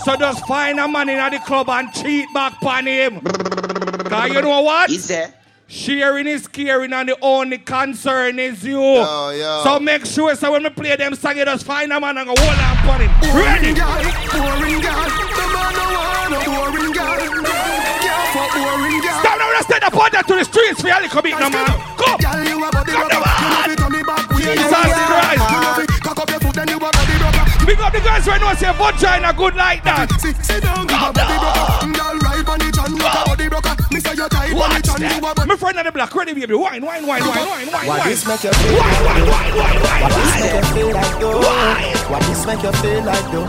So just find a man in the club and cheat back on him. Cause you know what? Is there? Sharing is caring and the only concern is you. Yo, yo. So make sure so when we play them song, you just find a man and go hold on on him. Ready? Boring girl, the man no want no boring girl. Girl for boring girl. Stop now, let's take the partner to the streets for you, come in, no man. Come. Girl, you a body Come rocker. on. You know fi turn it back way. Jesus You know fi- Christ. You know fi cock up your foot, then you a body rocker. Big up the girls right now, say vagina good like that. Sit, sit down, you a body rocker. Girl, ride on the chan, you a body rocker. Me say you tight on the Watch you a that. body. My friend on the block, ready, baby. Wine, wine, wine, wine, wine, wine, What wine. this make you feel Wine, wine, wine, wine, wine, What this make you feel like though? Why? What this make you feel like though?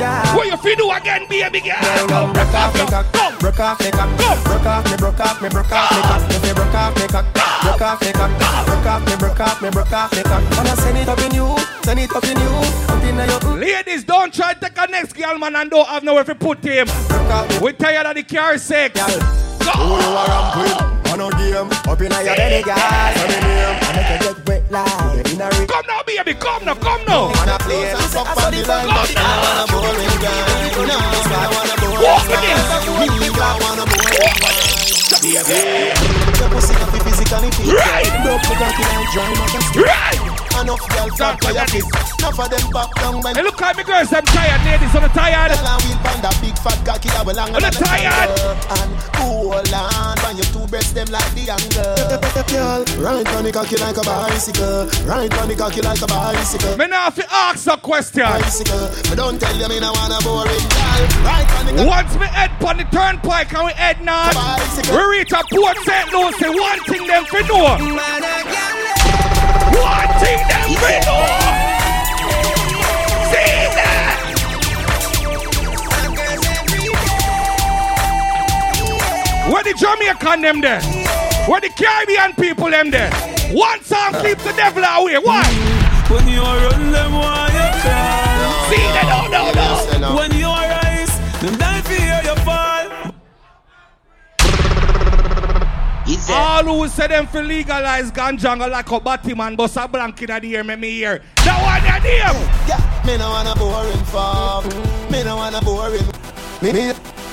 Yeah. What you feel do again, baby girl? Girl, Come, broke off me come, cock, come. broke off me cock, Come. broke off me, broke off me, broke off me cock. If you broke off me cock, broke off me cock, broke off me, broke off me, broke off me cock. Wanna send it up in you, send it up in you, up in your. Ladies, don't try to take a next girl, man, and don't have nowhere to put him. We tired of the car sex. Who you a ramp with? On a game, up in your belly, girl. Say me name, I make you get wet like in a ring. Come now, baby, come now, come now. Wanna play and fuck on the line, but I wanna boring girl. No, I wanna boring Walk with girl. this. Me, I wanna boring Your pussy can be physically fit. Right. Don't put that in like dry mac and stick. Right. Enough girls Start start for like kiss. Enough of them back down when Hey, look at me girls, I'm tired, ladies, I'm tired. Girl and we'll find that big fat cocky that will hang I'm on the tired. finger. And hold on, when your two breasts them like the angle. Girl, ride on the cocky like a bicycle. Ride on the cocky like a bicycle. Me now have to ask a question. Bicycle. But don't tell you me no wanna boring girl. Ride on the cocky. Once we head on the turnpike and we head north, Bicycle. we reach a Port St. Lucie, one thing them for know. One thing them for. See that? Where the Jamaican them there? Where the Caribbean people them there? One song keeps the devil away. Why? When you run them, why you cry? See that? No, no, no. When you rise, there. All who say them for legalize ganja and go like a batty man, bust a blank in the ear, make me hear. That one your name. Yeah, me no wanna boring farm. Me no wanna boring. Me me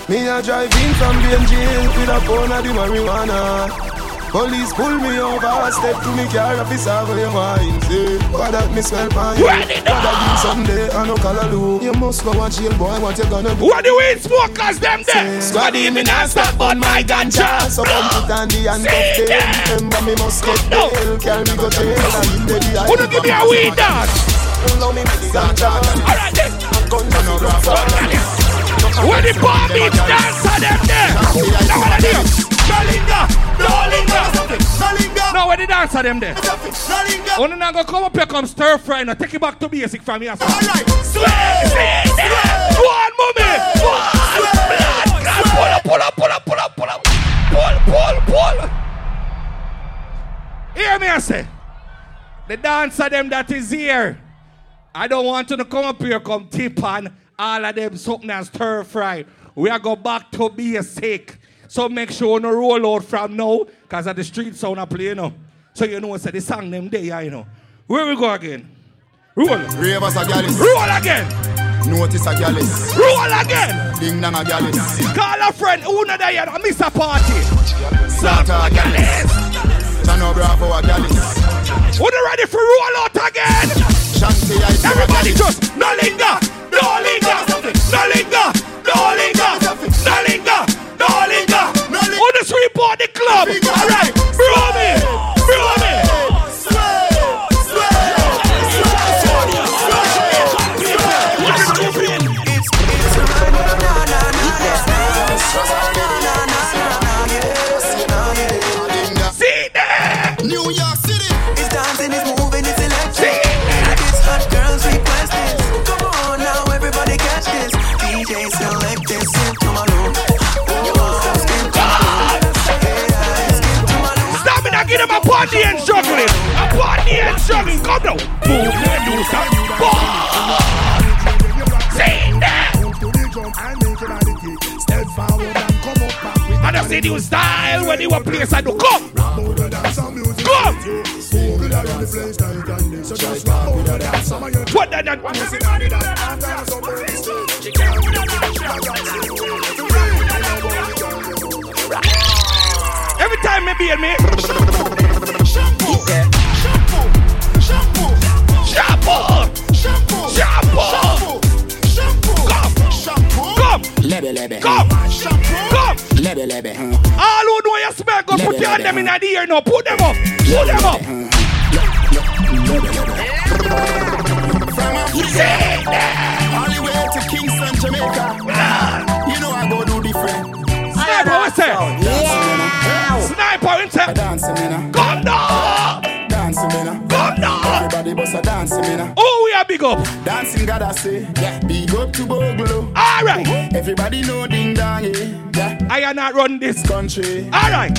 me a drive in from Green jail with a phone of the marijuana. Police pull me over, step to me car, officer for your wine. Say, what that me smell pan you? What that mean someday? I no call loop. You must go watch jail, boy. What you gonna do? What the weed smokers them there? Squaddy, me not stop on my ganja. So come put on the handcuff there. Remember me must get bail. Carry me go jail and in the the Who don't give me a weed dance? Love me with the ganja. Alright then. Ganja no grab Where the bomb beats dancer them there? Now what are they? No linger, no linger, no linger. No, where the dancer them there? No linger. Only now go come up here, come stir fry, now take it back to basic from here. Alright, Sway, One moment, one. Pull up, pull up, pull up, pull up, pull up. Pull, pull, pull. Hear me, I say. The dancer them that is here. I don't want you to come up here, come tip on all of them something and stir fry. We are go back to basic. So make sure no roll out from now, because of the street sound I play, you know. So you know, say the song them there, you know. Where we go again? Roll. Ravers a gallus. Roll again. Notice a gallus. Roll again. Ding dong a gallus. Call a friend, who know that you miss a party. Slaughter a gallus. Chano Bravo a gallus. Who they ready for roll out again? Shanty I Everybody just no linger, no linger, no linger, no linger, no linger. Club? All right, bro bro party and juggling. A party and juggling. Come now. Move the news and See that. And I see new style when you want place I do. Come. Come. What that that Every time me beat me. Lebe, lebe. Come. Come. Lebe, lebe. All who know your smell, go put your hand them in the ear now. Put them up. Put them up. All the way to Kingston, Jamaica. Ah. You know I go do different. Sniper, what's that? Yeah. Sniper, what's that? Dancing. Come now. Everybody bust a dancing, me now. Oh, we are big up. Dancing, God, I say. Yeah. Big up to Bogolo. All right. Everybody know ding dong, eh? yeah. I am not run this country. All right.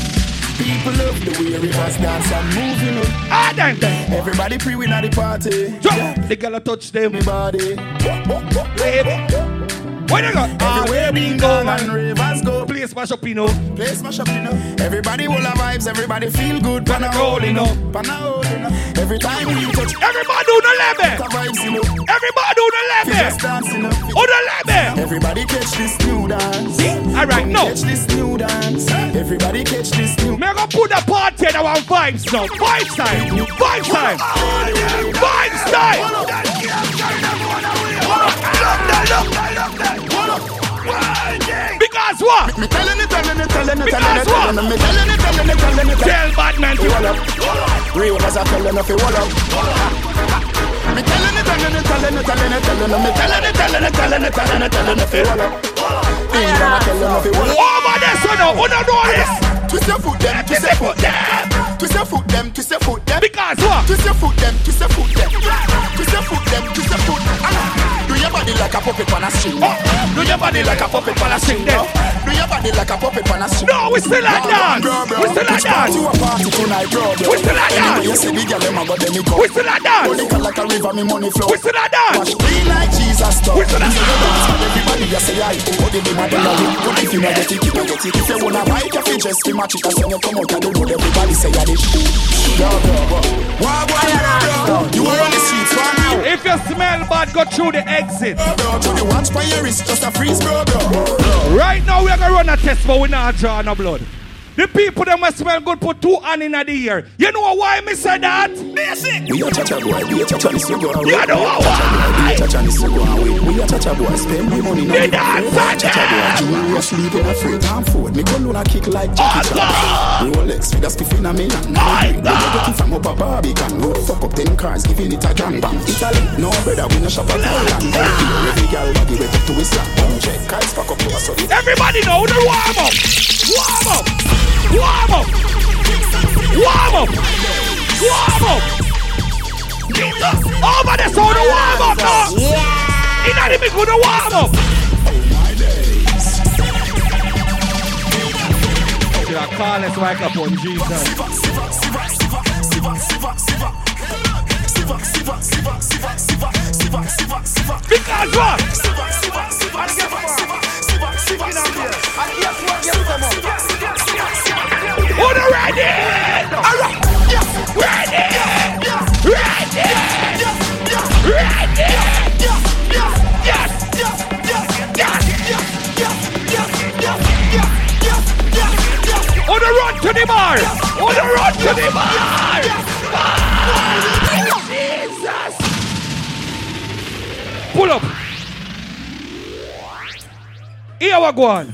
People love the way rivers dance and move, you know. Ah, then. Everybody pre win at the party. Yeah. The girl touch them. Everybody. Baby. Where they go? Ah, where we go and rivers go. Play smash up, you know. Play smash up, you know. Everybody will have vibes. Everybody feel good. Pana rolling up. Pana rolling up. Every time we touch. Everybody do the level. Vibes, you know. Everybody do the We just level. dancing up. Oh, the level. Everybody catch this new dance. See? All right, no. Catch this new dance. Everybody catch this new. Me go put the party in our vibes now. Vibes time. Vibes time. Vibes time. Because what? Me telling it, telling it, telling it, telling it, telling it, telling it, telling it, telling it. Tell bad man to Wall up. Real as I telling if you wall up. Me telling it, telling it, telling it, telling it, telling it. Me telling it, telling it, telling it, telling it, telling if you wall up. Ding dong, I telling if you wall up. Over one now. Who don't know this? Twist your foot them, twist your foot them. Twist your foot them, twist your foot them. Because what? Twist your foot them, twist your foot them. Twist your foot them, twist your foot. Ah. Do your body like a puppet on a string. Do your body like a puppet on a string. Then. Do your body like a puppet on a string. No, we still at dance. We still at part dance. you a party tonight, bro? We still at Anyway, dance. you see the girl them a go them go. We still at dance. Holy like a river, me money flow. We still at dance. Watch clean like Jesus stuff. We still at the dance, everybody just say eye. But the demand in a week, but if you not get it, you not get it. If you wanna buy it, you feel just to match it. And when you come out of the road, everybody say if you smell bad, go through the exit. Right now, we are going to run a test, but we're not drawing no blood. The people that must smell good put two hand in the ear. You know why me say that? Basic. We a cha-cha boy, we a cha-cha this you go away. You know why? We a cha-cha this you go away. We a cha-cha boy, spend the money now. The dance Cha-cha boy, jewelry sleep in a freight time forward. Me cologne a kick like Jackie Chan. Rolex with a spiff in a million. We get it from up a Barbican. Road fuck up ten cars, giving it a jam bang. Italy, no brother, we no shop at Thailand. Every girl body wet up to his slap. One check, guys fuck up to us. so it- Everybody know the warm up. Warm up. Warm up. Warm up. Warm up. Over the sound, the warm up now. Yeah. In the big with the warm up. Should I call this microphone, Jesus? Because what? On the ready! Alright! Ready! Ready! Ready! Yes! On the run to the bar! On the run to the bar! Jesus! Pull up! Here we go on.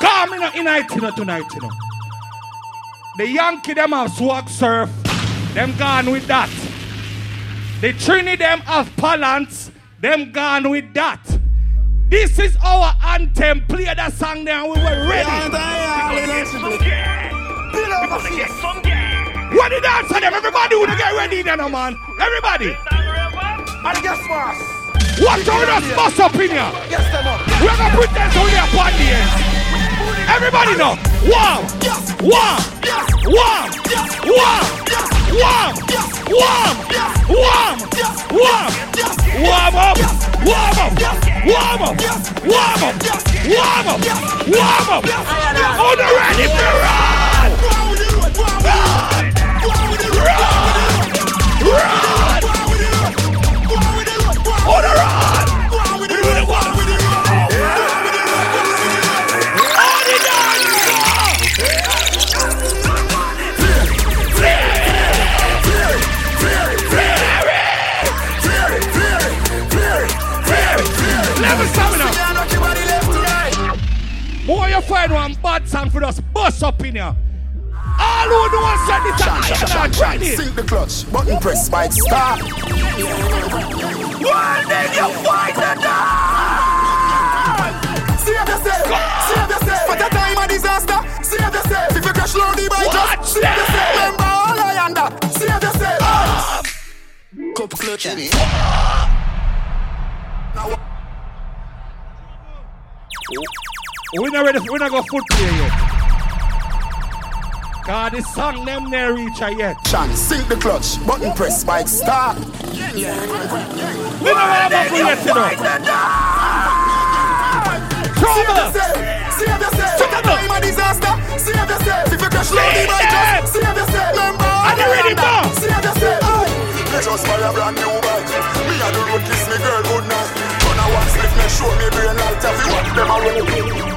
Come in, in know, tonight, you know. The Yankee them have swag surf. Them gone with that. The Trini them have balance. Them gone with that. This is our anthem. Play that song there and we were ready. When the dance on them, everybody wanna get ready now, man. Everybody. And guess what? Watch out us up in here. Yes, them up. We're gonna put that on their party ends. Everybody know. Wow. Wow. Wow. Wow. Wow. Wow. Wow. Wow. Warm up. Warm up. Warm up. Warm up. Warm up. Warm up. On the ready to run. Run. Run. Run. Boy, you find one bad song for us, bust up in here. All who know said this Shine, shine, shine, shine. Sink the clutch, button press, spike, start. One day you find the Save yourself, save yourself. For the time of disaster, save yourself. If you crash low the bike, Watch just save yourself. Remember all I under, save yourself. Cup clutch. We not ready. We're not go foot play yet. God, this song them near reach her yet. Shan, sink the clutch, button press, spike, start. We not ready to go yet, you know. Save yourself, save yourself. For the time of disaster, save yourself. If you crash low the bike, just save yourself. Remember Are they I ready, Bob? Save yourself. Me just buy a brand new bike. Me a do road kiss me girl good night. Gonna one slip, make sure me brain light. You want them a roll.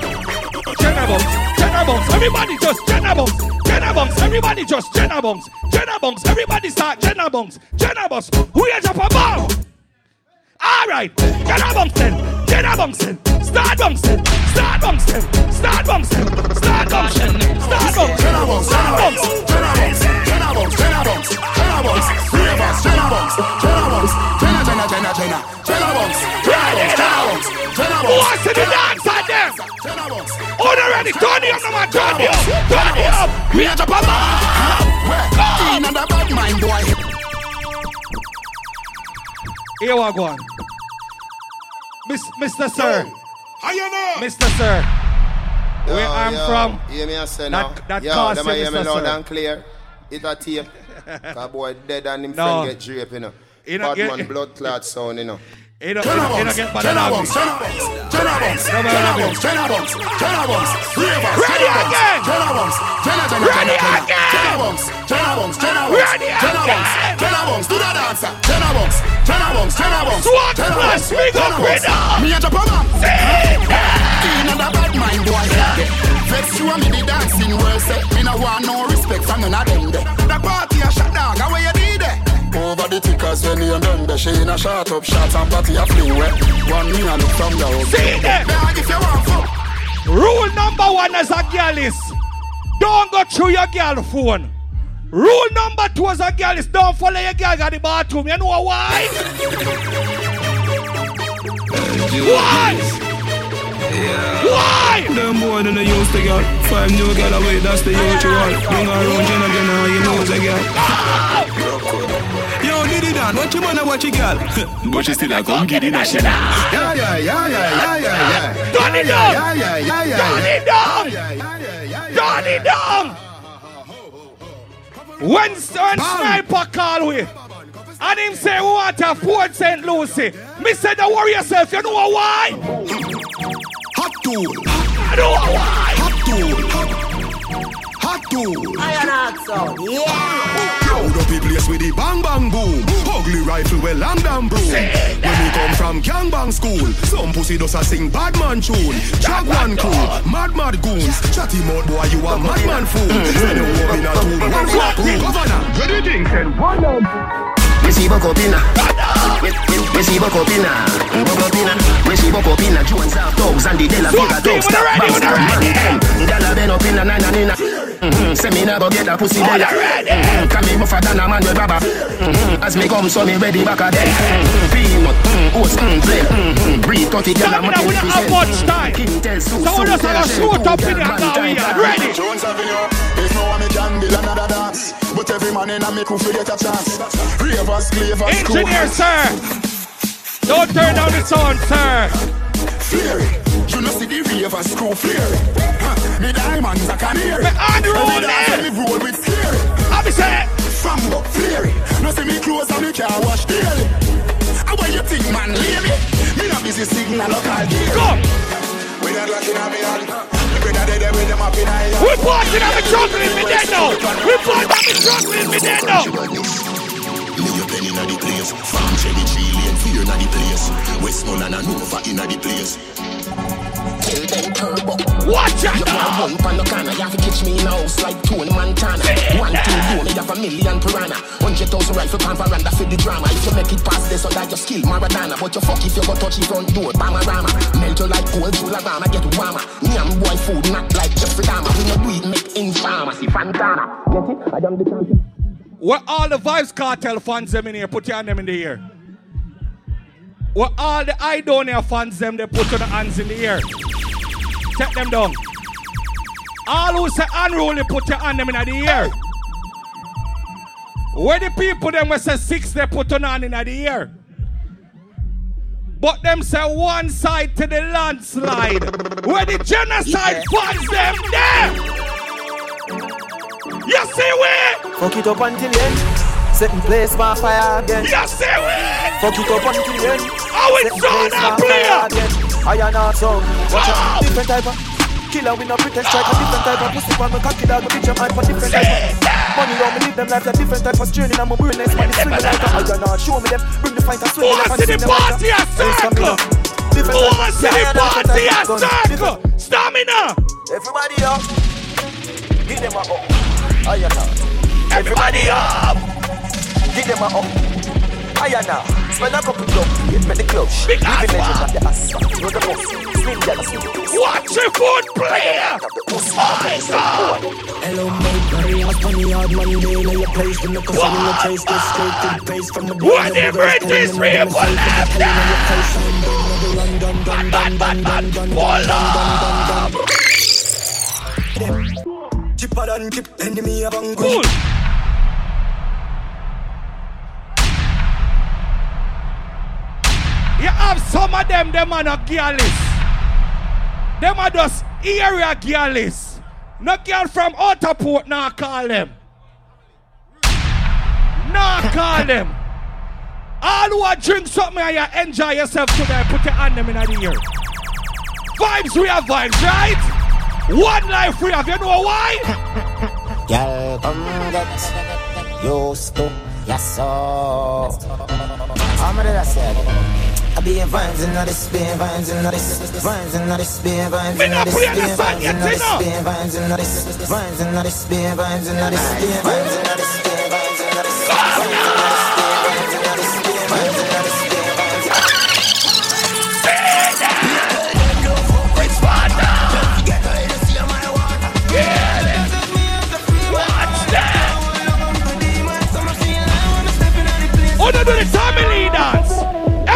Jenna Bunks, Jenna Bunks, everybody just Jenna Bunks, Jenna Bunks, everybody just Jenna Bunks, Jenna Bunks, everybody start Jenna Bunks, Jenna Bunks, who is up a bomb? All right, Jenna Bunks then, Jenna Bunks then, start Bunks then, start Bunks then, start Bunks then, start Bunks then, start Bunks, Jenna Bunks, Jenna Bunks, Jenna Bunks, Jenna Bunks, Jenna Bunks, Jenna Bunks, three of us, Jenna Bunks, Jenna Bunks, Jenna, Jenna, Jenna, Jenna, Jenna Bunks, Jenna Bunks, Jenna Bunks, Jenna Who Bunks, wants to do dance out there? Jenna Bunks. Already, turn it up, man, turn up, turn up. We are of man. In the bad mind, boy. Here we go. Miss, Mr. Sir. How you know? Mr. Sir. Where I'm yo, from. Hear me I say That- now. that yo, cost them you, hear me loud and clear. It a tape. Cause boy dead and him No. friend get draped, you know. You know, Bad you- blood clot sound, you know. You don't, you don't, get bad language. Jenna Bumps, Jenna Bumps, Jenna Bumps, Jenna Bumps, Ravers, Ready Jenna Bumps, again. Jenna Bumps, Jenna, Jenna, Ready Jenna, Jenna, again. Jenna Bumps, Jenna Bumps, Jenna Bumps, Ready Jenna Bumps, again. Jenna Bumps, do the dancer, Jenna Bumps, Jenna Bumps, Jenna Bumps, Swat Jenna plus, Bumps, big up Jenna Bumps. it up. Me a jump man. In a bad mind boy. Vex you and me the dancing world say me no want no respect from none of them. The party a shut down, how you did it? Tickers when you done the she in a shot up shots and party a fling wet. One me a look from the house. See them. Dog if you want fuck. Rule number one as a girl is don't go through your girl phone. Rule number two as a girl is don't follow your girl at the bathroom. You know why? Why? Why? Them boy than they used to get Five new girl away, that's the usual Bring her around, Jenna, Jenna, you know the girl ah! Yo, Diddy Dan, watch your man and watch your girl But she still a come get the national Yeah, yeah, yeah, yeah, yeah, yeah, yeah. Turn it Yeah, down. yeah, yeah, yeah, Turn yeah. it down. Turn it down. When, when sniper call we, and him say we want a Port St. Lucie, me say don't worry yourself. You know why? Hot tool. You know why? Hot tool. Hot tool. Iron Heart sound. Yeah. Crowd up the place with the bang bang boom. Ugly rifle well and damn broom. When we come from gang bang school, some pussy does a sing bad man tune. Jaguan crew, mad mad goons. Chatty mud boy, you a madman fool. (laughs) Send a woman a tool, one flap room. Governor, where the thing said one of Recibo copina. Recibo copina. Copina. Recibo copina. Jones out dogs and the Della Vega dogs. Stop bang, stop man. Dalla been up in the nine and in a. Say me nah go get a pussy there. Mhm, Come me muffa than a man with baba. Mhm, As me come so me ready back again. Peanut, oats, blend. Mhm, Breed 30 girl I'm a we don't have much time. King So we just have a shoot up in here now. We are ready. Jones Avenue. There's no one me can build another dance. But every man in a me crew fi get a chance. Ravers, clavers, crew. Engineer, sir. Don't turn down the sound, sir. Flare. You know see the ravers flare. Huh, Me diamonds I can hear it. Me on roll dance me roll with scare it. I be say. From up flare. No see me clothes and me car wash daily. And what you think man lay me? Me not busy signal local gear. Go. We not locking on me hand. Me brother dead with them up in eye. We partying on the jungle in me dead now. We partying on the in dead now. Lay your pen inna the place. Farm Shelly tree lane fear the place. Westmoreland and Nova inna the place. Kill them turbo. Watch out You now. wanna run on the corner, you have to catch me in a house like Tony Montana. One thing you me have a million piranha. Hundred thousand rifle pan veranda for the drama. If you make it past this, under your skill Maradona. But you fuck if you go touch the front door, Bamarama. Melt you like cold, Jularama, get warmer. Me and boy food, not like Jeffrey Dahmer. We no do it, make in pharmacy, Fantana. Get it? I am the champion. Where all the Vybz Kartel fans them in here, put your hand them in the air. Where all the Aidonia fans them, they put your hands in the air. Take them down. All who say unruly, put your hand them in the air. Where the people them we say six, they put your hand in the air. But them say one side to the landslide. Where the genocide fans them there. You see where? Fuck it up until end. Setting place by fire again. You see where? Fuck it up until end. How it's Setting done place now, by player. I am not so. Watch out. Different type of killer. We no pretend strike. A different type of pussy. One me cocky dog. Me bitch your mind for different type of money. Don't me live them lives a different type of journey. I'm a brain nice money. Swing like a I am not show me them. Bring the fight and swing Who them. wants to the party a circle? Different Who type- wants to the party a circle? Stamina. Everybody up. Give them a up. I am not. Everybody up. Give them a up. I am now. Spend a couple of years, make the club. Big ass legend one. of the asphalt. You know the boss. Slim girl, slim. Watch your foot, player. Hello, mate, buddy, I was funny hard Monday Know your place, when the cause in the chase Get straight to the base from the Whatever it is, we will have Chipper than chip, enemy of a You have some of them, them are not girlies. Them are just area girlies. No girl from Outer Port now call them. No call them. All who are drink something and you enjoy yourself today, put your hand them in the ear. Vibes, we have vibes, right? One life we have, you know why? (laughs) Girl, come get used to soul. How did I say? I be a vibes and not this, be a vibes and not this, vibes and not this, be a vibes and not this, be a vibes and not this, be a vibes and not this, vibes and not this, be a vibes and not this, be a vibes and not this, be a vibes and not this,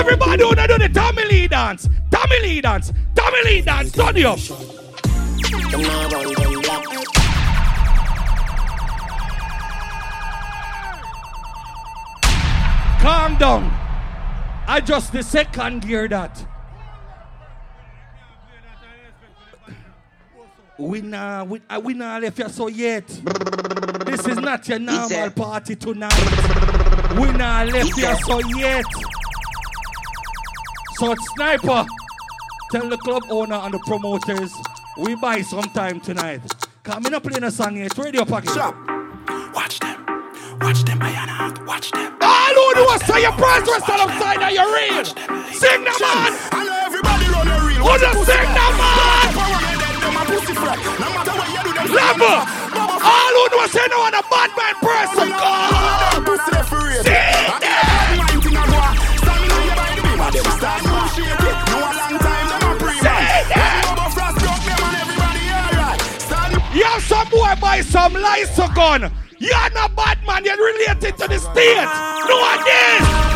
Everybody wanna do the Tommy Lee dance? Tommy Lee dance? Tommy Lee dance? Turn up. Calm down. I just the second gear that. We nah, we, uh, we nah left you so yet. This is not your normal party tonight. We nah left you so yet. So sniper, tell the club owner and the promoters we buy some time tonight. Come in playing a song here. It's radio package. Watch them. Watch them, out. Watch them. All who do is say your price rest alongside of your real. Sing the man. I know everybody run your real. Who the sing the man? Level. All who do is say no one a bad man person. Go. Sing them. You have some boy buy some lights gun. You're not bad man, you're related to the state. No one this.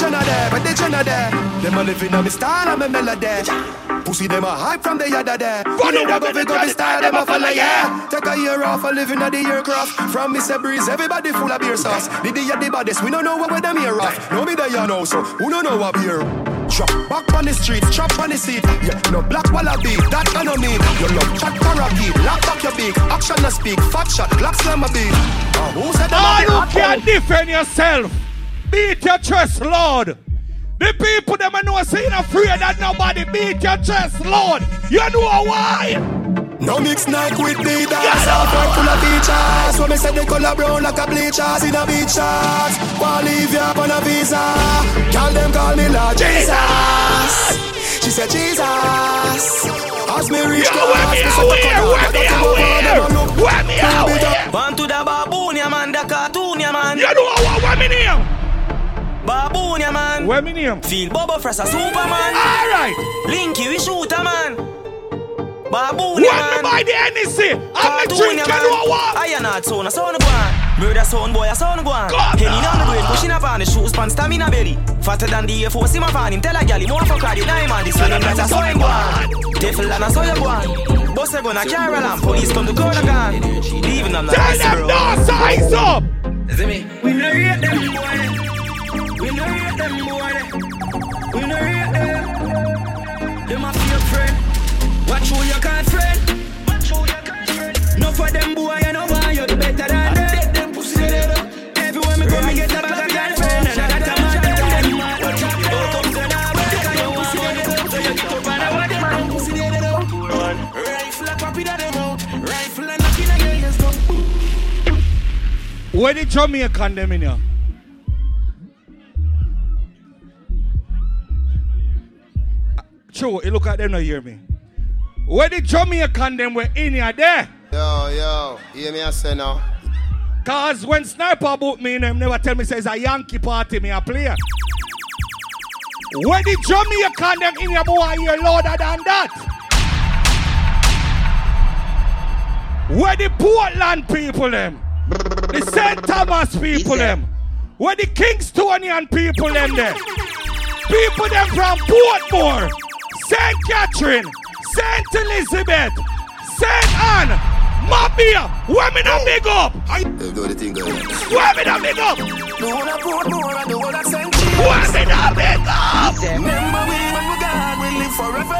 Where they tryna there, where they tryna there. Them a living on me style and me melody. Pussy them a hype from the yada there. You know what go go me style, them a follow yeah. Take a year off, a living at the aircraft. From Mr. Breeze, everybody full of beer sauce. The day the baddest, we don't know what them here off. No me there you know, so who don't know what beer. Drop back on the street, chop on the seat. Yeah, no black wallaby, that I know me. You love chat karaoke, lock back your beak. Action no speak, fat shot, black slam a beat. Uh, who said them a All be who can boy? defend yourself, beat your chest, Lord. The people them a know say you're afraid that nobody beat your chest, Lord. You know why? No mix Nike with the dance Out front full of features So me say the color brown like a bleachers In a beach shots Wanna leave you on a visa Girl them call me Lord Jesus She said Jesus As me reach Yo, where me out here? Where me out here? Where me out here? One to the baboon, yeah man, the cartoon, yeah man. You know what, what me name? Baboon, yeah man. Where me name? Feel Bubble Fresh a Superman. Alright. Linky, we shoot a man. Baboon, When yeah me man. buy the NEC, I'm a Cartoon, drink, yeah, you man. know what? I am not sound, a sound go on. Murder sound boy, a sound go on. God, Penny no. down the brain, pushing up on the shoes, pants, stamina belly. Fatter than the Air Force, him a fan, him tell a gal, him want fuck her, the nine man. This one him that a sound go on. Devil and a sound go on. Boss a gun, a carry alarm, police come to call a gun. Leaving them like Tell them bro. no size up. See me? We no rate them boy We no rate them boy. We no rate them. Them a fake friend. Watch who you call friend. No for them boy you know why you better than them. Them pussy Everywhere me go me get a bag of girlfriend And that a man them mad But come to the way Cause you want money So you get up and I want them pussy they they don't Rifle a pop in a them out Rifle a knock in a your ears go Where the Jamaican them in here? True, you look at them not hear me. Where the Jamaican them were in here there? Yo, yo, hear me I say now. Cause when Sniper book me, them never tell me say it's a Yankee party me a player. Where the Jamaican them in here boy here louder than that? Where the Portland people them? The St. Thomas people them? Where the Kingstonian people them there? People them from Portmore, St. Catherine, St. Elizabeth, St. Ann, Mabia, where me not big up? Do the thing, girl. Where me big up? The whole of Portmore and the whole of St. Where me not big up? Remember we when we God we live forever.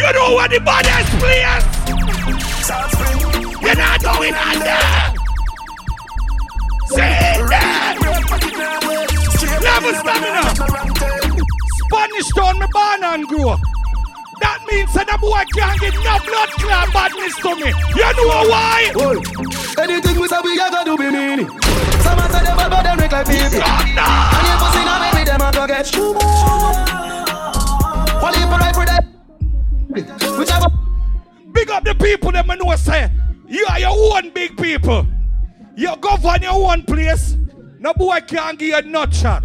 You know what the baddest place? South Spring. You what going on there? Say that. Level stamina. Spanish town me born and grow. That means that the boy can't get no blood clot badness to me. You know why? Anything we say we gotta do be meaning. Some of them but them look like people. Oh, and you pussy now maybe them a go get shoe. What you right for that? Whichever. Big up the people that me know say you are your own big people. You govern your own place. No boy can't give you a nut shot.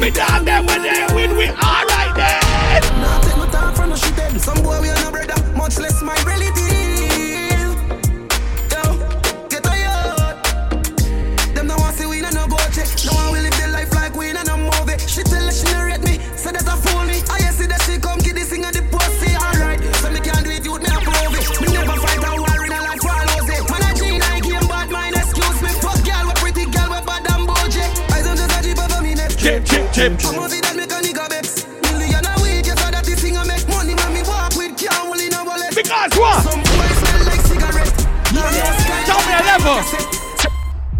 We down there when they win, we alright then! Nah, take no talk from no shit head. Some boy we Chip, chip, chip. I'm see that make a nigga vex. Million a week, you saw that this thing I make money when me walk with can't hold in a wallet. Because what? Some boys smell like cigarette. Down there level.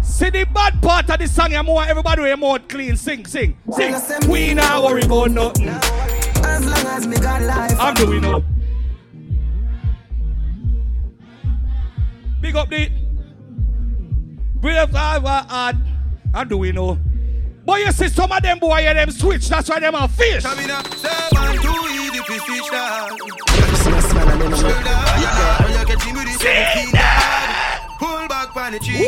See the bad part of the song, you want everybody with your mouth clean. Sing, sing, sing. We not worry about nothing. As long as me got life. I'm doing up. Big up the. We have hard, hard. I'm doing know. But you see some of them boy, yeah, them switch. That's why them are fish. Stamina, seven, two, easy fi switch down. When you get him with the seven feet down. Pull back on the trigger.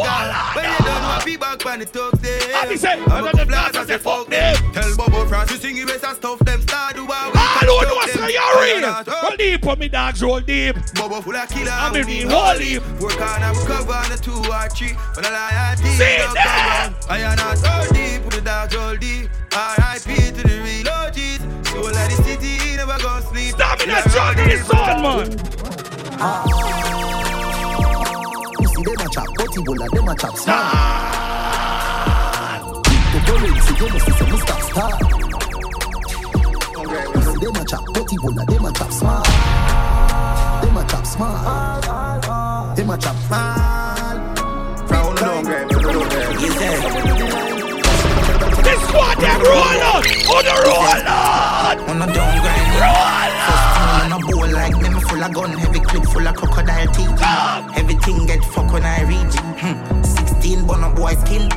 When you done what be back on the talk there. I be say, I'm a blast, I say fuck them. Tell Bobo Francis sing you best and stuff them start do what we I can don't stop know them. say you're real. Roll deep for me, dogs, roll deep. Bobo full of killer. I mean, we roll all deep. Work on and recover on the two or three. When I lie, I deep. See don't that? come round. I am not all deep. Put the dogs all deep. R.I.P. to the real OGs. Soul of the city, never gonna sleep. Stamina strong in the sun, man. You see them a chop, but Ebola them a chop smart. The currency, you must see some stop start. You see them a chop, but Ebola them a chop smart. Them a chop smart. Them a chop smart. From down grave, down grave. This squad, them oh, roll out. On the roll out. On a down grind. First thing on a bowl like me full of gun, heavy clip full of crocodile teeth. Everything get fuck when I reach. Hmm. 16 bun up boy skin.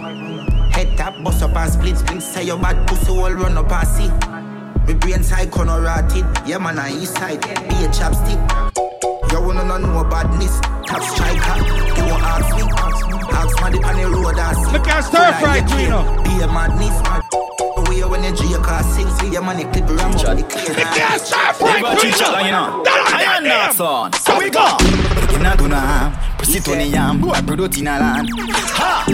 Head tap, bust up and split split. Say your bad pussy all run up and see. Me brain side corner rotted. Yeah man, I east side. Be a chapstick. You wanna know no badness. Top striker. Want ask me. Ask me the on the road. Look at stir fry, Gino. Be a madness. Away when you G car sing, see your money clip ram up the clear. Look at stir fry, Never teach you know. I am not son. So we go. You not do na Pussy Tony Yam, boy, product in a land. Ha!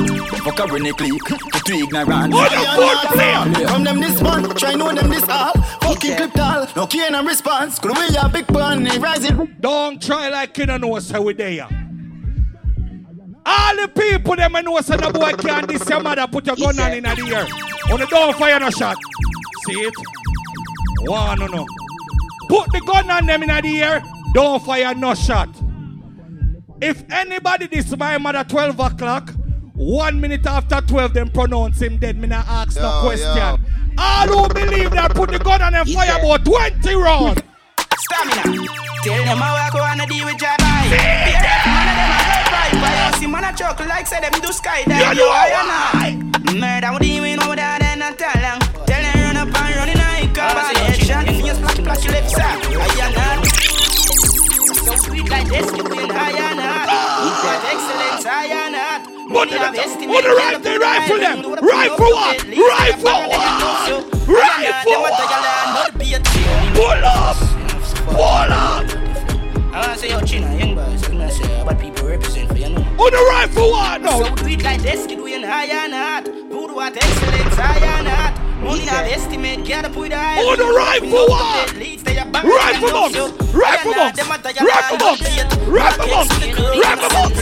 Fuck a René Click, too too ignorant. What the I fuck, not player? From them this one, try know them this all. Fucking clip tall, no key and response. Could we a big pun, rising. Don't try like you don't know say we there. All the people them know say the boy can't this your mother put your gun on in the air. On the door fire no shot. See it? One no no. Put the gun on them in the air. Don't fire no shot. If anybody this my mother 12 o'clock, one minute after 12 them pronounce him dead, me not ask no question. yo. All who believe that put the gun on them fire about 20 rounds. Stamina. Tell them how I go and deal with your boy. Why you see man a like say them do skydive? Yeah, you. Murder with him, know that and not tell them. Tell them run up and run in a hiccup. I see headshot, fingers your lips up. I am not. So sweet like this, you feel ah! excellent am not. With excellence, I am not. But the rifle, rifle them, (laughs) rifle what? Rifle what? Rifle what? Pull up, pull up. I want to say your chin, young boys. I'm gonna say about people represent for what now? So do it like this, kid, we in high and hot. Voodoo at excellence, high and hot. Money not estimate, get up with the high. Oh, the rifle what? Rifle box! Rifle box! Rifle box! Rifle box! Rifle box!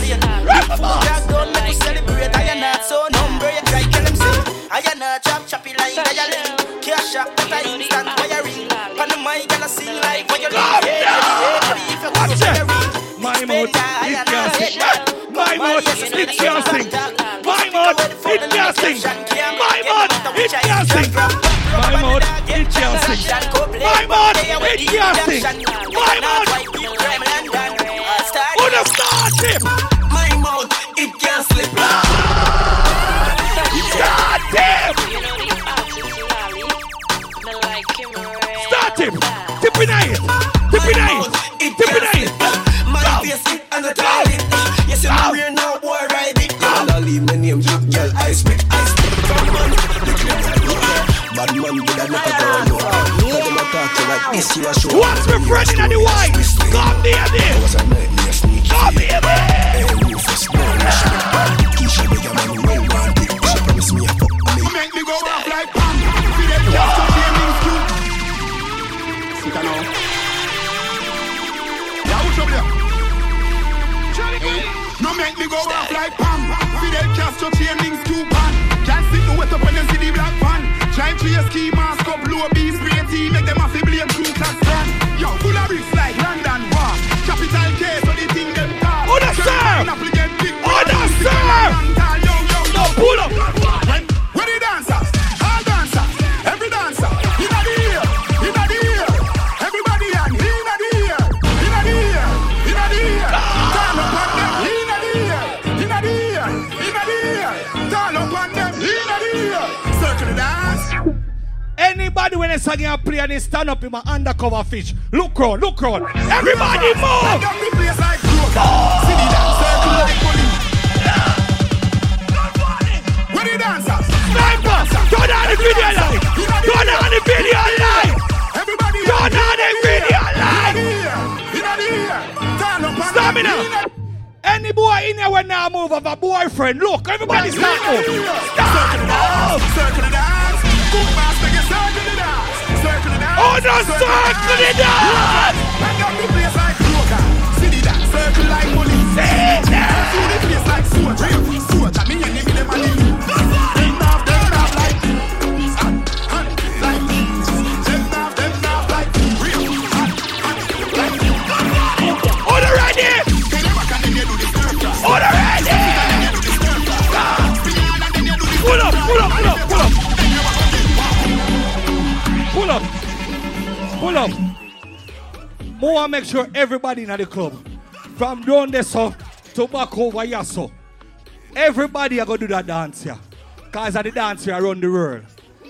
Rifle box! Don't make you celebrate, I am not so number. You try kill himself. I am not chop choppy like dialing. Cash up, but I instant wiring. On the mic, and I sing like violin. Yeah, yeah, yeah. If you want to My mouth, it can't sing. Mouth, it can't sing. My mouth, it can't. My mouth, it can't. My mouth, it can't. My mouth, it can't. My mouth, who the start him? My mouth, it can't slip. God damn! Start him! Tip it! Tip in it! Tip in it! My face it and the toilet. Yes, I'm real now, boy, ride it. Y'all leave my name, Jack, girl, I spit, I spit. Bad man, bad man, good at knock a girl, no. Let them attack you like this, you a show. What's my friend in the white? Come near me! Was a nightmare sneaky. Come near me! Hey, Rufus, no, rush me. Keisha, the young man, well wanted. She promised me a fuck me. Make me go off like Pam. See them just to hear me scoop. Sit down now. Make me go off like Pam. Fidel Castro chaining scoop on. Can't sit no wet up when you see the black van. Try to your ski mask up, blow beef, spray tea, make them have to blame crew class stand. Yo, full of bricks like London war. Capital K, so the thing them talk. Oh, that's sir! Pineapple get big. Oh, that's sir! Yo, yo, yo. No, pull up! When, when the dancers, Anybody when a song you play and they stand up in my undercover fish. Look round, look round. Everybody move! Light up the place like Joker. See the dance circle like police. When the dancers, Sniper! Turn on the video light! Turn on the video light! everybody Turn on the video light! inna the ear, turn up on them, Stamina! Any boy in here when now move have a boyfriend. Look, everybody start move. Start move! Circle the dance. Good master, get circle the dance. Circle the dance. Oh, no, circle the dance. Hang up the place like Joker. See. Circle like police. See that. See the place like soldier. Soldier, me and them and Pull up. More make sure everybody in the club, from down there so to back over here so, everybody are gonna do that dance here. Cause of the dance here around the world.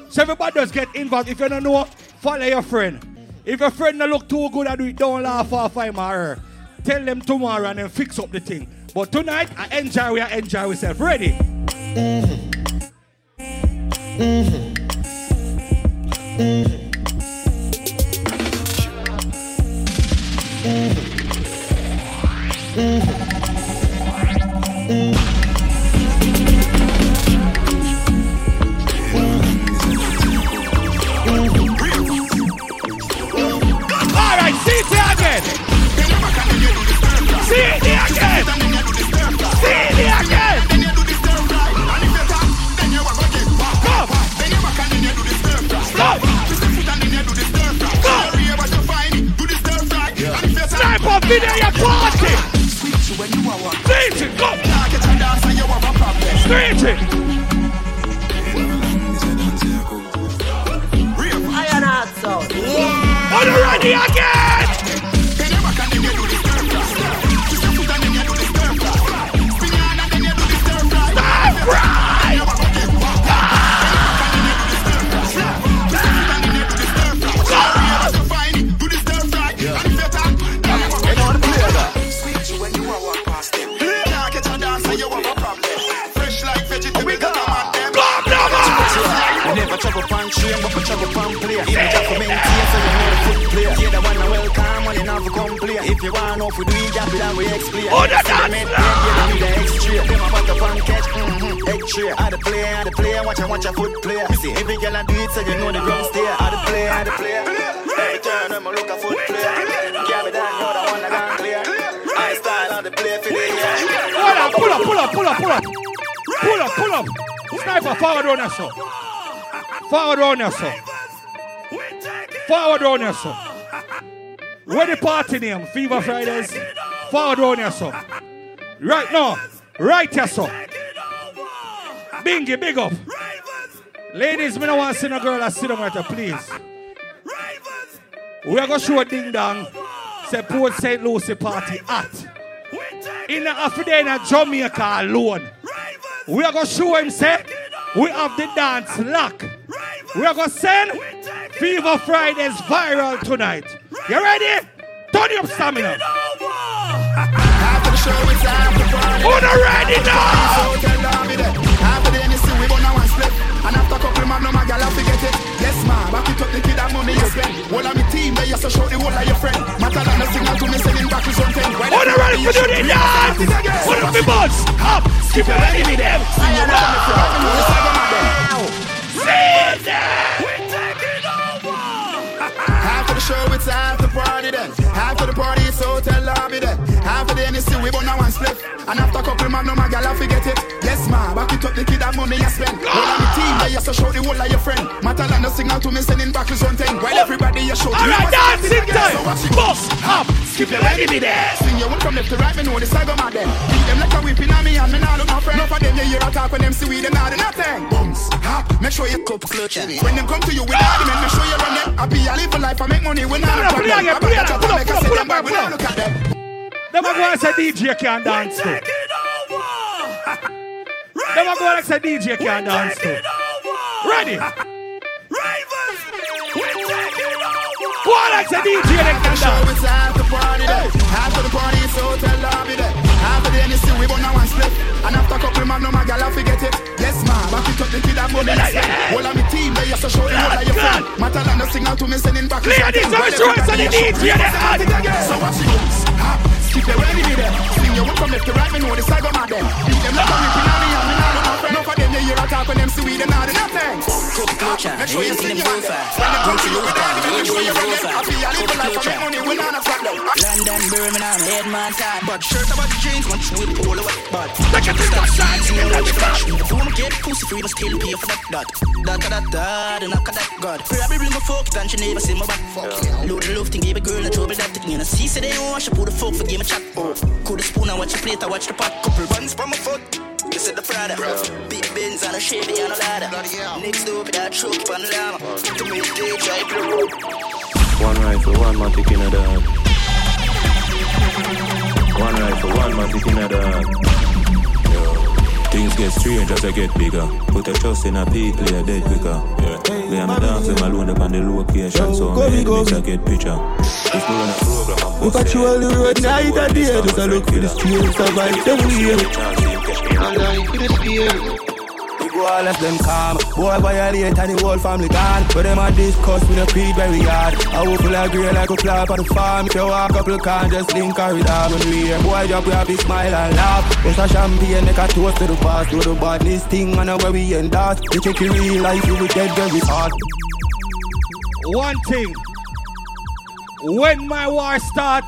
So everybody just get involved. If you don't know, follow your friend. If your friend don't look too good at do it, don't laugh off him or her. Tell them tomorrow and then fix up the thing. But tonight, I enjoy we enjoy ourselves. Ready? Mm-hmm. Mm-hmm. Mm-hmm. All On done with explain. Oh, the dance yeah, the extra. Them a butt up and catch, mm-hmm, egg. I the play, I the play, watch I watch a foot play. See, every girl I do it, so you know the ground stay. I the play, I the play. Every turn, I'ma look a foot play. Can't be done, you're the one that gone clear. I style on the play for the year. Pull up, pull up, pull up, pull up. Pull up, pull up. Sniper, forward on us. Forward on us. Forward on us. Where the party name? Fever Fridays. Forward on son. Right now. Right here, son. Bingy, big up. Ladies, me no want to see no girl that sit down right there, please. We are going to show a ding dong. Say Port St. Lucie party at. In the Africa in Jamaica alone. We are going to show him, say, we have the dance lock. We are going to send Fever Fridays viral tonight. You ready? Turn up stamina. After the show, it's after party. Who not ready now? So tell Darby that. After the NSC, we gonna one split. And after couple man, no my gal, I forget it. Yes, ma, back it up the kid that money you spend. All of me team, they to show the whole of your friend. Matter than the signal to me, back to something. Who not ready for do the up the. Skip your ready with them. Sing your rhythm if you're rapping with the second of them. See that? After the show, it's after party then. After the party, it's hotel lobby then. After the NSC, we burn one split. And after a couple man, no my gal, I forget it. Yes, ma, back it up the kid that money you spend. All on the team, they used to show the whole of your friend. Matter than the signal to me, sending back to something. While everybody you show. All right, dancing time. Bust, hop, skip your ready with them. Sing your one from left to right, me know the saga mad them. Beat them like a whipping on me and me nah look no friend. Enough of them you hear a talk when them see we them nah do nothing. Bums, hop, make sure you cup clutch. When them come to you with argument, make sure you run them. I be a live a life, I make money when I'm Pull up, pull up, pull up, up, pull up, pull up, pull up. look at them. Them a go and say DJ can't dance to. (laughs) Them a go and say DJ can't dance to. Ready? (laughs) Go on and say DJ they can Show dance. it's after party then. After the party, it's hotel lobby then. The NSC, we burn one split. And after couple man, no my gal, I forget it. Yes, ma, back it up the kid money you spend. All of me team, they used to show the whole of your friend. Matter than the signal to me, sending back to Ladies. I'm sure it's on the DJ, they hot. So watch it Hop, it ready with them. Sing your from left to right, me know the saga mad them. Beat them like a whipping on me and me nah look no friend. Enough of them you hear a talk when them see we them nah do nothing. Cook culture, Make sure you ain't sing in your the one profile. They to you Don't with you argument, make sure you run them. I be a a life, I make money, we nah no problem. London, Birmingham, Headman, time. But shirt about the jeans, one whip all the way. But Look at this outside. See me like the flash. If you wanna get pussy free, must still pay for that. That, that, that, that, the knock of that God. Probably bring a fuck, and she never see my back. Load the love thing, give a girl a trouble that thing. And I see, say they don't wash, I put the fuck for game a chat. Oh, cool the spoon, I watch the plate, I watch the pot. Couple buns from my foot. You said the Prada, big bins and a Chevy and a ladder. Next door, with that truck on the llama. To me, DJ, blue. One rifle, one matic in a dog. One rifle, one matic in a dog. Yo. Things get strange as I get bigger. Put a trust in a people, you're dead quicker. Yeah. Me and my dance them alone up on the location, so go, I'm we go. enemies I get picture. If we run a program, I'm We patrol the road night and day Just a look for the streets survive them way We go all of them calm. Boy violate and the whole family gone. But them a discuss with a creep very hard I will full of grey like a clap on the farm. If you walk couple can just link her with her When we boy drop we a smile and laugh. Just a champagne make a toast to the past Do the badness thing and where we end that You take your real life you will get very hard. One thing. When my war start,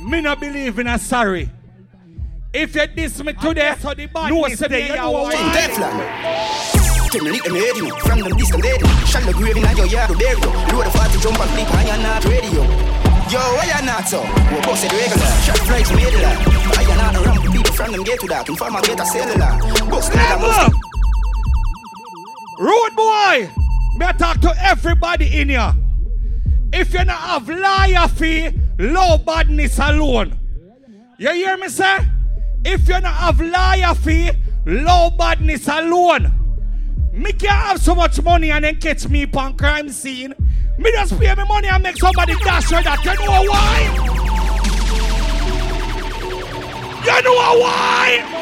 me not believe in a sorry. If you diss me today, so the bad no say they are war. Teflon. Tell me lick them head, you know. From them distant lady. Shall the grave in your yard to bury you. Load the party jump and flip and you're not radio. Yo, why you not so? We boss it regular. Shot flights made it like. I you not around the people from them get to that. Inform I get a cellular. Boss the Never. Rude boy, me talk to everybody in here. If you not have liar fee, low badness alone. You hear me say? If you not have liar fee, low badness alone. Me can't have so much money and then catch me upon crime scene. Me just pay me money and make somebody dash her that. You know why? You know why?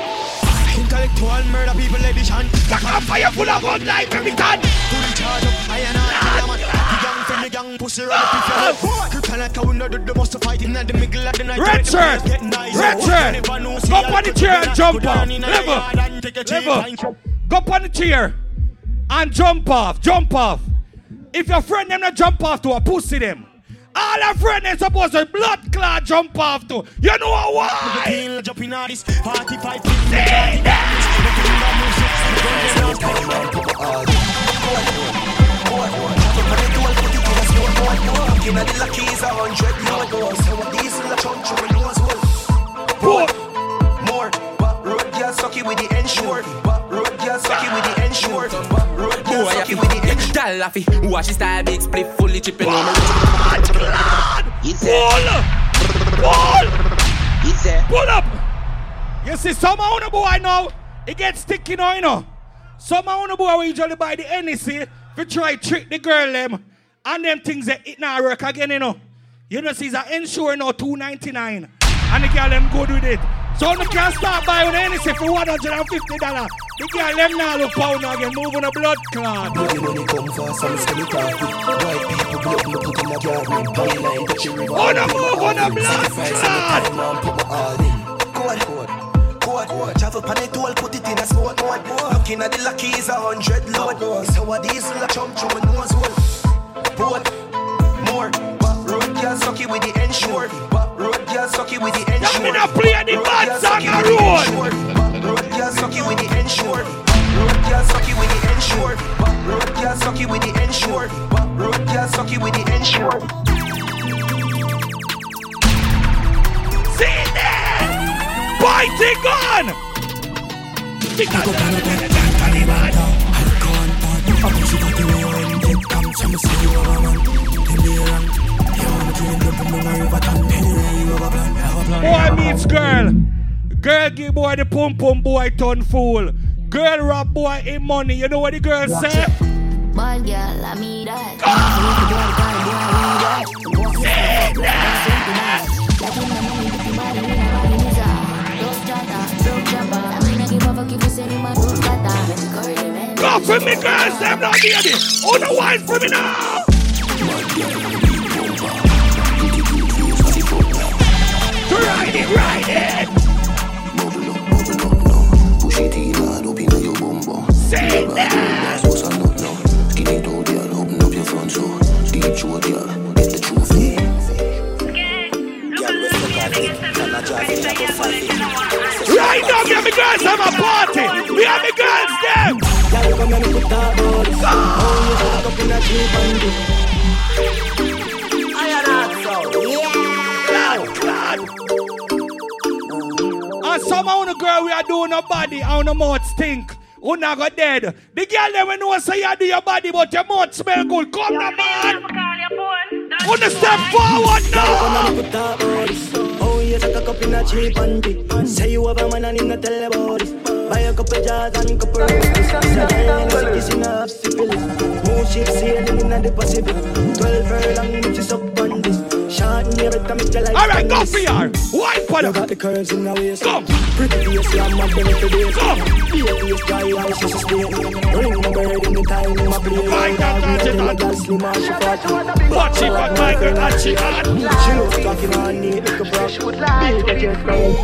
Intellectual murder people edition Back up fire full of gun like time Fully charged up, I and I, man The gang from the gang, pussy run up if you Krypton like how we know the most fight in the middle of the night. Red shirt, red shirt. Go up on the chair and jump off. Level, level. Go up on the chair and jump off, jump off. If your friend them not jump off to a pussy them. All our friends are supposed to blood clot jump off to. You know why? Jumping on this 45 The a hundred to nose hole. More, road girl sucky with the road girl sucky with the road girl sucky with the watch his style big split fully chipping on my Pull up! Pull! Pull up! You see, some of the boy now, it gets sticky now, you know. Some of the boy will usually buy the NEC to try trick the girl them. And them things that it not work again, you know. You know, see, the insure now 299 And the girl them good with it. So you can start buying the NEC for $150. The girl them now look pound again, moving a blood clot. Money money come for some skinny coffee. White people blood me put in a garden. Pipeline touch your river. On a move, on a blood clot. Put my all in. Code, code. Code, code. Travel pan it all, put it in a sport mode. Looking at the luckies, a hundred load. So what these little chump through my nose hole. Boat, more. But road girl sucky with the ensure. But road girl sucky with the ensure. me not play the Road bad girl song sucky a with the road. ensure. But road girl sucky with the ensure. Road girl sucky with the ensure. But road girl sucky with the ensure. But road girl sucky with the ensure. See there! Biting gun! Boy meets girl. Girl give boy the pum pum boy turn fool. Girl rob boy in money. You know what the girl say? Bad girl, ah! I mean that. Go for me girls, them now baby. Oh no wine for me now. Ride it, ride it. Push it in hard up inna your bum bum. Say that. Sauce and nut now. Skin it out, girl. Open up your front door. Deep throat, girl. The trophy. Right now, me and girls have a party. Me and me girls them. Girl, come and put that body. Oh, you back up in a cheap and And some of the girl we are doing a body on the mouth stink. Who not got dead? The girl never know say you do your body, but your mouth smell good. Come on, man. Wanna step forward Girl, come now? You take a cup in a cheap Say you have a man and him not tell about this. Buy a couple jars and couple roses. It's a girl and a syphilis. Ships sailing in the Pacific. Twelve which is up on this. You your life All right, go You got the curves in the waist. Come. Pretty face, yeah, my benefit days. Come. Be a face, eyes, she sustain. Ring my bird in the time, in my play. Find that she fat. Watch it, but my girl, she. She a. Beat the jet, girl.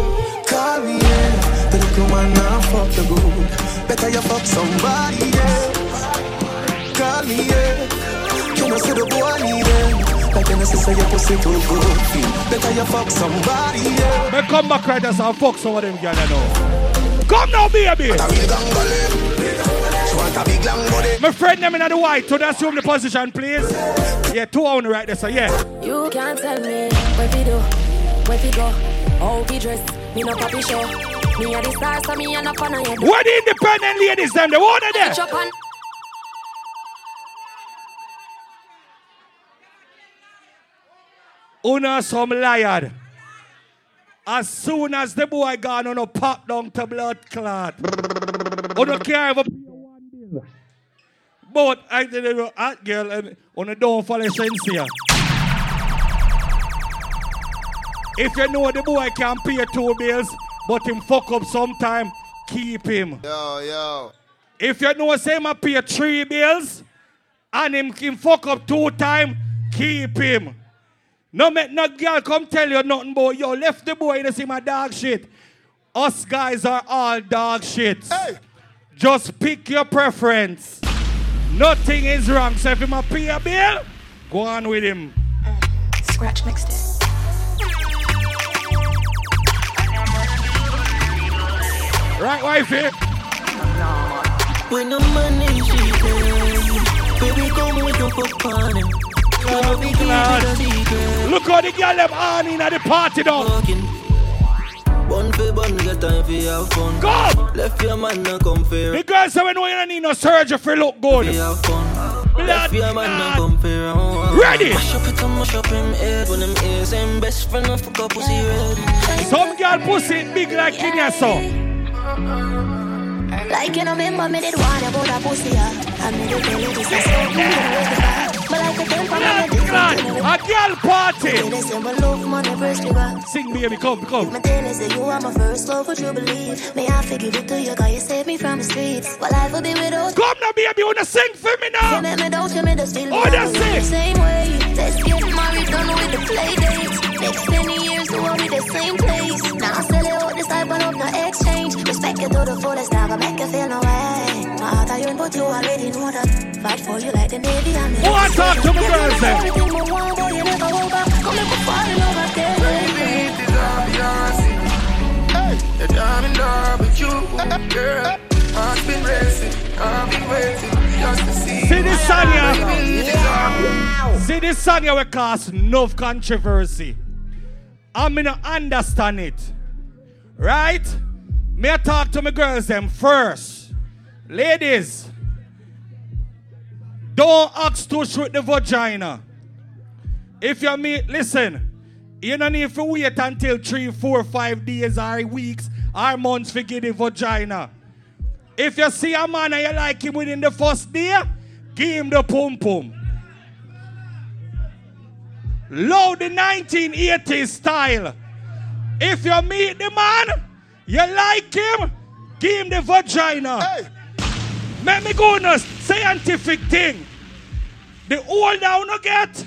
Call me, yeah. The woman now fuck the good. Better you fuck somebody else. Call me, yeah. You know, see the boy need it. Like your. Better you fuck somebody else. Me come back right there and fuck some of them girl, you know. Come now, baby. My friend them in the white, so that's assume the position, please. Yeah, two on the right there, so yeah. You can't tell me where we do, where we go, how we dress. Me no show. Me a the so me a no fan of Where the independent ladies them, the one of them. Una some liar. As soon as the boy gone, on pop down to blood clot. Una can't even pay one bill. But I tell you, that girl, and una don't follow sense If you know the boy can pay two bills, but him fuck up sometime, keep him. Yo, yo. If you know say him a pay three bills, and him can fuck up two time, keep him. No make no girl come tell you nothing about yo. Left the boy to see my dog shit. Us guys are all dog shit. Just pick your preference. Nothing is wrong. So if him a pay a bill, go on with him. Scratch mixed Right, wifey? Eh? When the money she baby come with your. Look how the girl them on in at the party though. Bun for bun, get time for have fun. Go! Left your man come. The girls say we know you don't need no surgery for look good. have fun. Left your man come fair. Ready? Mash up it and mash up him head when him ears him best friend and fuck up pussy red. Some girl pussy big like Kenya so. Like you know, remember me did want about a pussy, yeah. And me did tell you this is so good, you know, it's bad. But like a tell from me, this is A girl party. They say my love, money, breast, liver. Sing baby, come, come. My tell that you are my first love, would you believe? May I forgive it to you, cause you saved me from the streets. Well, life will be without Come now, baby, you wanna sing for me now? You make me doubt, you make me still Oh, that's the it. same way. Let's get married, done with the play dates. Next 20 years, do we the same place? Now no exchange. Respect you to the fullest, never make you feel no way. My heart are young, but you already know that. Fight for you like the Navy and the Who want talk to me, You girls, give me then? Everything I want, but you never hold back. Come make me fall in love again. The diamond dog with you, girl. I've been racing, I've been waiting just to see. See this song, Baby. See this song, yeah, we cause enough controversy. I'm gonna understand it. Right? Me I talk to my girls them first. Ladies, don't ask to shoot the vagina. If you meet, listen, you don't need to wait until three, four, five days or weeks or months to get the vagina. If you see a man and you like him within the first day, give him the pum pum. Low the 1980s style. If you meet the man, you like him, give him the vagina. Let me go on a scientific thing. The older you get,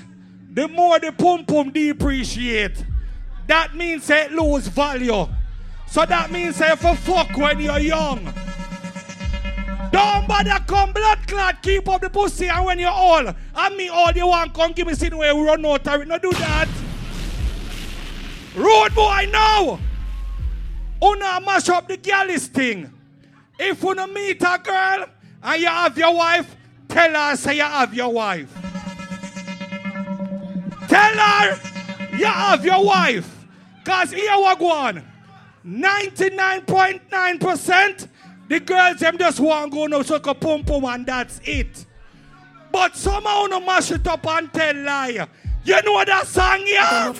the more the pum pum depreciate. That means it lose value. So that means if you fuck when you're young. Don't bother come blood clot, keep up the pussy and when you're old. And me all you want, come give me sin where we run out of it. No do that. Road boy now. Una mash up the girlies thing. If you meet a girl and you have your wife, tell her say you have your wife. Tell her you have your wife. Cause here we go on. 99.9% the girls them just want go no suck a pum pum and that's it. But somehow no mash it up and tell lie. You know that song yeah? Let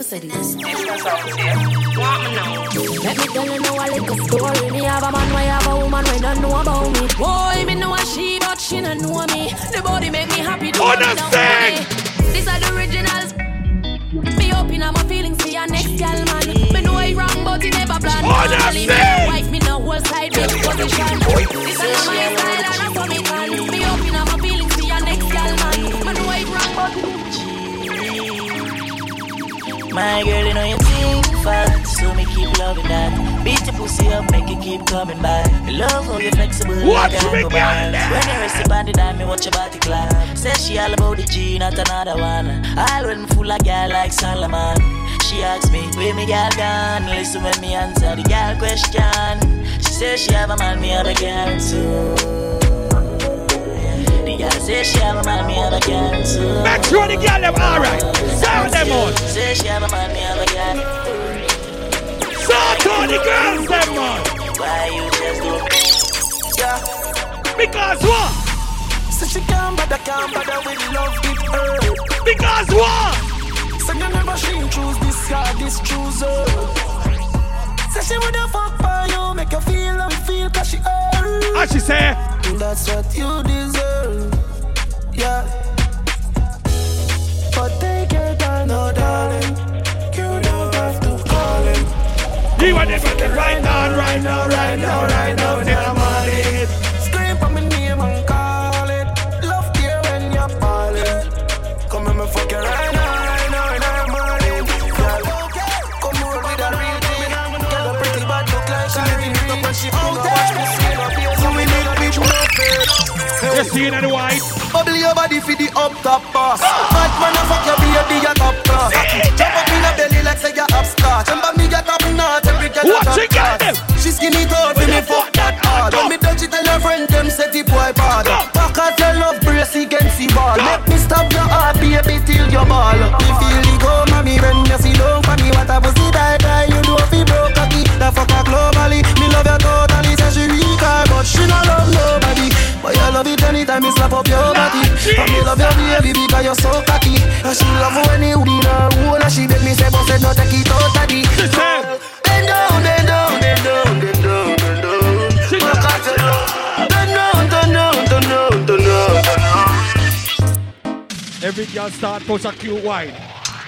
me tell you now a little story. Me have a man, why have a woman when don't know about me. Boy, me know a she, but she don't know me. The body make me happy. don't know me. These are the originals. Me open up my feelings for your next gal man. Me know I wrong, but he never plan. That's Me it. wife, me no whole side bitch position. This is my style and that's My girl, you know you think fast, so me keep loving that. Beat your pussy up, make it keep coming back. Love how you flexible. Like me, go girl, When you rest upon the dime, me watch your body clap. Say she all about the G, not another one. All when full of girl like Solomon. She asks me, where me girl gone? Listen when me answer the girl question. She says she have a man, me have a girl too. The girl says she have a man, me have a girl too. Make sure the girl them alright. Sound them out. Say she have a man, me have a girl. Sort out the girls them man. Why you just do? Yeah. Because what? So she can't bother, can't bother with love with her. Because what? So you never she choose this guy, this chooser. Say she woulda fuck for you, make you feel how you feel, cause she earned. And ah, she say, That's what you deserve. Yeah. But take your time, no darling. You don't have to call him. You want it right now, right now, right now, right now, till I'm ready for the up top boss. Bad man, I fuck your baby, you top class. Jump up in a belly like say you upstart. Remember me get up notch, every girl a Watch top them. She skinny tall, for me fuck that hard. When me touch it, tell her friend them set the boy bad. Back out your love brace against the ball. Make me stop your heart, baby, till your ball. Me feel it go, mommy, when you see long for me. What a pussy die, die, you know if you broke cocky. The fuck her globally, me love you totally. Say she weak, ah, but she not love nobody. Anytime you slap up your body. And me love your baby because you're so cocky. And she love when you in her hole. And she make me say, said no take it out of the. Bend down, bend down, bend down, bend down, bend down. Back out your. Turn down, turn down, turn down, turn down. Every girl start post a cute wine.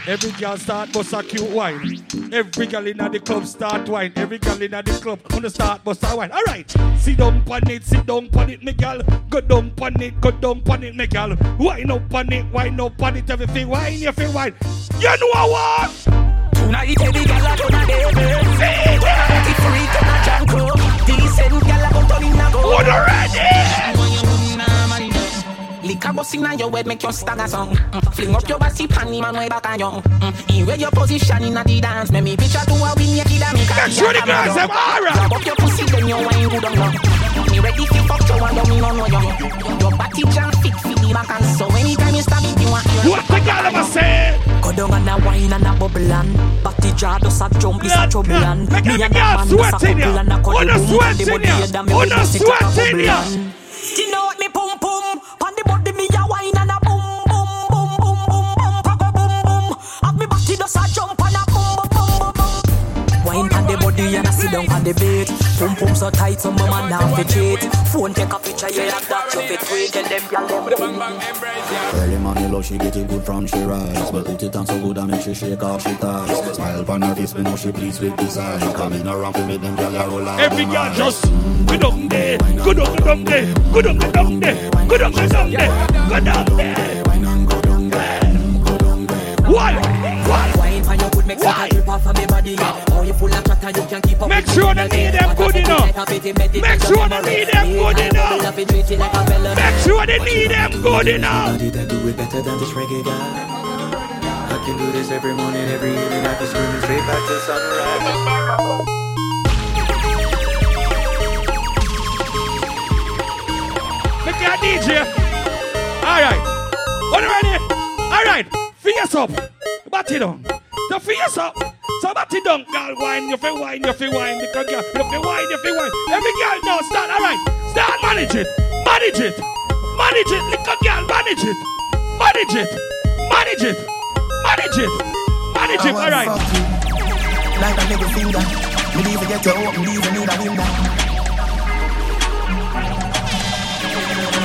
Every girl start bust a cute wine. Every girl in the club start wine. Every girl in the club wanna start bust a wine. Alright, sit down pon it, sit down pon it, me girl. Go down pon it, go down pon it, me girl. Wine up pon it, wine up pon it, everything wine, you feel wine. You know what? Tonight every girl a gonna dance. Dirty freak and a junk club. Decent girl a go turn in a go. Already? Lick a bus inna your head, make your stagger song. Mm. Fling up your body, panty man way back on you. Mm. In where your position inna the dance, make me picture to a win naked and make a Make sure the girls them alright. Grab up your pussy, then you wine good on you. Me ready to fuck you and you me no know you. Your body jam fit fit the back and so anytime you stab it, you want your. What the girl ever say? Go down and a wine and a bubble and Body jar does a jump is a trouble and Me the and a girl man does a couple and a cuddle the boom sweat And the in ya. head and me On with the the sit a sweat in ya. and You know what me pum pum Have me body does a jump and a boom boom boom boom boom. Wine on the body and a sit down on the bed. Pum pum so tight so my man now fit cheat. Phone take a picture yeah and that you fit wait Tell them girl them boom Early money love, she get it good from she rise. But put it on so good I make she shake off she ties Smile on her face, me know she pleased with design Coming around to make them gyal a roll out Every girl just go down there, go down, go down there, go down, go down there, go down, go down there, go down there. Why? Why? Good it a off of me body. Oh you full of chatter you can keep up Make sure me. they need them good enough. Make sure they need them good enough. Make sure they need them good enough. That do it better than this reggae guy I can do this every morning, every evening to screaming straight back to sunrise Make your DJ. Alright. On ready? Alright. Face up. Batty down. The face up. So batty down. Girl, wine. You feel wine. You feel wine. You feel wine. You feel wine. Every girl now start. Alright. Start manage it. Manage it. Manage it. Little girl, manage it. Manage it. Manage it. Manage it. Manage it. Alright. Like a little finger. Me even get your open, even need a window.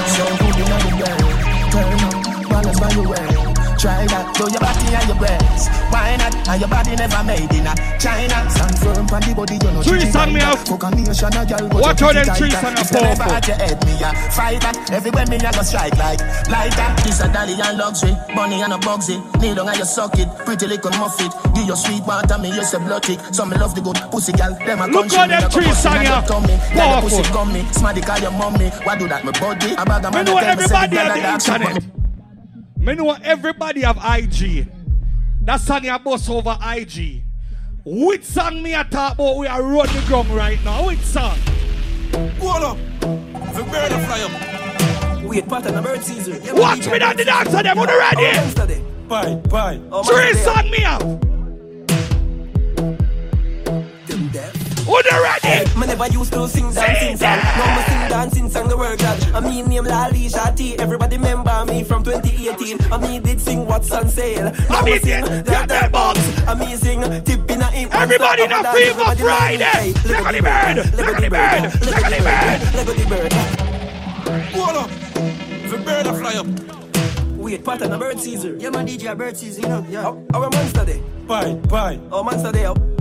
So good in the girl. Turn up, balance by your way. Try that, show your body and your breasts. Why not? And your body never made in a China. Stand firm on the body, you know. Three song me out. Cook a nation, a girl. Watch you how them three song you never powerful. your head, me a fighter. Everywhere me a go strike like, like that. This a dolly and luxury, money and a bugsy. Kneel down and you suck it, pretty little muff it. Give your sweet water, me you say blood it. Some me love the good pussy gal, them a Look me them three song and ya. they come me. Like the Powerful. smarty call your mommy. Why do that, my body? A bag Me man know that me say everybody on girl the a internet. (laughs) Me know everybody have IG. That song you boss over IG. Which song me a talk about we are run the ground right now? Which song? Hold up. The bird a fly up. Wait, pattern a bird season. Watch me down the dance of them on the ready. Oh, bye, bye. Oh, Three man, song me up. On the ready. Me never used to sing dancing song. Now me sing dancing song the word God. I mean name Lali Shati. Everybody remember me from 2018. I me did sing what's on sale. Now me sing that that box. I me sing tip in a ink. Everybody in a fever Friday. Look at the bird. Look at the bird. Look at the bird. Look at the bird. Hold up. The bird a fly up. Wait, pattern a bird season. Yeah, man, DJ, a bird season, you know. Yeah. How, how a monster day? Bye, bye. Oh, monster day up.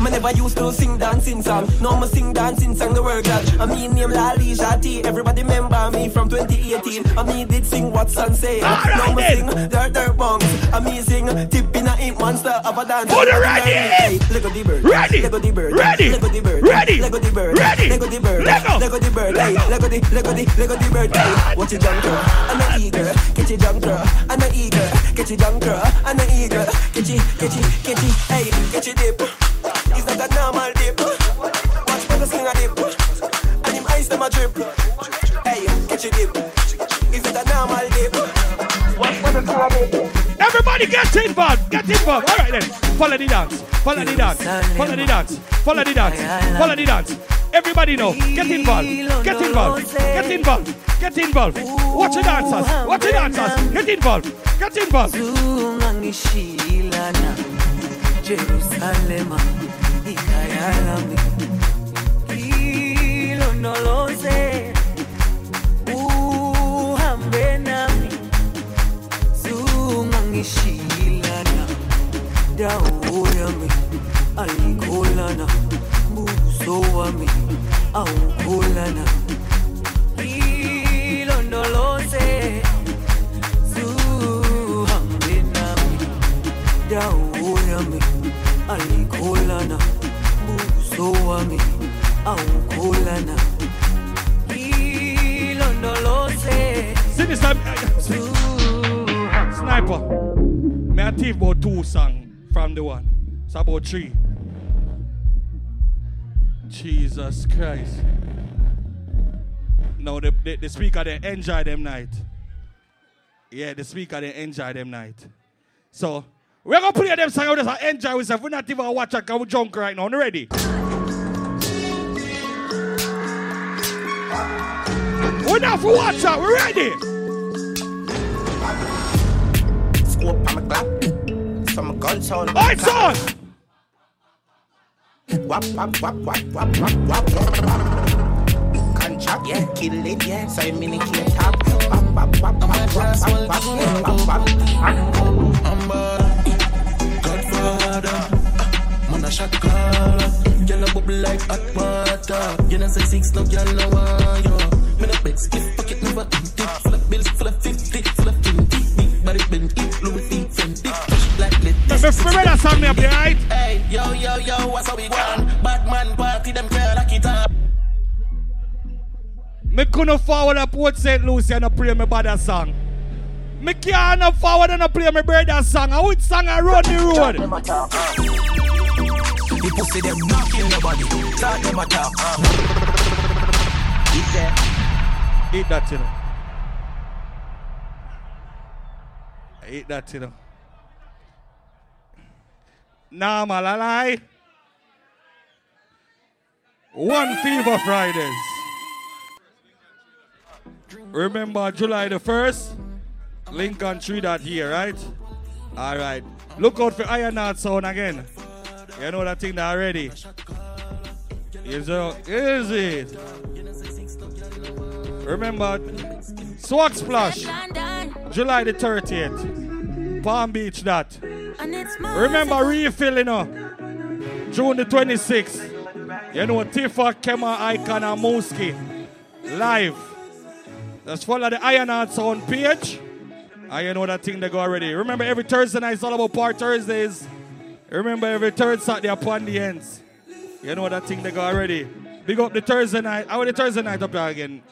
Me never used to sing dancing song. Now me sing dancing song the world glad. I mean name Lali Shati. Everybody remember me from 2018. I me did sing what sun say. Now me sing dirt dirt bongs. I me sing tip in a ink monster of a dance. Put it ready. Lego the bird. Ready. Lego the bird. Ready. Lego the bird. Ready. Lego the bird. Ready. Lego the bird. Lego. Lego the bird. Lego the Lego the Lego the bird. Watch it jump girl. I'm a eager. Catch it jump girl. I'm a eager. Catch it jump girl. I'm a eager. Catch it, catch it, catch it. Hey, catch it dip. It's not a normal dip. Watch when the sling a dip. And him ice them a drip. Hey, catch it dip. Is it a normal dip? Watch when the sling a dip. Everybody get involved. Get involved. All right then. Follow the dance. Follow the dance. Follow the dance. Follow the dance. Follow the dance. Everybody know. Get involved. Get involved. Get involved. Get involved. Watch the dancers. Watch the dancers. Get involved. Get involved. Jerusalema ikayalami. Ilondoloze uhambe nami. Zungangishilana. Dawo yami ayikholana buso wami awukholana ilondoloze zuhambe nami ayikholana buso wami awukholana. Sniper. May I about two songs from the one? It's about three. Jesus Christ. No, the, the, the speaker they enjoy them night. Yeah, the speaker they enjoy them night. So we're gonna play them song. We just enjoy ourselves. We're not even watch a cow junk right now. You ready? We're not for watch out. We're ready. On my. Some gun sound. Lights on. Wap wap wap wap wap wap wap wap. Contract, yeah, kill it, yeah. So you mean. Wap wap wap wap wap wap wap wap wap. Bad, Godfather. Man a shot caller, girl a bubble like hot water. You know say six, no girl no want you. Me no beg, skip pocket never empty. Full of bills, full of fifty, full of twenty. Big body bend, eat Louis V, Fendi. Fresh like lit. Remember that song me up there, right? Hey, yo yo yo, what's how we going? Bad man party, them girl like it up. Me couldn't forward up Port St. Lucie and I pray me brother song. Me can't not forward and play me brother song. I would song I run the road. The pussy them not kill nobody. Talk them a talk. Eat that. Eat that, you know. Eat that, you know. Nah, man, I lie. One Fever Fridays. Remember July the 1st? Lincoln Tree that here, right? All right. Look out for Iron Heart Sound again. You know that thing that already. Is? Is it? Remember Swag Splash, July the 30th. Palm Beach that. Remember Refill, you. June the 26th. You know, Tifa, Kema, Icon, and Mooski. Live. Just follow the Iron Heart Sound page. And you know that thing they go already. Remember every Thursday night it's all about Part Thursdays. Remember every third Saturday upon the ends. You know that thing they go already. Big up the Thursday night. How about the Thursday night up there again?